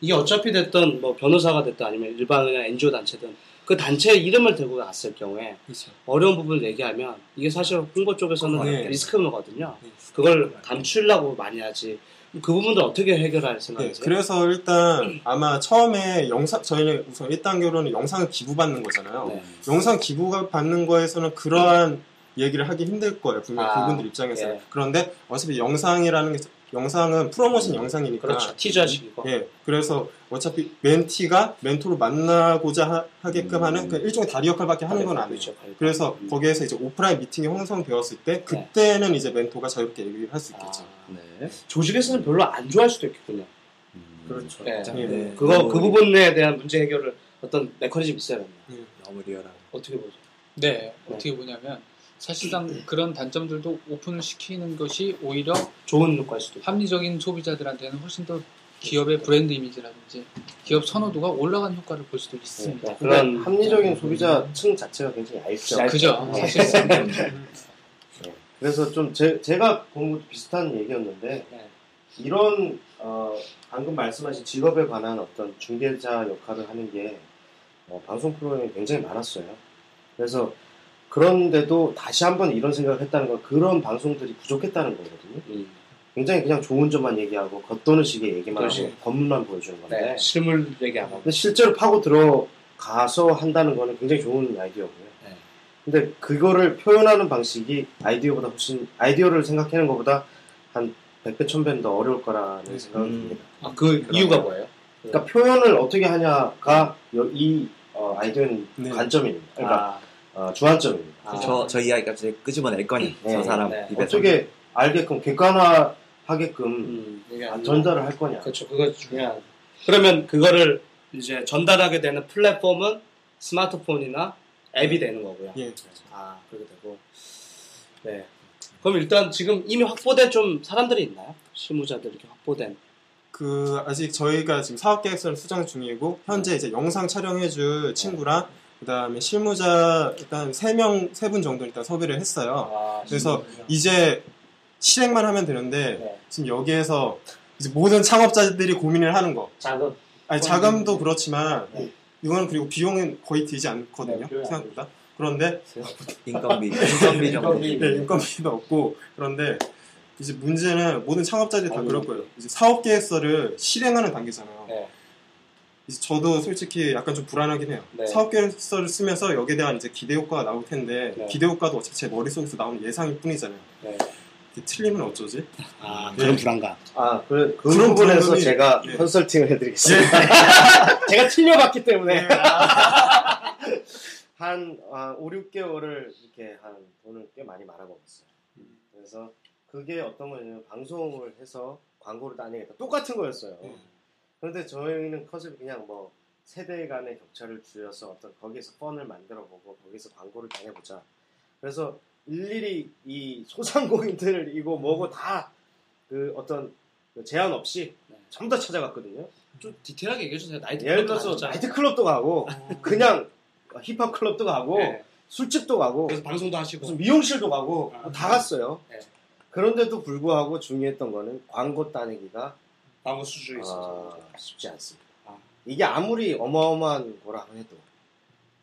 이게 어차피 됐던 뭐 변호사가 됐든 아니면 일반 그냥 NGO 단체든 그 단체 이름을 들고 갔을 경우에 그렇죠. 어려운 부분을 얘기하면 이게 사실 홍보 쪽에서는 네. 리스크거든요. 네. 그걸 감추려고 많이 하지. 그 부분도 어떻게 해결할 네, 생각이세요? 그래서 일단 아마 처음에 영상, 저희는 우선 1단계로는 영상을 기부받는 거잖아요. 네. 영상 기부가 받는 거에서는 그러한 얘기를 하기 힘들 거예요. 분명 아, 그분들 입장에서. 예. 그런데 어차피 영상이라는 게 영상은 프로모션 영상이니까. 그렇죠. 티저식이고. 예. 그래서 어차피 멘티가 멘토를 만나고자 하, 게끔 음. 하는 그 일종의 다리 역할밖에 하는 건 아니에요. 그렇죠. 그래서 음. 거기에서 이제 오프라인 미팅이 형성되었을 때 그때는 이제 멘토가 자유롭게 얘기를 할 수 있겠죠. 아, 네. 조직에서는 별로 안 좋아할 수도 있겠군요. 음. 그렇죠. 네. 예. 네. 그거 그 부분에 대한 문제 해결을 어떤 메커니즘 있어야 된다. 너무 리얼하고. 어떻게 보죠? 네, 어떻게 보냐면 사실상 그런 단점들도 오픈을 시키는 것이 오히려 좋은 효과일 수도 있고. 합리적인 소비자들한테는 훨씬 더 기업의 브랜드 이미지라든지 기업 선호도가 올라간 효과를 볼 수도 있습니다. 네, 그런 그런 합리적인 소비자층 자체가 굉장히 얇죠. 얇죠. 그죠? 네. 사실상 그래서 좀 제, 제가 본 것도 비슷한 얘기였는데 네. 이런 어, 방금 말씀하신 직업에 관한 어떤 중개자 역할을 하는 게 어, 방송 프로그램이 굉장히 많았어요. 그래서 그런데도 다시 한번 이런 생각을 했다는 건 그런 방송들이 부족했다는 거거든요. 음. 굉장히 그냥 좋은 점만 얘기하고 겉도는 식의 얘기만 그렇지. 하고 겉문만 보여주는 건데 네, 실물 얘기 안 하고. 근데 실제로 파고 들어가서 한다는 거는 굉장히 좋은 아이디어고요. 네. 근데 그거를 표현하는 방식이 아이디어보다 훨씬 아이디어를 생각하는 것보다 한 100배 1000배는 더 어려울 거라는 생각이 음. 듭니다. 아, 그 이유가 뭐예요? 그러니까 표현을 어떻게 하냐가 여- 이 어, 아이디어는 네. 관점입니다. 그러니까 아, 어, 주안점입니다. 아. 저, 저 이야기까지 끄집어낼 거니 네, 저 사람 네. 입에서 어떻게 알게끔 객관화 하게끔 음, 이게 아, 아니라- 전달을 할 거냐. 그렇죠. 그거 중요한. 그러면 그거를 이제 전달하게 되는 플랫폼은 스마트폰이나 앱이 되는 거고요. 예. 아, 그렇게 되고. 네. 그럼 일단 지금 이미 확보된 좀 사람들이 있나요? 실무자들 이렇게 확보된. 그 아직 저희가 지금 사업 계획서를 수정 중이고 현재 이제 영상 촬영해줄 친구랑 그 다음에 실무자 일단 세명세분 정도 일단 섭외를 했어요. 아, 그래서 이제 실행만 하면 되는데 네. 지금 여기에서 이제 모든 창업자들이 고민을 하는 거. 자금. 아니 자금도 그렇지만 네. 이거는 그리고 비용은 거의 들지 않거든요 네, 생각보다. 그런데 인건비 인건비 정도 인건비. 네, 인건비도 없고 그런데 이제 문제는 모든 창업자들이 다 어, 그럴 거예요. 이제 사업 계획서를 실행하는 단계잖아요. 네. 이제 저도 솔직히 약간 좀 불안하긴 해요. 네. 사업 계획서를 쓰면서 여기에 대한 이제 기대 효과가 나올 텐데 네. 기대 효과도 어차피 제 머릿속에서 나오는 예상일 뿐이잖아요. 네. 틀리면 어쩌지? 아, 그런 불안감. 아, 그, 그 그런 부분에서 부분이- 제가 예. 컨설팅을 해드리겠습니다. 제가 틀려봤기 때문에. 한 아, 5, 6개월을 이렇게 한 돈을 꽤 많이 말아먹었어요. 그래서 그게 어떤 거냐면 방송을 해서 광고를 따내겠다. 똑같은 거였어요. 그런데 저희는 컨셉이 그냥 뭐 세대 간의 격차를 줄여서 어떤 거기에서 펀을 만들어 보고 거기서 광고를 따내보자. 그래서 일일이 이 소상공인들 이거 뭐고 다 그 어떤 그 제한 없이 네. 전부 다 찾아갔거든요. 좀 디테일하게 얘기해 주세요. 나이트 예를 클럽도 들어서 가셨잖아요. 나이트 클럽도 가고 그냥 힙합 클럽도 가고 네. 술집도 가고 그래서 방송도 하시고. 무슨 미용실도 가고 아. 뭐다 갔어요. 네. 그런데도 불구하고 중요했던 거는 광고 따내기가 광고 수준이 있어서. 아, 쉽지 않습니다. 아. 이게 아무리 어마어마한 거라고 해도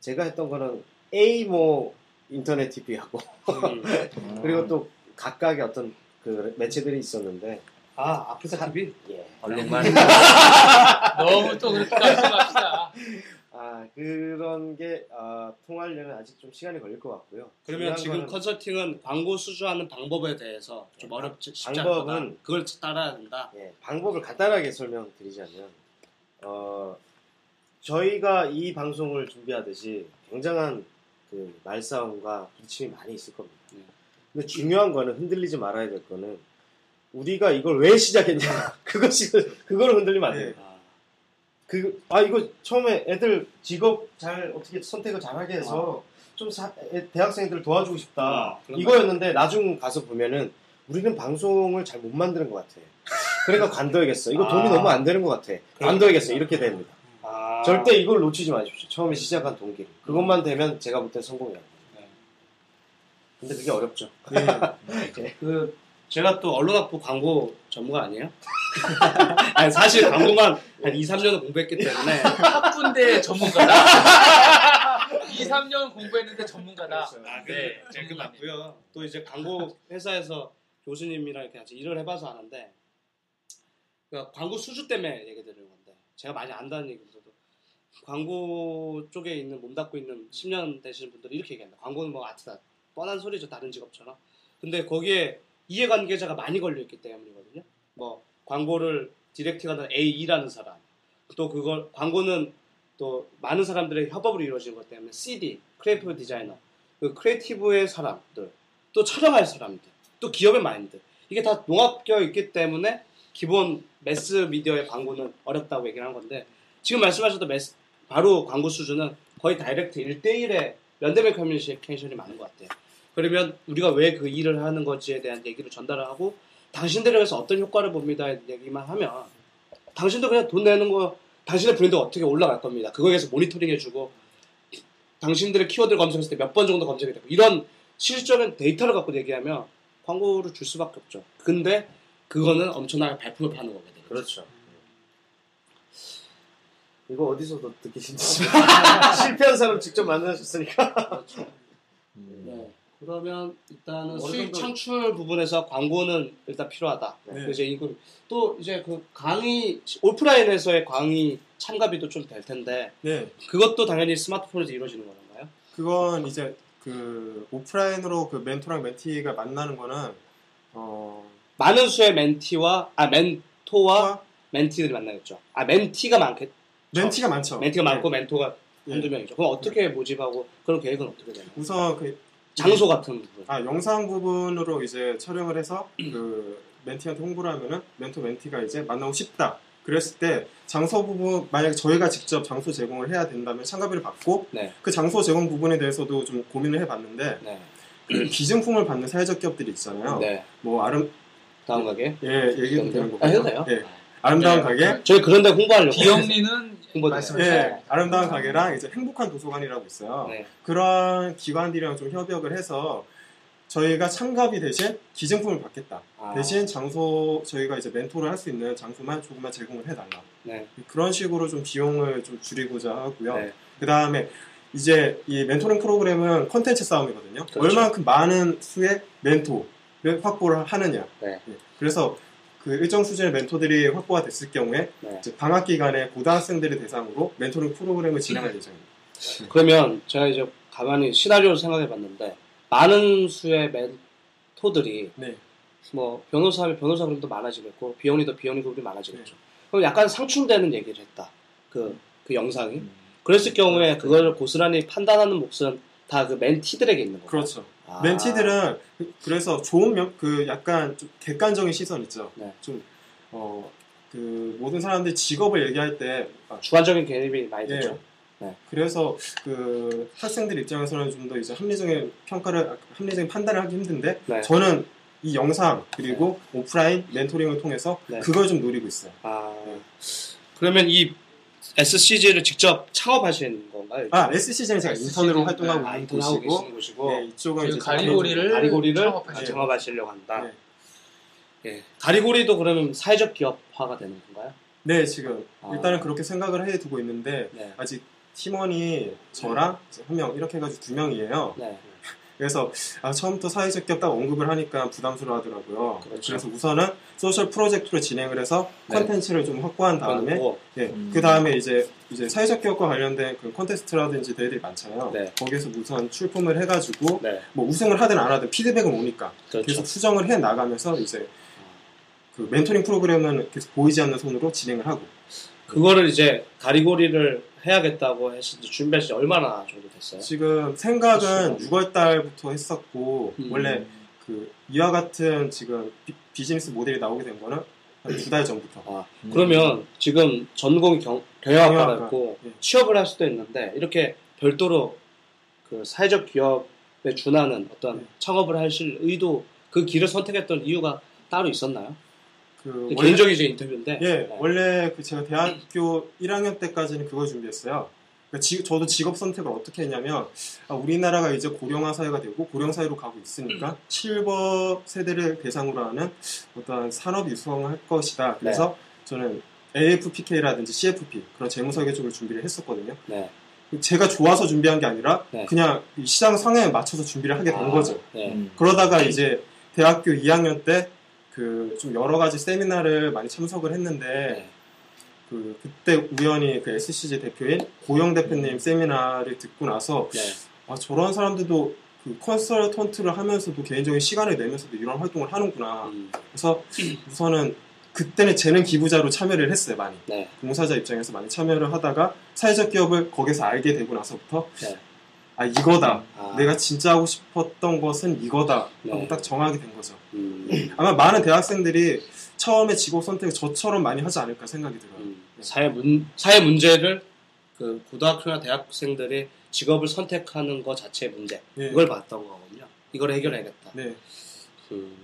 제가 했던 거는 A 뭐 인터넷 TV하고 음. 그리고 또 각각의 어떤 그 매체들이 있었는데 아, 아프리카 TV? 예. 언론만 너무 또 그렇게 말씀합시다. 아 그런 게 아, 통하려면 아직 좀 시간이 걸릴 것 같고요. 그러면 지금 컨설팅은 광고 수주하는 방법에 대해서 좀 어렵지 쉽지 방법은- 않다. 그걸 따라야 된다. 예, 방법을 간단하게 설명드리자면 어, 저희가 이 방송을 준비하듯이 굉장한 그 말싸움과 부딪힘이 많이 있을 겁니다. 네. 근데 중요한 거는 흔들리지 말아야 될 거는 우리가 이걸 왜 시작했냐 그것이 그거를 흔들리면 안 돼요. 아, 그, 아, 이거 처음에 애들 직업 잘, 어떻게 선택을 잘 하게 해서 좀 사- 애- 대학생들 도와주고 싶다. 아, 이거였는데 나중 가서 보면은 우리는 방송을 잘 못 만드는 것 같아. 그러니까 관둬야겠어. 이거 돈이 아. 너무 안 되는 것 같아. 관둬야겠어. 이렇게 됩니다. 아. 절대 이걸 놓치지 마십시오. 처음에 시작한 동기를. 그것만 되면 제가 볼땐 성공이에요. 네. 근데 그게 어렵죠. 네. 그 제가 또 언론학부 광고 전문가 아니에요? 아니 사실 광고만 한 2, 3년을 공부했기 때문에 학부인데 전문가다. 2, 3년 공부했는데 전문가다. 아, 네, 네, 그. 맞고요. 또 이제 광고 회사에서 교수님이랑 이렇게 같이 일을 해봐서 아는데 그러니까 광고 수주 때문에 얘기 드리는 건데 제가 많이 안다는 얘기보다도 광고 쪽에 있는 몸담고 있는 10년 되시는 분들이 이렇게 얘기한다. 광고는 뭐 아트다. 뻔한 소리죠. 다른 직업처럼. 근데 거기에 이해관계자가 많이 걸려있기 때문이거든요. 뭐 광고를 디렉팅하는 A2라는 사람. 또 그걸 광고는 또 많은 사람들의 협업으로 이루어지는 것 때문에 CD, creative 디자이너, 그 creative의 사람들, 또 촬영할 사람들, 또 기업의 마인드. 이게 다 융합되어 있기 때문에 기본 매스 미디어의 광고는 어렵다고 얘기를 한 건데 지금 말씀하셨던 매스 바로 광고 수주는 거의 direct 1대1의 연대별 커뮤니케이션이 많은 것 같아요. 그러면 우리가 왜 그 일을 하는 건지에 대한 얘기를 전달을 하고 당신들에 의해서 어떤 효과를 봅니다 얘기만 하면 당신도 그냥 돈 내는 거 당신의 브랜드가 어떻게 올라갈 겁니다. 그거에 대해서 모니터링 해주고 당신들의 키워드를 검색했을 때 몇 번 정도 검색이 되고 이런 실질적인 데이터를 갖고 얘기하면 광고를 줄 수밖에 없죠. 근데 그거는 엄청나게 발품을 파는 거거든요. 그렇죠. 이거 어디서도 듣기 힘드지만 실패한 사람 직접 만나셨으니까 그렇죠. 네. 그러면 일단은 수익 창출 부분에서 광고는 일단 필요하다. 네. 그 이제 이거 또 이제 그 강의 오프라인에서의 강의 참가비도 좀 될 텐데 네. 그것도 당연히 스마트폰에서 이루어지는 건가요? 그건 이제 그 오프라인으로 그 멘토랑 멘티가 만나는 거는 어 많은 수의 멘티와 아 멘토와 멘티들이 만나겠죠. 아 멘티가 많겠. 멘티가 많죠. 멘티가 많고 네. 멘토가 예. 한두 명이죠. 그럼 어떻게 모집하고 그런 계획은 어떻게 되나요? 우선 그 장소 같은 부분. 아, 영상 부분으로 이제 촬영을 해서 그 멘티한테 홍보를 하면은 멘토 멘티가 이제 만나고 싶다. 그랬을 때 장소 부분 만약에 저희가 직접 장소 제공을 해야 된다면 참가비를 받고 네. 그 장소 제공 부분에 대해서도 좀 고민을 해봤는데 네. 그 기증품을 받는 사회적 기업들이 있잖아요. 네. 뭐 아름 다음 가게. 예 얘기도 되는 거고 아, 해도 돼요? 예 아름다운 네. 가게 저희 그런데 홍보하려고. 비영리는 말씀을 예 해주세요. 아름다운 가게랑 이제 행복한 도서관이라고 있어요. 네. 그런 기관들이랑 좀 협약을 해서 저희가 참가비 대신 기증품을 받겠다. 아, 대신 장소 저희가 이제 멘토를 할 수 있는 장소만 조금만 제공을 해달라. 네. 그런 식으로 좀 비용을 좀 줄이고자 하고요. 네. 그 다음에 이제 이 멘토링 프로그램은 컨텐츠 싸움이거든요. 그렇죠. 얼만큼 많은 수의 멘토를 확보를 하느냐. 네. 예. 그래서 그 일정 수준의 멘토들이 확보가 됐을 경우에 네. 방학 기간에 고등학생들을 대상으로 멘토링 프로그램을 진행할 예정입니다. 그러면 제가 이제 가만히 시나리오를 생각해 봤는데 많은 수의 멘토들이 네. 뭐 변호사하면 변호사 그룹도 많아지겠고 비영리도 비영리 그룹이 많아지겠죠. 그럼 약간 상충되는 얘기를 했다. 그, 그 영상이. 음. 그랬을 경우에 그걸 고스란히 판단하는 몫은 다 그 멘티들에게 있는 거예요. 그렇죠. 아, 멘티들은 그- 그래서 좋은 면, 그 약간 좀 객관적인 시선 있죠. 네. 좀, 어, 그 모든 사람들이 직업을 얘기할 때, 아, 주관적인 개입이 많이 예. 되죠. 그래서 그 학생들 입장에서는 좀 더 이제 합리적인 평가를, 아, 합리적인 판단을 하기 힘든데, 네. 저는 이 영상 그리고 오프라인 멘토링을 통해서 네. 그걸 좀 노리고 있어요. 아, 네. 그러면 이 SCG를 직접 창업하신 건가요? 아, SCG는 제가 인턴으로 SCG 는, 활동하고 아, 있는 인턴하고 곳이고, 계시는 곳이고 네, 이쪽은 이제 가리고리를 가리고리를 창업하시는 창업하시려고 한다. 네. 예. 가리고리도 그러면 사회적 기업화가 되는 건가요? 네, 지금 아. 일단은 그렇게 생각을 해 두고 있는데, 네. 아직 팀원이 저랑 한 명 이렇게 해가지고 두 명이에요. 네. 그래서 아, 처음부터 사회적 기업 딱 언급을 하니까 부담스러워 하더라고요. 그렇죠. 그래서 우선은 social 프로젝트로 진행을 해서 네. 컨텐츠를 좀 확보한 다음에 예, 음. 그 다음에 이제 이제 사회적 기업과 관련된 그 콘테스트라든지 대회들이 많잖아요. 네. 거기서 우선 출품을 해가지고 네. 뭐 우승을 하든 안 하든 피드백은 오니까 그렇죠. 계속 수정을 해 나가면서 이제 그 멘토링 프로그램은 계속 보이지 않는 손으로 진행을 하고 그거를 이제 가리고리를 해야겠다고 했을 때 준비하신 지 얼마나 정도 됐어요? 지금 생각은 그렇죠. 6월 달부터 했었고 음. 원래 그 이와 같은 지금 비, 즈니스 모델이 나오게 된 거는 한 두 달 전부터. 아, 음. 그러면 지금 전공이 경, 경영학과였고 예. 취업을 할 수도 있는데 이렇게 별도로 그 사회적 기업에 준하는 어떤 네. 창업을 하실 의도 그 길을 선택했던 이유가 따로 있었나요? 그 원래, 개인적인 제 인터뷰인데 예 네. 원래 그 제가 대학교 1학년 때까지는 그걸 준비했어요. 그러니까 지- 저도 직업 선택을 어떻게 했냐면 아, 우리나라가 이제 고령화 사회가 되고 고령 사회로 가고 있으니까 실버 세대를 대상으로 하는 어떤 산업 유성할 것이다. 그래서 저는 AFPK라든지 CFP 그런 재무설계 쪽을 준비를 했었거든요. 네. 제가 좋아서 준비한 게 아니라 네. 그냥 이 시장 상황에 맞춰서 준비를 하게 된 아, 거죠. 네. 음. 그러다가 이제 대학교 2학년 때 그 좀 여러 가지 세미나를 많이 참석을 했는데 네. 그 그때 우연히 그 SCG 대표인 고영 대표님 세미나를 듣고 나서 네. 아 저런 사람들도 그 컨설턴트를 하면서도 개인적인 시간을 내면서도 이런 활동을 하는구나. 음, 그래서 우선은 그때는 재능 기부자로 참여를 했어요 많이. 네. 봉사자 입장에서 많이 참여를 하다가 사회적 기업을 거기서 알게 되고 나서부터 네. 아 이거다 아, 내가 진짜 하고 싶었던 것은 이거다 하고 네. 딱 정하게 된 거죠 음, 아마 많은 대학생들이 처음에 직업 선택을 저처럼 많이 하지 않을까 생각이 들어요 음, 사회 문 사회 문제를 그 고등학교나 대학생들이 직업을 선택하는 것 자체의 문제 네. 이걸 봤던 거거든요. 이걸 해결해야겠다. 네. 음.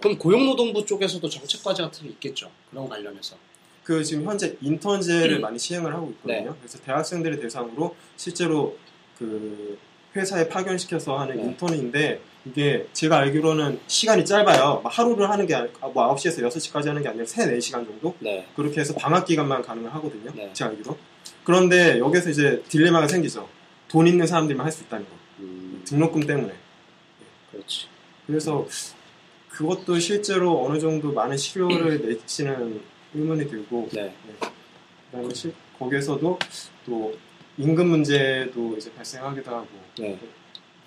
그럼 고용노동부 쪽에서도 정책 과제 같은 게 있겠죠. 그런 관련해서. 그 지금 현재 인턴제를 많이 시행을 하고 있거든요 네. 그래서 대학생들을 대상으로 실제로 그 회사에 파견시켜서 하는 네. 인턴인데 이게 제가 알기로는 시간이 짧아요 막 하루를 하는 게 아니- 아, 뭐 9시에서 6시까지 하는 게 아니라 3, 4시간 정도 네. 그렇게 해서 방학 기간만 가능을 하거든요. 네. 제가 알기로. 그런데 여기서 이제 딜레마가 생기죠. 돈 있는 사람들만 할 수 있다는 거. 음, 등록금 때문에. 그렇지. 그래서 그것도 실제로 어느 정도 많은 실효를 내지는 의문이 들고 네. 그다음에 실- 거기에서도 또 임금 문제도 이제 발생하기도 하고 네.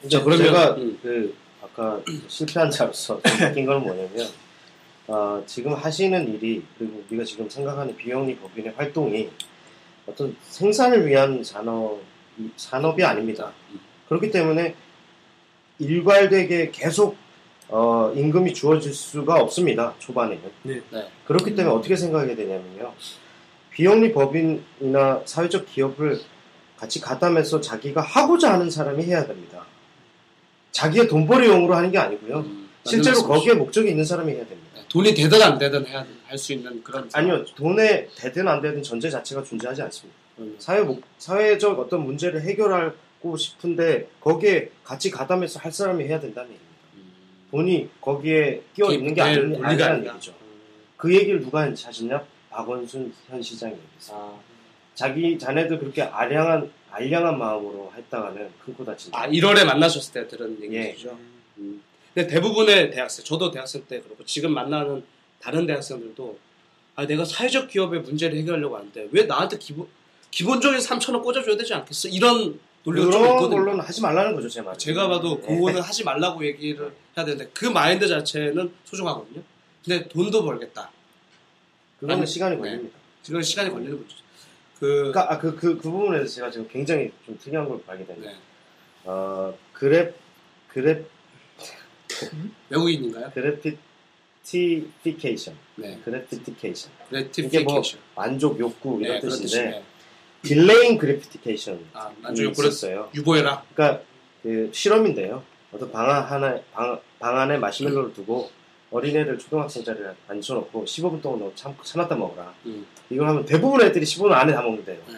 자, 그러면- 제가 음. 그 아까 실패한 자로서 좀 느낀 건 뭐냐면 어, 지금 하시는 일이 그리고 우리가 지금 생각하는 비영리 법인의 활동이 어떤 생산을 위한 산업 산업이 아닙니다. 그렇기 때문에 일괄되게 계속 어, 임금이 주어질 수가 없습니다. 초반에는. 네. 네. 그렇기 때문에 어떻게 생각하게 되냐면요. 비영리 법인이나 사회적 기업을 같이 가담해서 자기가 하고자 하는 사람이 해야 됩니다. 자기의 돈벌이용으로 하는 게 아니고요. 음, 실제로 거기에 목적이 있는 사람이 해야 됩니다. 말씀이시죠. 돈이 되든 안 되든 해야 할 수 있는 그런 아니요, 돈에 되든 안 되든 전제 자체가 존재하지 않습니다. 음. 사회 목- 사회적 어떤 문제를 해결하고 싶은데 거기에 같이 가담해서 할 사람이 해야 된다는 얘기입니다. 돈이 거기에 끼어 있는 게 아니, 아니라는. 얘기죠. 그 얘기를 누가 하셨냐? 박원순 현 시장이 얘기했어요. 아, 자기 자네도 그렇게 아량한 알량한 마음으로 했다가는 큰코 다친다. 아 1월에 만나셨을 때 들은 예. 얘기죠. 음. 근데 대부분의 대학생, 저도 대학생 때 그렇고 지금 만나는 다른 대학생들도 아 내가 사회적 기업의 문제를 해결하려고 하는데 왜 나한테 기본 기본적인 3천 원 꽂아줘야 되지 않겠어? 이런 논리가 좀 그런 있거든요. 걸로는 하지 말라는 거죠, 제 말. 제가 봐도 예. 그거는 하지 말라고 얘기를 해야 되는데 그 마인드 자체는 소중하거든요. 근데 돈도 벌겠다. 그거는 아니, 시간이 네. 걸립니다. 지금 시간이 걸리는 문제죠. 그 그러니까 아, 그, 그, 그 부분에서 제가 지금 굉장히 좀 특이한 걸 발견했는데, 네. 어, 그랩, 그랩, 외국인인가요? gratification, 네. gratification. gratification. 만족, 욕구 이런 네, 뜻인데, 뜻이네. delaying gratification. 아, 그랬 있었어요. 유보해라. 그러니까 그 실험인데요. 어떤 방 하나 방, 방 안에 마시멜로를 두고 어린애를 초등학생 자리에 앉혀놓고 15분 동안 너 참, 참았다 먹어라. 음. 이걸 하면 대부분 애들이 15분 안에 다 먹는데요. 네.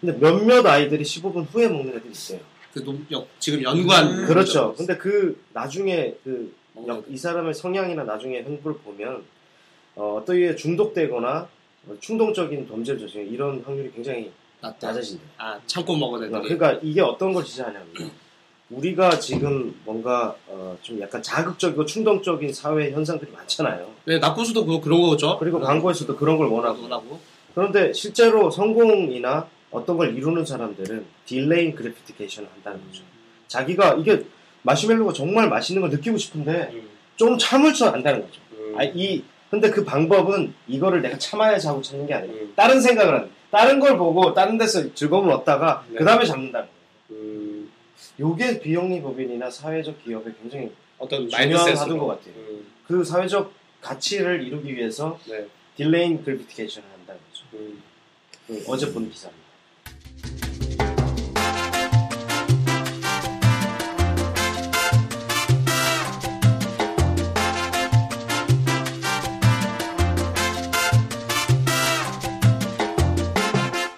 근데 몇몇 아이들이 15분 후에 먹는 애들이 있어요. 그 논, 역, 지금 연구한 음, 그렇죠. 근데 그 나중에 그 먹는 역- 이 사람의 성향이나 나중에 행보를 보면 어, 떤 이에 중독되거나 어, 충동적인 범죄를 저지르 이런 확률이 굉장히. 낮아진대요. 아 참고 먹은 애들이. 그러니까 이게 어떤 걸 지지하냐면 우리가 지금 뭔가 어, 좀 약간 자극적이고 충동적인 사회 현상들이 많잖아요. 네, 나쁘수도 그 그런 거죠. 그리고 광고에서도 그런 걸 원하고 원하고. 그런데 실제로 성공이나 어떤 걸 이루는 사람들은 delaying gratification을 한다는 거죠. 자기가 이게 마시멜로가 정말 맛있는 걸 느끼고 싶은데 음. 좀 참을 줄 안다는 거죠. 음. 아, 이 근데 그 방법은 이거를 내가 참아야지 하고 참는 게 아니에요. 음. 다른 생각을 하는. 다른 걸 보고 다른 데서 즐거움을 얻다가 네. 그 다음에 잡는다는 거예요. 음, 요게 비영리 법인이나 사회적 기업에 굉장히 어떤 중요한. 하던 것 같아요. 음, 그 사회적 가치를 이루기 위해서 네. delaying gratification을 한다는 거죠. 음. 그 어제 본 기사입니다.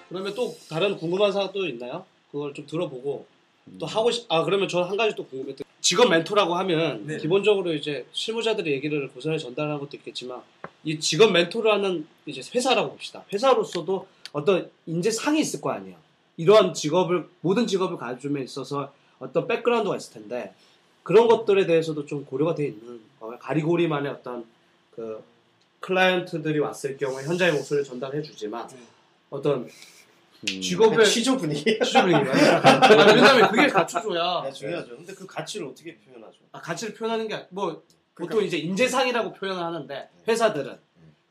그러면 또 다른 궁금한 사항 또 있나요? 그걸 좀 들어보고 또 하고 싶. 아 그러면 저한 가지 또 궁금했던. 직업 멘토라고 하면 네. 기본적으로 이제 실무자들의 얘기를 고스란히 전달하는 것도 있겠지만 이 직업 멘토라는 이제 회사라고 봅시다. 회사로서도 어떤 인재상이 있을 거 아니에요. 이러한 직업을 모든 직업을 가짐에 있어서 어떤 백그라운드가 있을 텐데 그런 것들에 대해서도 좀 고려가 돼 있는 거예요. 가리고리만의 어떤 그 클라이언트들이 왔을 경우에 현장의 목소리를 전달해 주지만 어떤 직업의 취조 분위기. 취업인가요? 아, 왜냐면 그게 갖춰줘야 네, 중요하죠. 근데 그 가치를 어떻게 표현하죠? 아, 가치를 표현하는 게 뭐 보통 이제 인재상이라고 표현을 하는데 회사들은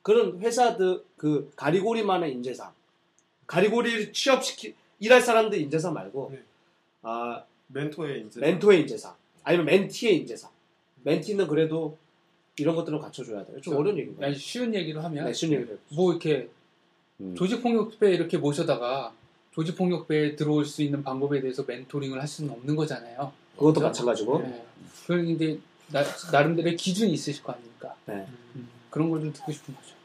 그런 회사들 그 가리고리만의 인재상 가리고리를 취업시키 일할 사람들 인재상 말고 네. 아 멘토의 이제 멘토의 인재상 아니면 멘티의 인재상 멘티는 그래도 이런 것들을 갖춰줘야 돼요. 좀 어려운 얘기인가요? 아니, 쉬운 얘기로 하면 네, 쉬운 얘기를 해보죠. 뭐 이렇게 음. 조직폭력배 이렇게 모셔다가 조직폭력배에 들어올 수 있는 방법에 대해서 멘토링을 할 수는 없는 거잖아요. 그것도 그죠? 마찬가지고 네. 그런데 나, 나름대로의 기준이 있으실 거 아닙니까? 네. 음, 그런 걸 좀 듣고 싶은 거죠.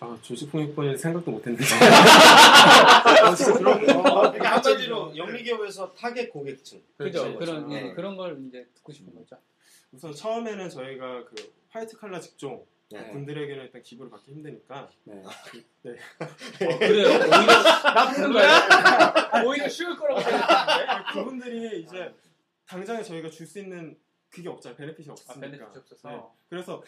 아, 조직폭력법에 생각도 못했는데. 그런 거. 어, 그러니까 한마디로 영리기업에서 타겟 고객층. 그죠? 그렇죠. 그런 네. 예, 그런 걸 이제 듣고 싶은 거죠. 우선 처음에는 저희가 그 화이트 칼라 직종 네. 분들에게는 일단 기부를 받기 힘드니까 네. 네. 어, 그래요? 오히려 나쁜 거야? 오히려 쉬울 거라고 생각했는데. 그분들이 이제 당장에 저희가 줄 수 있는 그게 없잖아요. 베네핏이 아, 없으니까. 베네핏이 없어서. 네. 그래서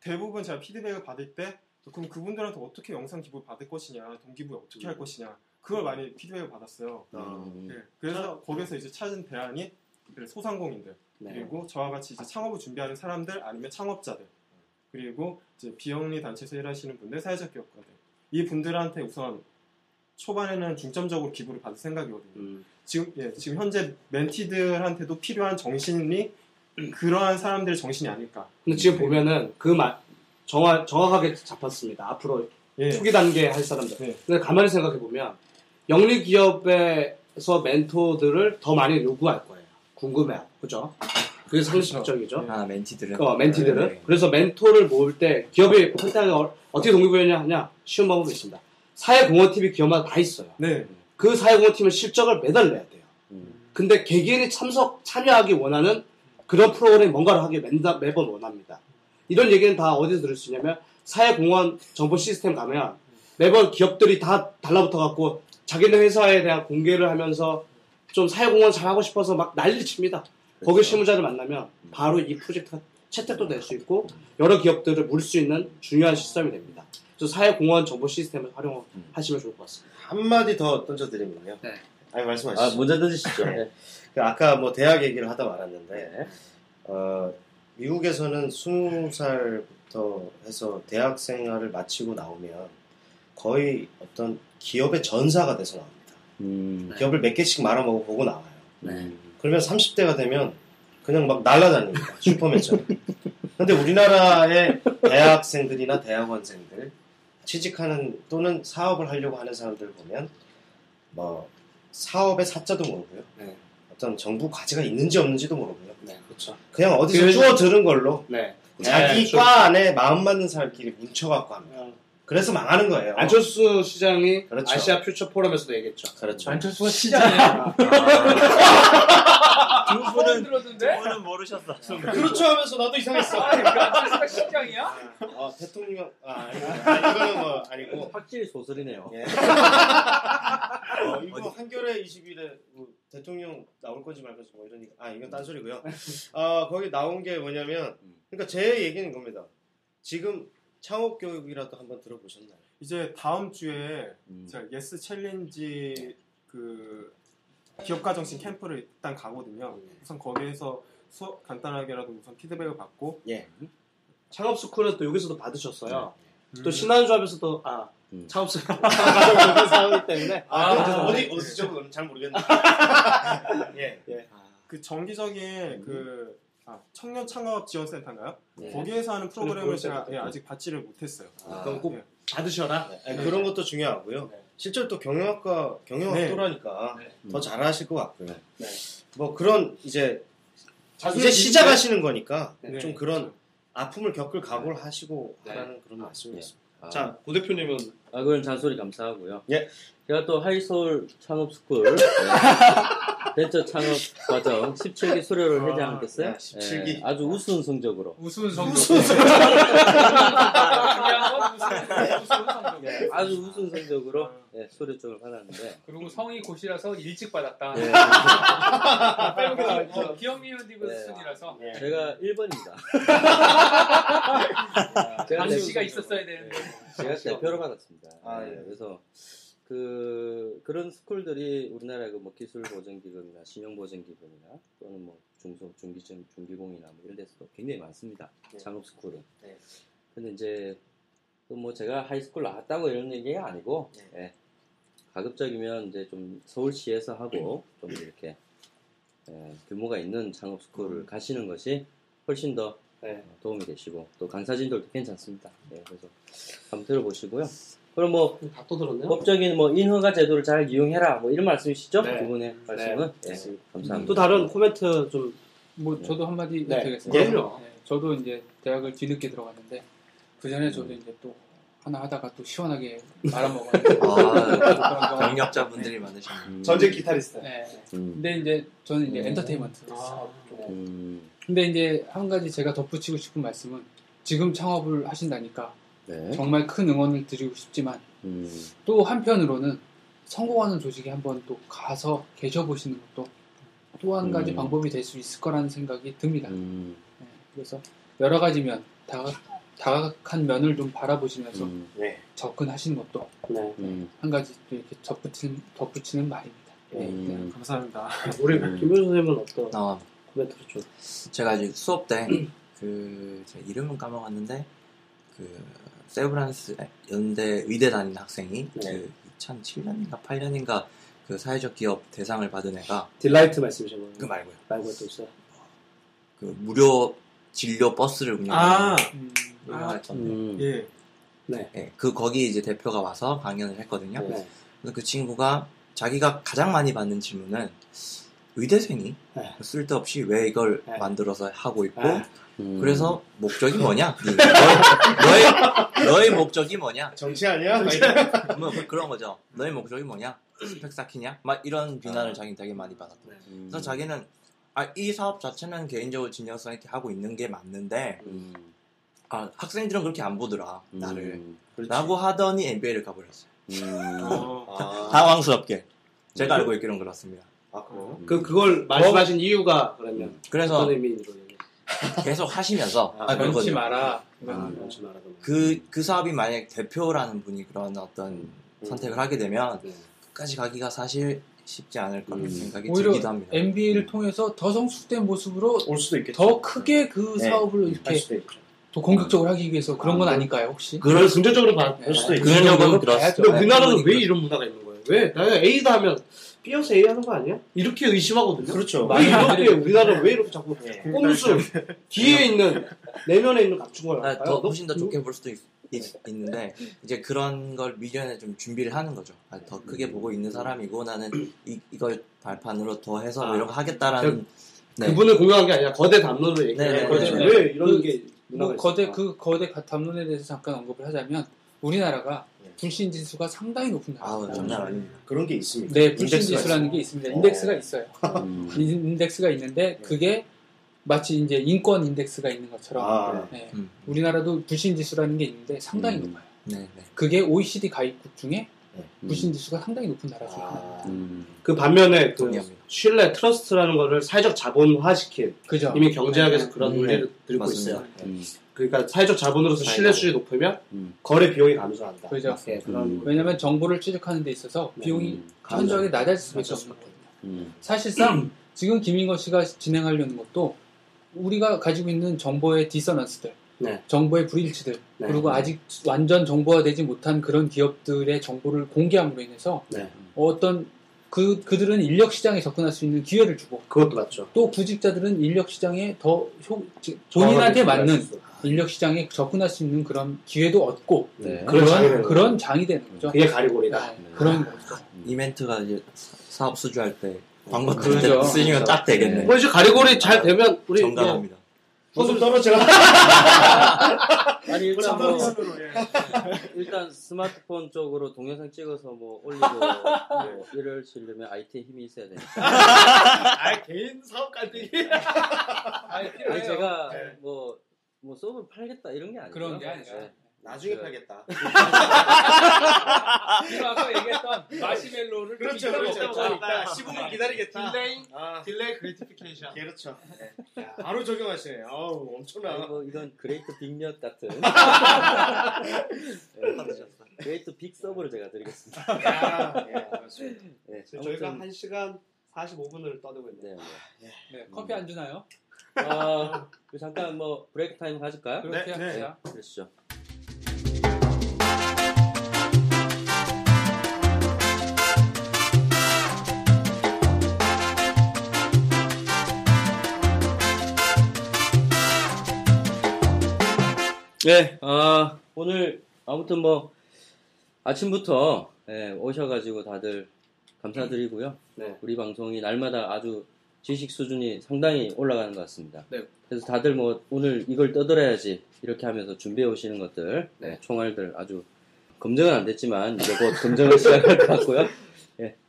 대부분 제가 피드백을 받을 때 그럼 그분들한테 어떻게 영상 기부 받을 것이냐, 동기부여 어떻게 할 것이냐 그걸 많이 피드백을 받았어요. 음. 네. 그래서 거기서 이제 찾은 대안이 그 소상공인들 네. 그리고 저와 같이 이제 창업을 준비하는 사람들 아니면 창업자들 그리고 이제 비영리 단체에서 일하시는 분들 사회적 기업가들 이 분들한테 우선 초반에는 중점적으로 기부를 받을 생각이거든요. 음. 지금 예, 지금 현재 멘티들한테도 필요한 정신이 그러한 사람들의 정신이 아닐까. 근데 지금 보면은 그말 정확 정확하게 잡혔습니다. 앞으로 예. 초기 단계 할 사람들. 네. 근데 가만히 생각해 보면 영리 기업에서 멘토들을 더 많이 요구할 거예요. 궁금해요, 그죠? 그게 상식적이죠. 네. 아 멘티들은 어, 멘티들은. 네. 그래서 멘토를 모을 때 기업이 선택하기 어, 어떻게 동기부여냐 하냐 쉬운 방법이 있습니다. 사회공헌팀이 기업마다 다 있어요. 네. 그 사회공헌팀은 실적을 매달 내야 돼요. 음. 근데 개개인이 참석 참여하기 원하는 그런 프로그램 뭔가를 하기 맨다, 매번 원합니다. 이런 얘기는 다 어디서 들을 수 있냐면 사회공헌 정보 시스템 가면 매번 기업들이 다 달라붙어 갖고 자기네 회사에 대한 공개를 하면서 좀 사회공헌 잘 하고 싶어서 막 난리 칩니다. 거기. 실무자를 만나면 바로 이 프로젝트가 채택도 될 수 있고 여러 기업들을 물 수 있는 중요한 시스템이 됩니다. 그래서 사회공헌 정보 시스템을 활용하시면 좋을 것 같습니다. 한마디 더 던져드리면요. 네. 아니 아, 말씀하시죠. 먼저 던지시죠. 네. 그 아까 뭐 대학 얘기를 하다 말았는데 어, 미국에서는 20살부터 해서 대학 생활을 마치고 나오면 거의 어떤 기업의 전사가 돼서 나옵니다. 음. 기업을 몇 개씩 말아먹어 보고 나와요. 네. 그러면 30대가 되면 그냥 막 날아다닙니다. 슈퍼맨처럼. 근데 우리나라의 대학생들이나 대학원생들 취직하는 또는 사업을 하려고 하는 사람들 보면 뭐 사업의 사자도 모르고요. 네. 어떤 정부 과제가 있는지 없는지도 모르고요. 네, 그렇죠. 그냥 어디서 그- 주워 들은 걸로 네. 자기 네, 과 안에 마음 맞는 사람끼리 뭉쳐갖고 합니다. 어, 그래서 망하는 거예요. 안철수 시장이 그렇죠. 아시아 퓨처 포럼에서도 얘기했죠. 그렇죠. 안철수가 시장이야. 두 분은 두 들었는데? 분은 모르셨어. 그렇죠 하면서 나도 이상했어. 안철수가 시장이야? 아, 대통령 아 아, 이거는 뭐 아니고 확실히 소설이네요. 예. 어, 이거 한겨레 20일에 뭐 대통령 나올 건지 말 건지 뭐 이런 얘기. 아 이건 딴소리고요. 아 거기 나온 게 뭐냐면 그러니까 제 얘기는 겁니다. 지금 창업 교육이라도 한번 들어보셨나요? 이제 다음 주에 음. 제가 YES Challenge 그 기업가 정신 캠프를 일단 가거든요. 우선 거기에서 수업 간단하게라도 우선 피드백을 받고 예. 창업 스쿨은 또 여기서도 받으셨어요. 음, 또 신한조합에서도 아 음. 창업 스쿨 상황이기 때문에 아, 아, 네. 어디 어디죠? 그건 잘 모르겠는데. 예. 예. 그 정기적인 그 아, 청년 창업 지원센터인가요? 네. 거기에서 하는 프로그램을 제가 예, 아직 받지를 못했어요. 아, 그럼 꼭 예. 받으셔라. 아니, 그런 것도 중요하고요. 네. 실제로 또 경영학과 경영학도라니까 네. 더 잘하실 것 같고요. 네. 뭐 그런 이제 이제 시작하시는 거니까 네. 좀 그런 아픔을 겪을 각오를 하시고 네. 하라는 그런 말씀이었습니다. 아, 자, 고 대표님은 아, 그건 잔소리 감사하고요. 예. 제가 또 하이솔 창업스쿨 네. 벤처 창업 과정 17기 수료를 아, 않았겠어요? 네, 17기. 예, 아주 우스운 성적으로. 우스운 성적. 우스운 성적. 예, 아주 우스운 성적으로 예, 수료증을 받았는데. 그리고 성이 곧이라서 일찍 받았다. 예, 빼놓고 나왔죠. 기업미연디브 네. 순이라서 예. 제가 1번입니다. 제가 당시가 대- 있었어야 되는데. 제가 대표로 받았습니다. 아, 예, 예. 그래서 그 그런 스쿨들이 우리나라 그뭐 기술 보증 기금이나 신용 보증 기금이나 또는 뭐 중소 중기증 중기공이나 뭐 이런 데서도 굉장히 많습니다. 네. 창업 스쿨은. 네. 근데 이제 그 뭐 제가 하이서울 나왔다고 이런 얘기가 아니고 네. 예, 가급적이면 이제 좀 서울시에서 하고 좀 이렇게 예, 규모가 있는 창업 스쿨을 가시는 것이 훨씬 더 네. 도움이 되시고 또 강사진들도 괜찮습니다. 예, 그래서 한번 들어보시고요. 그럼 뭐다 떠들었네요. 법적인 뭐 인허가 제도를 잘 이용해라 뭐 이런 말씀이시죠? 네. 두 분의 말씀은 예, 감사합니다. 또 다른 코멘트 좀 뭐 저도 한마디 네. 드리겠습니다. 네, 저도 이제 대학을 뒤늦게 들어갔는데 그 전에 저도 이제 또 하나 하다가 또 시원하게 말아먹었는데 아, 경력자분들이 많으시네요. 음, 전직 기타리스트. 네. 음, 근데 이제 저는 이제 음. 엔터테인먼트. 아, 음, 근데 이제 한 가지 제가 덧붙이고 싶은 말씀은 지금 창업을 하신다니까 네. 정말 큰 응원을 드리고 싶지만 음, 또 한편으로는 성공하는 조직에 한번 또 가서 계셔보시는 것도 또 한 가지 음. 방법이 될 수 있을 거라는 생각이 듭니다. 음, 네, 그래서 여러 가지 면, 다각, 다각한 면을 좀 바라보시면서 음, 네. 접근하시는 것도 네. 음. 한 가지 또 이렇게 덧붙이는, 덧붙이는 말입니다. 음. 감사합니다. 우리 음. 김효 선생님은 어떤 어, 코멘트를 좀 제가 이제 수업 때 그 이름은 까먹었는데 그 세브란스 연대 의대 다니는 학생이 네. 그 2007년인가 8년인가 그 사회적 기업 대상을 받은 애가 딜라이트 말씀이신 거예요? 그 말고요. 말고 또 있어요? 그 무료 진료 버스를 아, 운영하는 음, 운영했던데 음. 예. 네. 예, 그 거기 이제 대표가 와서 강연을 했거든요. 네. 그래서 그 친구가 자기가 가장 많이 받는 질문은 의대생이 네. 쓸데없이 왜 이걸 네. 만들어서 하고 있고 네. 음. 그래서 목적이 뭐냐? 너의, 너의, 목적이 뭐냐? 정치 아니야? 뭐 그- 그런 거죠. 너의 목적이 뭐냐? 스펙 쌓기냐? 막 이런 비난을 자기는 되게 많이 받았대. 음. 그래서 자기는 아, 이 사업 자체는 개인적으로 진영성 있게 하고 있는 게 맞는데 음. 아, 학생들은 그렇게 안 보더라 음. 나를 그렇지. 라고 하더니 MBA를 가버렸어요. 음. 어, 아, 당황스럽게 제가 알고 있기로는 그렇습니다. 아 그래요? 그 그걸 말씀하신 이유가 그러면 그래서 어떤 의미인 거예요? 계속 하시면서 아, 아, 변치 그거거든요. 마라. 아, 그, 그 사업이 만약 대표라는 분이 그런 어떤 선택을 하게 되면 네. 끝까지 가기가 사실 쉽지 않을 거라는 음. 생각이 오히려 들기도 합니다. MBA를 통해서 더 성숙된 모습으로 올 수도 있겠죠. 더 크게 그 네. 사업을 할 이렇게. 더 공격적으로 하기 위해서 그런 건 아닐까요 혹시? 그걸 긍정적으로 봐. 네. 수도 있죠. 그런 적은 들었어요. 근데 우리나라는 그러니까. 왜 이런 문화가 있는 거예요? 왜? 내가 A다 하면 B여서 A 하는 거 아니야? 이렇게 의심하거든요. 그렇죠. 왜 이렇게 우리나라는 왜 이렇게 자꾸 네. 꼼수 뒤에 있는 내면에 있는 감춘 걸 아, 할까요? 더 훨씬 더 좋게 볼 수도 있, 는데 이제 그런 걸 미련에 좀 준비를 하는 거죠. 아, 더 크게 보고 있는 사람이고 나는 이, 이걸 발판으로 더 해서 뭐 아, 이런 거 하겠다라는 네. 그분을 공유한 게 아니라 거대 담론으로 네, 얘기해요. 네, 그렇죠. 네. 왜 이런 그- 게 뭐 거대 있을까? 그 거대 가- 담론에 대해서 잠깐 언급을 하자면 우리나라가 네. 불신 지수가 상당히 높은 아우 나라입니다. 장난 아닙니다. 그런 게 있습니다. 네, 불신 지수라는. 게 있습니다. 어. 인덱스가 있어요. 음. 인- 인덱스가 있는데 그게 마치 이제 인권 인덱스가 있는 것처럼 아, 네. 음. 우리나라도 불신 지수라는 게 있는데 상당히 음. 높아요. 네, 네. 그게 OECD 가입국 중에 네. 불신 지수가 상당히 높은 나라 중에 하나. 아, 음. 그 반면에 그. 신뢰 trust라는 거를 사회적 자본화시킨 그죠? 이미 경제학에서 네. 그런 음, 논리를 들고 맞습니다. 있어요. 음. 그러니까 사회적 자본으로서 신뢰 수준이 높으면 음. 거래 비용이 감소한다. 그죠. 예, 그런 음. 왜냐하면 정보를 취득하는 데 있어서 비용이 음. 현저하게 낮아질 수밖에 없는 거예요. 음. 사실상 지금 김인건 씨가 진행하려는 것도 우리가 가지고 있는 정보의 디서넌스들, 네. 정보의 불일치들, 네. 그리고 아직 완전 정보화되지 못한 그런 기업들의 정보를 공개함으로 인해서 네. 어떤 그 그들은 인력 시장에 접근할 수 있는 기회를 주고 그것도 맞죠. 또 구직자들은 인력 시장에 더 효- 즉, 본인한테 맞는 정확하게 인력 시장에 접근할 수 있는 그런 기회도 얻고 네. 그런 장이 그런 장이 되는 거죠. 그게 가리골이다. 네, 그런 거죠. 이 멘트가 이제 사- 사업 수주할 때 광고 그렇죠. 들을 때 쓰시면 딱 되겠네. 뭐 이제 가리골이 잘 되면 우리 뭐 정감합니다. 손좀 떨어져. 아니 일단 뭐 예. 일단 스마트폰 쪽으로 동영상 찍어서 뭐 올리고 뭐 이러시려면 IT에 힘이 있어야 되니까. 아 개인 사업 갈등이. 아니, 아니 제가 네. 뭐, 뭐 서브를 팔겠다 이런 게 아니고 그런 게 아니라 나중에 네. 팔겠다. 지금 아까 얘기했던 마시멜로를 그렇죠, 이따 그렇죠. 이따 15분 기다리겠다. delay 아, delay gratification. 그렇죠. 야, 바로 적용하시네. 아우, 엄청나. 뭐 이건 great 빅엿 같은 받으셨어. great big 서브를 제가 드리겠습니다. 야, 예, 맞습니다. 네, 저희가 아무튼, 1 시간 45분을 떠들고 있네요. 네, 네. 네, 커피 안 주나요? 아, 그 잠깐 뭐 브레이크 타임 가질까요? 네, 네. 합시다. 그러시죠. 네, 아, 오늘 아무튼 뭐 아침부터 예, 오셔가지고 다들 감사드리고요. 네. 우리 방송이 날마다 아주 지식 수준이 상당히 올라가는 것 같습니다. 네. 그래서 다들 뭐 오늘 이걸 떠들어야지 이렇게 하면서 준비해 오시는 것들, 네. 네, 총알들 아주 검증은 안 됐지만 이제 곧 검증을 시작할 것 같고요.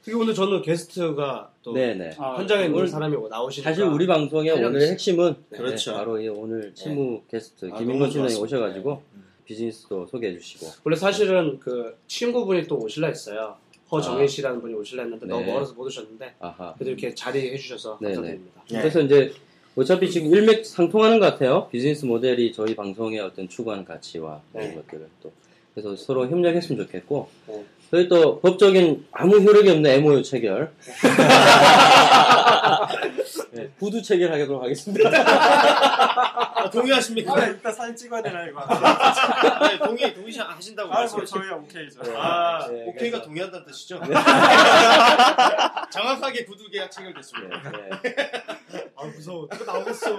그리고 오늘 저는 게스트가 또 네네. 아, 현장에 있는 오늘 사람이 나오시니까 사실 우리 방송의 오늘의 핵심은 네. 그렇죠. 바로 이 오늘 실무 게스트 아, 김인건 팀장이. 오셔가지고 비즈니스도 소개해 주시고 원래 사실은 그 친구분이 또 오실라 했어요. 허정인 아. 씨라는 분이 오실라 했는데 네. 너무 멀어서 못 오셨는데 아하. 그래도 이렇게 자리해 주셔서 네네. 감사드립니다. 네. 그래서 이제 어차피 지금 일맥 상통하는 것 같아요. 비즈니스 모델이 저희 방송의 어떤 추구하는 가치와 이런 네. 것들을 또 그래서 서로 협력했으면 좋겠고 네. 저희 또 법적인 아무 효력이 없는 MOU 체결. 네, 구두 체결하도록 하겠습니다. 아, 동의하십니까? 아, 일단 사진 찍어야 되나 이거. 아, 동의 동의 하신다고 아, 뭐. 저희야 오케이죠. 아, 네, 오케이가 그래서- 동의한다는 뜻이죠? 정확하게 구두 계약 체결됐습니다. 네, 네. 아 무서워. 그거 나오겠어.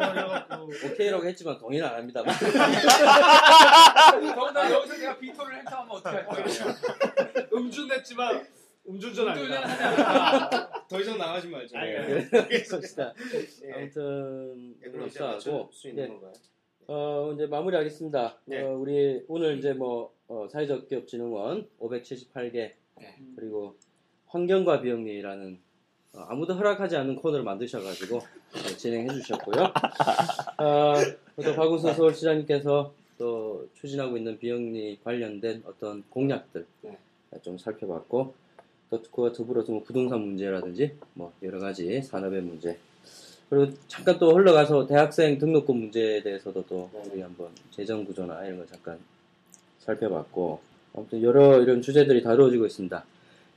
오케이라고 했지만 동의는 안 합니다. 더군다나 여기서 내가 비토를 행사하면 어떡할 거야? 음주 냈지만 음주운전 아니다. 하지 않아. 더 이상 나가지 말죠. 네, 그럽시다. 예. 아무튼 예, 그렇고 맞출 수 있는 네, 건가요? 어, 이제 마무리하겠습니다. 네. 어, 우리 오늘 이제 뭐 어, 사회적 기업 진흥원 578개 네. 그리고 환경과 비영리라는 어, 아무도 허락하지 않는 코너를 만드셔가지고 네, 진행해 주셨고요. 어, 또 박우수 서울시장님께서 또 추진하고 있는 비영리 관련된 어떤 공약들 네. 좀 살펴봤고 또 그와 더불어서 뭐 부동산 문제라든지 뭐 여러 가지 산업의 문제 그리고 잠깐 또 흘러가서 대학생 등록금 문제에 대해서도 또 네. 우리 한번 재정 구조나 이런 걸 잠깐 살펴봤고 아무튼 여러 이런 주제들이 다루어지고 있습니다.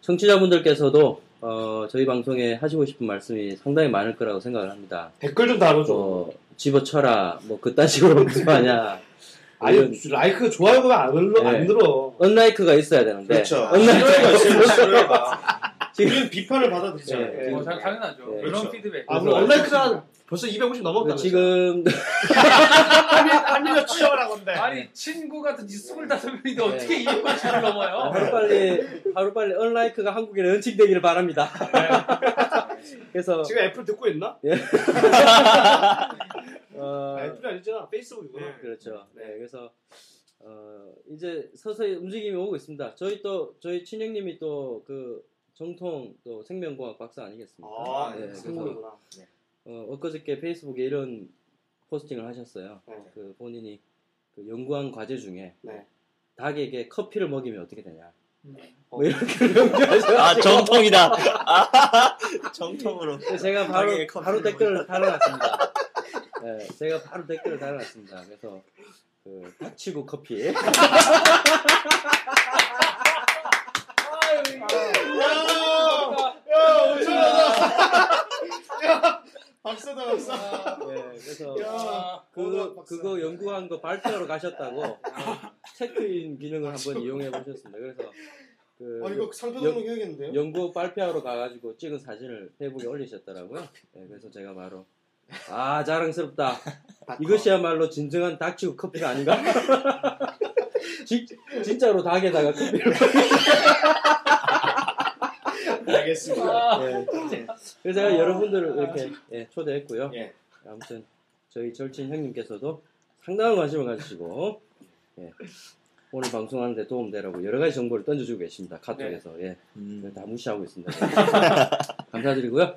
청취자분들께서도 어, 저희 방송에 하시고 싶은 말씀이 상당히 많을 거라고 생각을 합니다. 댓글 좀 달아줘. 뭐 집어쳐라 뭐 그딴 식으로 말씀하냐 아니 이런 라이크 좋아요가 안 늘어 안 네. 늘어. 언라이크가 있어야 되는데 그렇죠. 언라이크가 싫어요가. 우리는 비판을 받아들이잖아요. 네. 어, 당- 당연하죠. 네, 그런 그렇죠. 피드백. 아, 우리 온라이크가 벌써 250 넘었다. 지금 한민호 치열하고 건데. 아니 친구 같은 이 스물다섯 명인데 네. 어떻게 250을 넘어요? 하루 빨리 하루 빨리 언라이크가 한국에 런칭되기를 바랍니다. 그래서 지금 애플 듣고 있나? 어, 아, 애플이 아니잖아. 페이스북이구나. 네. 그렇죠. 네, 그래서 어, 이제 서서히 움직임이 오고 있습니다. 저희 또 저희 친형님이 또 그 정통 또 생명공학 박사 아니겠습니까? 아, 네, 네, 그래서 성공이구나. 어, 엊그저께 페이스북에 이런 포스팅을 하셨어요. 네. 그 본인이 그 연구한 과제 중에 네. 닭에게 커피를 먹이면 어떻게 되냐? 음. 뭐 이렇게 연구하셔. 아 정통이다. 아, 정통으로. 제가 바로 바로 댓글을 달아놨습니다. 네, 제가 바로 댓글을 달아놨습니다. 그래서 그 닥치고 커피. 야, 엄청나다. 야, 박사다, 박사. 네, 그래서 야, 그거 박사. 그거 연구한 거 발표하러 가셨다고 체크인 기능을 한번 이용해 보셨습니다. 그래서 그 아, 이거 상표 등록 해야겠는데요? 연구 발표하러 가가지고 찍은 사진을 페이북에 올리셨더라고요. 네, 그래서 제가 바로 아 자랑스럽다. 이것이야말로 진정한 닥치고 커피가 아닌가? 진, 진짜로 닭에다가 커피를 알겠습니다. 네. 그래서 제가 여러분들을 이렇게 예, 초대했고요. 예. 아무튼 저희 절친 형님께서도 상당한 관심을 가지시고 예, 오늘 방송하는데 도움되라고 여러 가지 정보를 던져주고 계십니다. 카톡에서 예, 음. 다 무시하고 있습니다. 감사드리고요.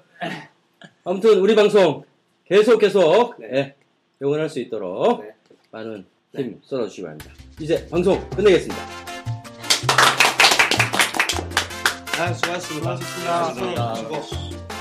아무튼 우리 방송 계속 계속 네. 예, 영원할 수 있도록 네. 많은 힘 쏟아주시기 바랍니다. 이제 방송 끝내겠습니다. 아, 수고하셨습니다. 수고하셨습니다. 수고.